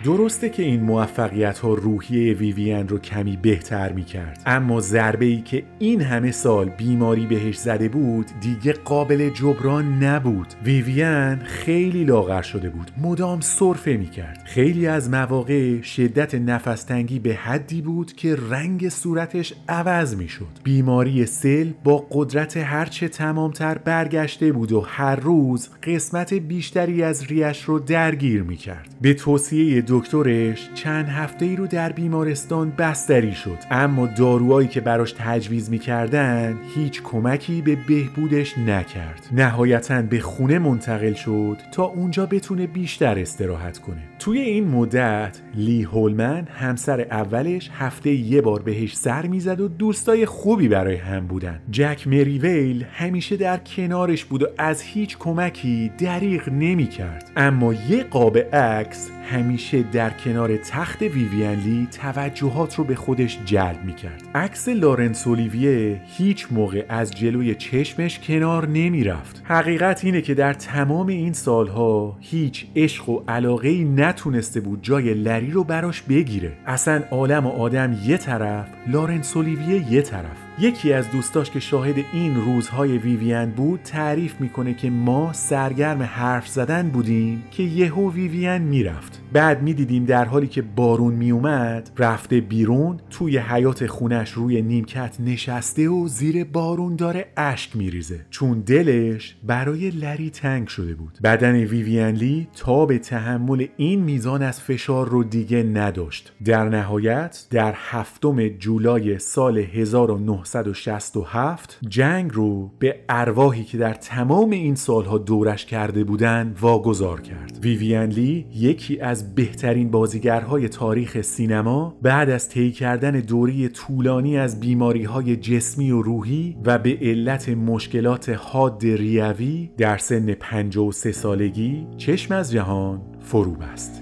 [SPEAKER 1] درسته که این موفقیت ها روحیه ویویان رو کمی بهتر می کرد اما ضربه ای که این همه سال بیماری بهش زده بود دیگه قابل جبران نبود. ویویان خیلی لاغر شده بود. مدام سرفه می کرد خیلی از مواقع شدت نفستنگی به حدی بود که رنگ صورتش عوض می شد بیماری سل با قدرت هرچه تمامتر برگشته بود و هر روز قسمت بیشتری از ریش رو درگیر می کرد به توصیه دکترش چند هفته ای رو در بیمارستان بستری شد. اما داروهایی که براش تجویز می‌کردن هیچ کمکی به بهبودش نکرد. نهایتا به خونه منتقل شد تا اونجا بتونه بیشتر استراحت کنه. توی این مدت لی هولمن همسر اولش هفته یه بار بهش سر می‌زد و دوستای خوبی برای هم بودن جک مریویل همیشه در کنارش بود و از هیچ کمکی دریغ نمی‌کرد اما یه قاب عکس همیشه در کنار تخت ویویان لی توجهات رو به خودش جلب می کرد. عکس لارنس اولیویه هیچ موقع از جلوی چشمش کنار نمی رفت. حقیقت اینه که در تمام این سالها هیچ عشق و علاقه ای نتونسته بود جای لری رو براش بگیره. اصلا عالم و آدم یه طرف، لارنس اولیویه یه طرف. یکی از دوستاش که شاهد این روزهای ویویان بود تعریف می‌کنه که ما سرگرم حرف زدن بودیم که یهو ویویان می‌رفت. بعد می‌دیدیم در حالی که بارون میومد رفته بیرون توی حیات خونش روی نیمکت نشسته و زیر بارون داره اشک میریزه. چون دلش برای لری تنگ شده بود. بدن ویویان لی تا به تحمل این میزان از فشار رو دیگه نداشت. در نهایت در هفتم جولای سال 1900 1967 جنگ رو به ارواحی که در تمام این سالها دورش کرده بودند واگذار کرد ویویان لی یکی از بهترین بازیگرهای تاریخ سینما بعد از طی کردن دوری طولانی از بیماری های جسمی و روحی و به علت مشکلات حاد ریوی در سن 53 سالگی چشم از جهان فرو بست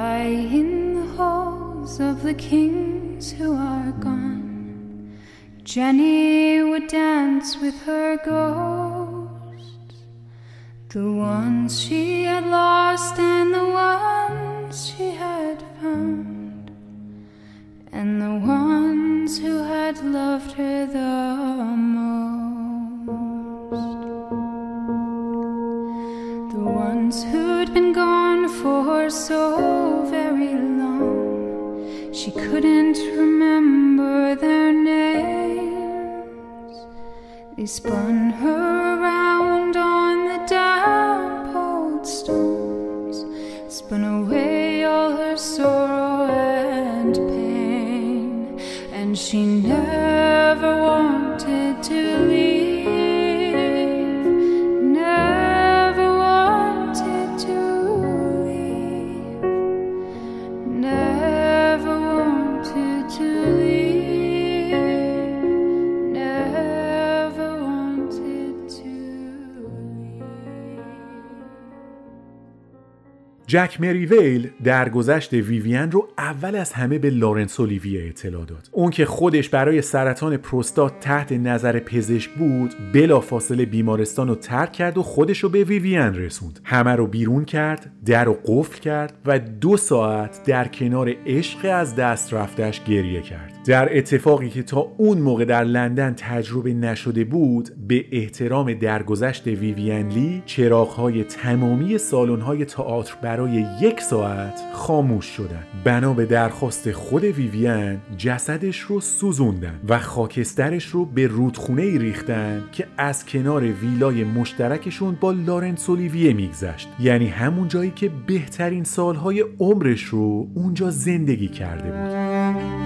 [SPEAKER 52] High in the halls of the kings who are gone. Jenny would dance with her ghosts, the ones she had lost and the ones she had found, and the ones who had loved her the most, the ones who'd been gone for so very long.
[SPEAKER 56] She couldn't remember their names. They spun her around on the damp stones, spun away all her sorrow and pain, and she never
[SPEAKER 1] جک مریویل درگذشت ویوین رو اول از همه به لارنس اولیویه اطلاع داد. اون که خودش برای سرطان پروستات تحت نظر پزشک بود بلافاصله بیمارستان رو ترک کرد و خودش رو به ویوین رسوند. همه رو بیرون کرد در رو قفل کرد و دو ساعت در کنار عشق از دست رفتش گریه کرد. در اتفاقی که تا اون موقع در لندن تجربه نشده بود به احترام درگذشت ویوین لی چراغهای تمامی سالن‌های تئاتر برای یک ساعت خاموش شدند بنا به درخواست خود ویوین جسدش رو سوزوندن و خاکسترش رو به رودخونه ای ریختن که از کنار ویلای مشترکشون با لارنس اولیویه میگذشت. یعنی همون جایی که بهترین سالهای عمرش رو اونجا زندگی کرده بود.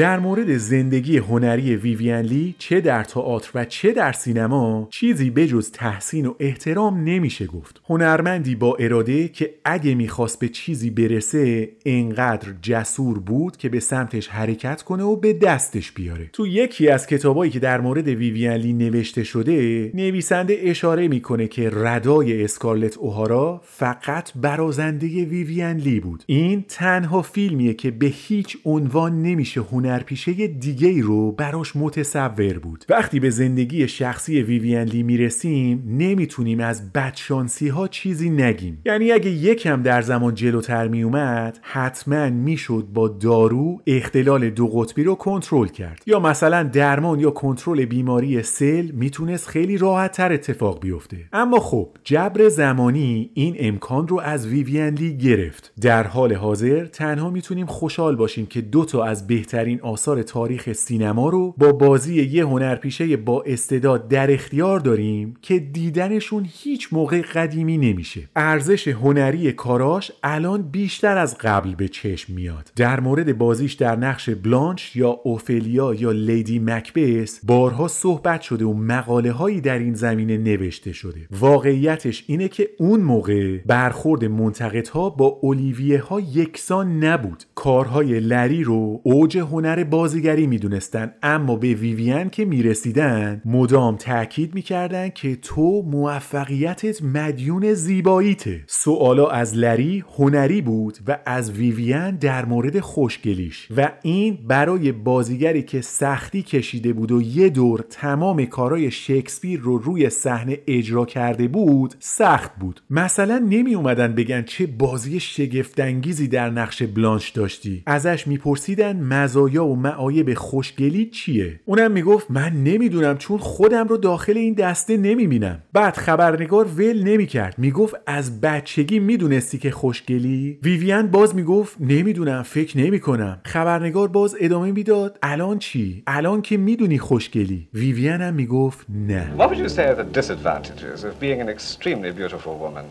[SPEAKER 1] در مورد زندگی هنری ویوین لی چه در تئاتر و چه در سینما چیزی بجز تحسین و احترام نمیشه گفت. هنرمندی با اراده که اگه می‌خواست به چیزی برسه انقدر جسور بود که به سمتش حرکت کنه و به دستش بیاره. تو یکی از کتابایی که در مورد ویوین لی نوشته شده نویسنده اشاره می‌کنه که ردای اسکارلت اوهارا فقط برازنده ویوین لی بود. این تنها فیلمیه که به هیچ عنوان نمیشه هنرپیشه دیگه ای رو براش متصور بود. وقتی به زندگی شخصی ویوین لی می‌رسیم نمی‌تونیم از بدشانسی ها چیزی نگیم. یعنی اگه یکم در زمان جلوتر میومد حتما می‌شد با دارو اختلال دو قطبی رو کنترل کرد. یا مثلا درمان یا کنترل بیماری سل می‌تونست خیلی راحت تر اتفاق بیفته. اما خب جبر زمانی این امکان رو از ویوین لی گرفت. در حال حاضر تنها می‌تونیم خوشحال باشیم که دو تا از بهترین آثار تاریخ سینما رو با بازی یه هنرپیشه با استعداد در اختیار داریم که دیدنشون هیچ موقع قدیمی نمیشه. ارزش هنری کاراش الان بیشتر از قبل به چشم میاد. در مورد بازیش در نقش بلانش یا اوفلیا یا لیدی مکبس بارها صحبت شده و مقاله هایی در این زمینه نوشته شده. واقعیتش اینه که اون موقع برخورد منتقدها با اولیویه ها یکسان نبود. کارهای لری رو اوج بازیگری می‌دونستن اما به ویوین که می‌رسیدن مدام تاکید می‌کردن که تو موفقیتت مدیون زیباییته. سوالا از لری هنری بود و از ویوین در مورد خوشگلیش. و این برای بازیگری که سختی کشیده بود و یه دور تمام کارای شکسپیر رو روی صحنه اجرا کرده بود سخت بود. مثلا نمی اومدن بگن چه بازی شگفتانگیزی در نقش بلانش داشتی. ازش میپرسیدن مزایا و معایب خوشگلی چیه؟ اونم می‌گفت من نمی‌دونم چون خودم رو داخل این دسته نمی‌بینم. بعد خبرنگار ول نمی‌کرد. می‌گفت از بچگی می‌دونستی که خوشگلی؟ ویوین باز می‌گفت نمی‌دونم فکر نمی‌کنم. خبرنگار باز ادامه می‌داد الان چی؟ الان که می‌دونی خوشگلی؟ ویوین هم می‌گفت نه.
[SPEAKER 54] What would you say are the disadvantages of being an extremely beautiful woman?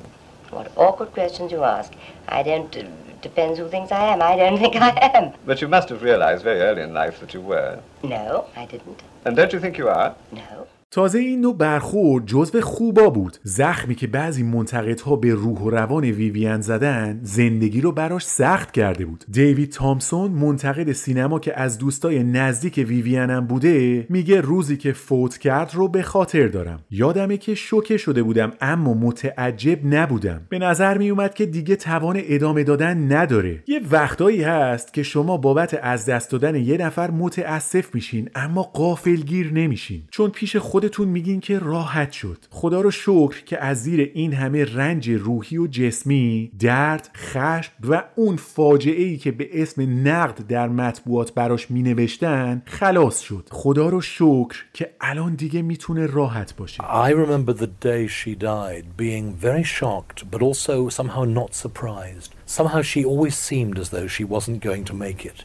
[SPEAKER 55] What awkward questions you ask. I don't. Depends who thinks I am. I don't think I am.
[SPEAKER 54] But you must have realized very early in life that you were.
[SPEAKER 55] No, I didn't.
[SPEAKER 54] And don't you think you are?
[SPEAKER 55] No.
[SPEAKER 1] تازه این نوع برخورد جزو خوبا بود. زخمی که بعضی منتقدها به روح و روان ویویان زدن زندگی رو براش سخت کرده بود. دیوید تامسون منتقد سینما که از دوستای نزدیک ویویانم بوده میگه روزی که فوت کرد رو به خاطر دارم. یادمه که شوکه شده بودم اما متعجب نبودم. به نظر میومد که دیگه توان ادامه دادن نداره. یه وقتایی هست که شما بابت از دست دادن یه نفر متاسف میشین اما قافلگیر نمیشین. چون پیش خودتون میگین که راحت شد خدا رو شکر که از زیر این همه رنج روحی و جسمی درد خشم و اون فاجعه ای که به اسم نقد در مطبوعات براش می نوشتن خلاص شد خدا رو شکر که الان دیگه می‌تونه راحت باشه
[SPEAKER 53] I remember the day she died being very shocked but also somehow not surprised. Somehow she always seemed as though she wasn't going to make it.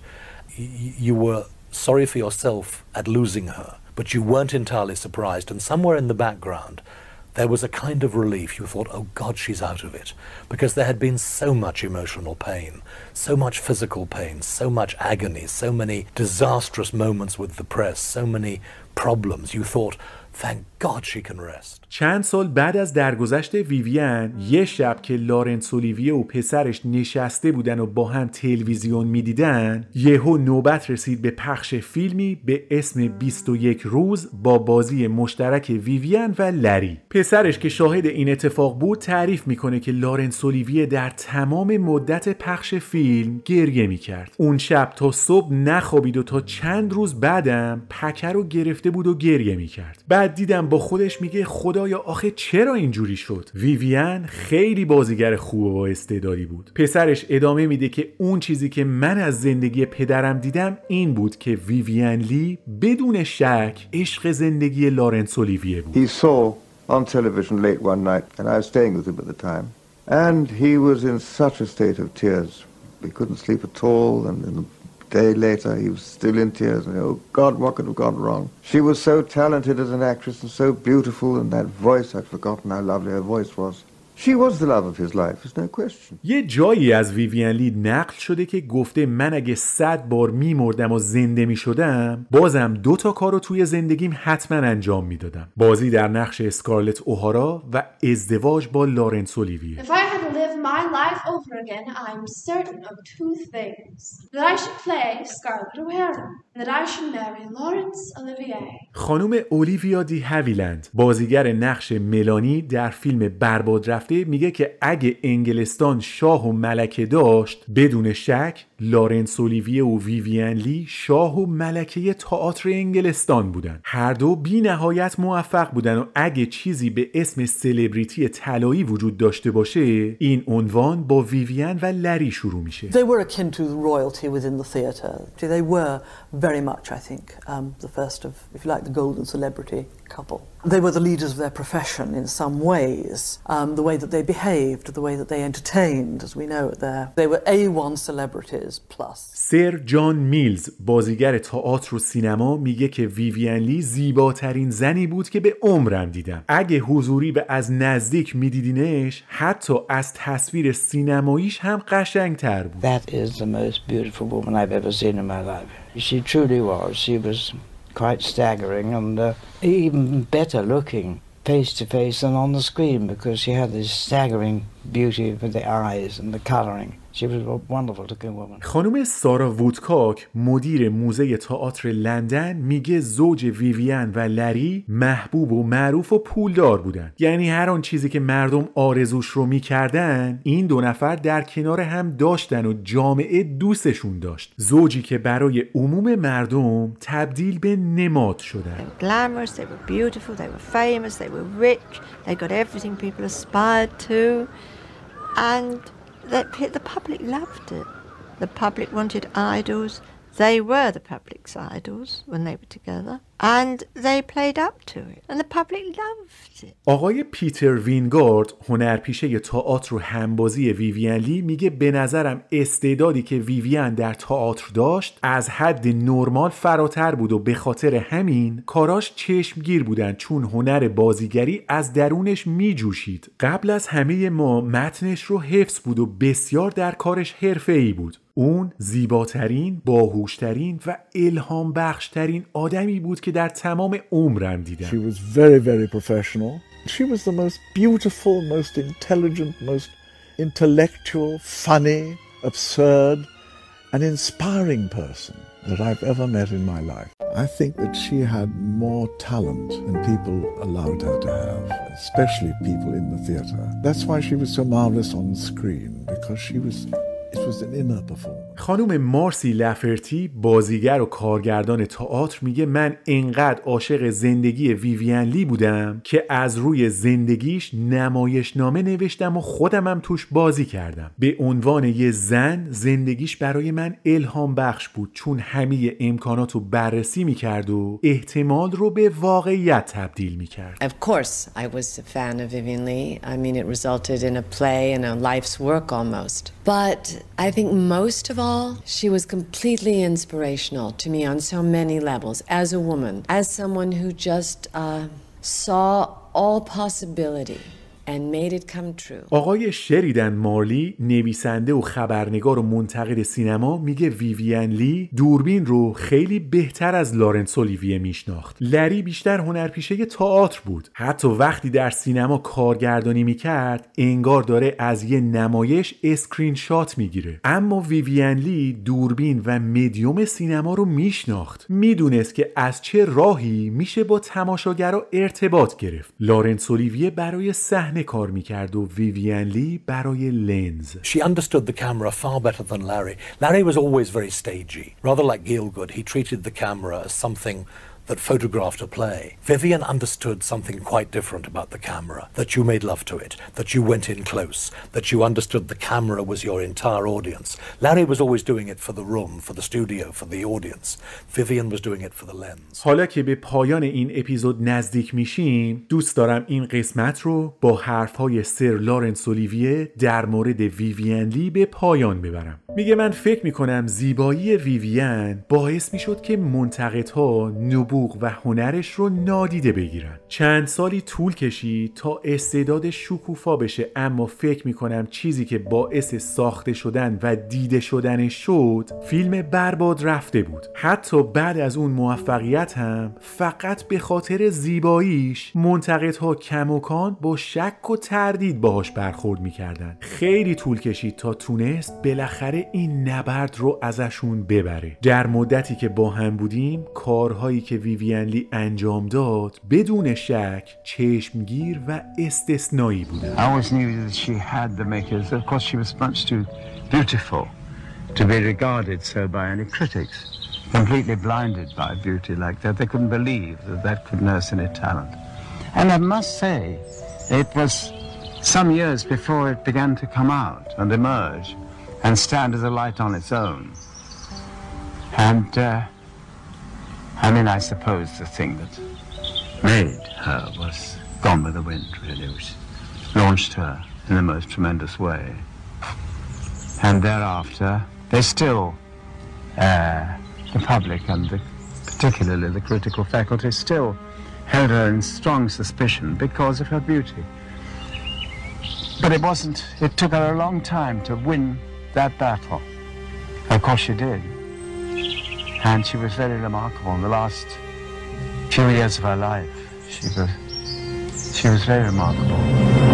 [SPEAKER 53] You were sorry for yourself at losing her, but you weren't entirely surprised. And somewhere in the background, there was a kind of relief. You thought, oh God, she's out of it. Because there had been so much emotional pain, so much physical pain, so much agony, so many disastrous moments with the press, so many problems. You thought, thank God she can rest.
[SPEAKER 1] چند سال بعد از درگذشت ویویان یه شب که لارنس اولیویه و پسرش نشسته بودن و با هم تلویزیون می‌دیدن یهو نوبت رسید به پخش فیلمی به اسم 21 روز با بازی مشترک ویویان و لری. پسرش که شاهد این اتفاق بود تعریف می‌کنه که لارنس اولیویه در تمام مدت پخش فیلم گریه می‌کرد. اون شب تا صبح نخوابید و تا چند روز بعدم پکر رو گرفته بود و گریه می‌کرد. بعد دیدم با خودش میگه خدایا آخه چرا اینجوری شد؟ ویویان خیلی بازیگر خوب و استعدادی بود. پسرش ادامه میده که اون چیزی که من از زندگی پدرم دیدم این بود که ویویان لی بدون شک عشق زندگی لارنس اولیویه بود.
[SPEAKER 47] He saw on television late one night, and I was staying with him at the time, and he was in such a state of tears. He couldn't sleep at all, and in a day later he was still in tears. And oh God, what could have gone wrong? She was so talented as an actress and so beautiful, and that voice, I'd forgotten how lovely her voice was. She was the love of his life, there's no question.
[SPEAKER 1] یه جایی از ویویان لی نقل شده که گفته من اگه صد بار میمردم و زنده می‌شدم بازم دو تا کارو توی زندگیم حتما انجام می‌دادم بازی در نقش اسکارلت اوهارا و ازدواج با لارنس اولیویه
[SPEAKER 57] I live my life over again, I'm certain of two things. That I should play Scarlett O'Hara, that I should marry Laurence Olivier.
[SPEAKER 1] خانم اولیویا دی هاویلند بازیگر نقش ملانی در فیلم برباد رفته میگه که اگه انگلستان شاه و ملکه داشت بدون شک لارنس اولیویه و ویویان لی شاه و ملکه تئاتر انگلستان بودن هر دو بی نهایت موفق بودن و اگه چیزی به اسم سلبریتی طلایی وجود داشته باشه این عنوان با ویویان و لری شروع میشه
[SPEAKER 46] They were akin to the royalty within the theatre. They were very much, I think, um, the first of, if you like, the golden celebrity couple. They were the leaders of their profession in some ways. Um, the way that they behaved, the way that they entertained, as we know it there. They were A1 celebrities plus.
[SPEAKER 1] سر جان میلز بازیگر تئاتر و سینما میگه که ویویان لی زیباترین زنی بود که به عمرم دیدم اگه حضوری و از نزدیک میدیدینش حتی از تصویر سینماییش هم قشنگتر بود
[SPEAKER 58] That is the most beautiful woman I've ever seen in my life. She truly was. She was quite staggering and uh, even better looking face to face than on the screen because she had this staggering beauty with the eyes and the colouring. She was a wonderful looking woman.
[SPEAKER 1] خانم سارا وودکاک مدیر موزه تئاتر لندن میگه زوج ویویان و لری محبوب و معروف و پولدار بودن. یعنی هر آن چیزی که مردم آرزوش رو می‌کردن این دو نفر در کنار هم داشتن و جامعه دوستشون داشت. زوجی که برای عموم مردم تبدیل به نماد شدن.
[SPEAKER 41] Glamorous, they were beautiful, they were famous, they were rich, they got everything people aspired to, and the, the public loved it. The public wanted idols. They were the public's idols when they were together, and they played up to it, and the public loved it.
[SPEAKER 1] آقای پیتر وینگارد هنرپیشه تئاتر و همبازی ویویان لی میگه به نظرم استعدادی که ویویان در تئاتر داشت از حد نرمال فراتر بود و به خاطر همین کاراش چشمگیر بودن چون هنر بازیگری از درونش میجوشید. قبل از همه ما متنش رو حفظ بود و بسیار در کارش حرفه‌ای بود. اون زیباترین باهوشترین و الهام بخشترین آدمی بود که در تمام عمرم دیدم
[SPEAKER 23] She was very, very professional. She was the most beautiful, most intelligent, most intellectual, funny, absurd, and inspiring person that I've ever met in my life. I think that she had more talent than people allowed her to have, especially people in the theatre. That's why she was so marvelous on screen, because she was. It was an inner performance.
[SPEAKER 1] خانم مارسی لفرتی بازیگر و کارگردان تئاتر میگه من انقدر عاشق زندگی ویویان لی بودم که از روی زندگیش نمایشنامه نوشتم و خودمم توش بازی کردم به عنوان یه زن زندگیش برای من الهام بخش بود چون همه امکانات رو بررسی می‌کرد و احتمال رو به واقعیت تبدیل می‌کرد
[SPEAKER 33] Of course, I was a fan of Vivian Lee. I mean, it resulted in a play and a life's work almost. But I think most of she was completely inspirational to me on so many levels as a woman, as someone who just uh, saw all possibility and made it come true.
[SPEAKER 1] آقای شریدن مارلی نویسنده و خبرنگار و منتقد سینما میگه ویویان لی دوربین رو خیلی بهتر از لارنس اولیویه میشناخت. لری بیشتر هنرپیشه تئاتر بود. حتی وقتی در سینما کارگردانی می‌کرد انگار داره از یه نمایش اسکرین شات می‌گیره. اما ویویان لی دوربین و مدیوم سینما رو میشناخت. می‌دونست که از چه راهی میشه با تماشاگرها ارتباط گرفت. لارنس اولیویه برای صحنه کار می‌کرد و ویویان لی برای لنز
[SPEAKER 53] She understood the camera far better than Larry. Larry was always very stagey. Rather like Gielgud, he treated the camera as something that photographed a play. Vivian understood something quite different about the camera that you made love to it, that you went in close, that you understood the camera was your entire audience. Larry was always doing it for the room, for the studio, for the audience. Vivian was doing it for the lens.
[SPEAKER 1] حالا که به پایان این اپیزود نزدیک میشیم دوست دارم این قسمت رو با حرفهای سر لارنس اولیویه در مورد ویویان لی به پایان ببرم میگه من فکر می‌کنم زیبایی ویویان باعث می‌شد که منتقدها نبوغ و هنرش رو نادیده بگیرن. چند سالی طول کشید تا استعداد شکوفا بشه اما فکر می‌کنم چیزی که باعث ساخته شدن و دیده شدنش شد فیلم برباد رفته بود. حتی بعد از اون موفقیت هم فقط به خاطر زیباییش منتقدها کموکان با شک و تردید باهاش برخورد می‌کردن. خیلی طول کشید تا تونست بالاخره این نبرد رو ازشون ببره. در مدتی که با هم بودیم کارهایی که ویویان لی انجام داد بدون شک چشمگیر و استثنایی بودن
[SPEAKER 59] I always knew that she had the makers. Of course, she was much too beautiful to be regarded so by any critics. Completely blinded by beauty like that, they couldn't believe that that could nurse any talent. And I must say, it was some years before it began to come out and emerge and stand as a light on its own. And, uh, I mean, I suppose the thing that made her was Gone with the Wind, really, which launched her in the most tremendous way. And thereafter, they still, uh, the public and the, particularly the critical faculty, still held her in strong suspicion because of her beauty. But it wasn't, it took her a long time to win that battle. Of course she did. And she was very remarkable in the last few years of her life. She was, she was very remarkable.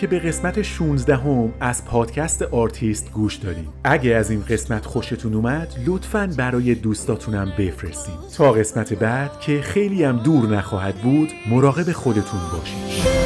[SPEAKER 1] که به قسمت 16 هم از پادکست آرتیست گوش دادین. اگه از این قسمت خوشتون اومد لطفا برای دوستاتونم بفرستین. تا قسمت بعد که خیلی هم دور نخواهد بود مراقب خودتون باشید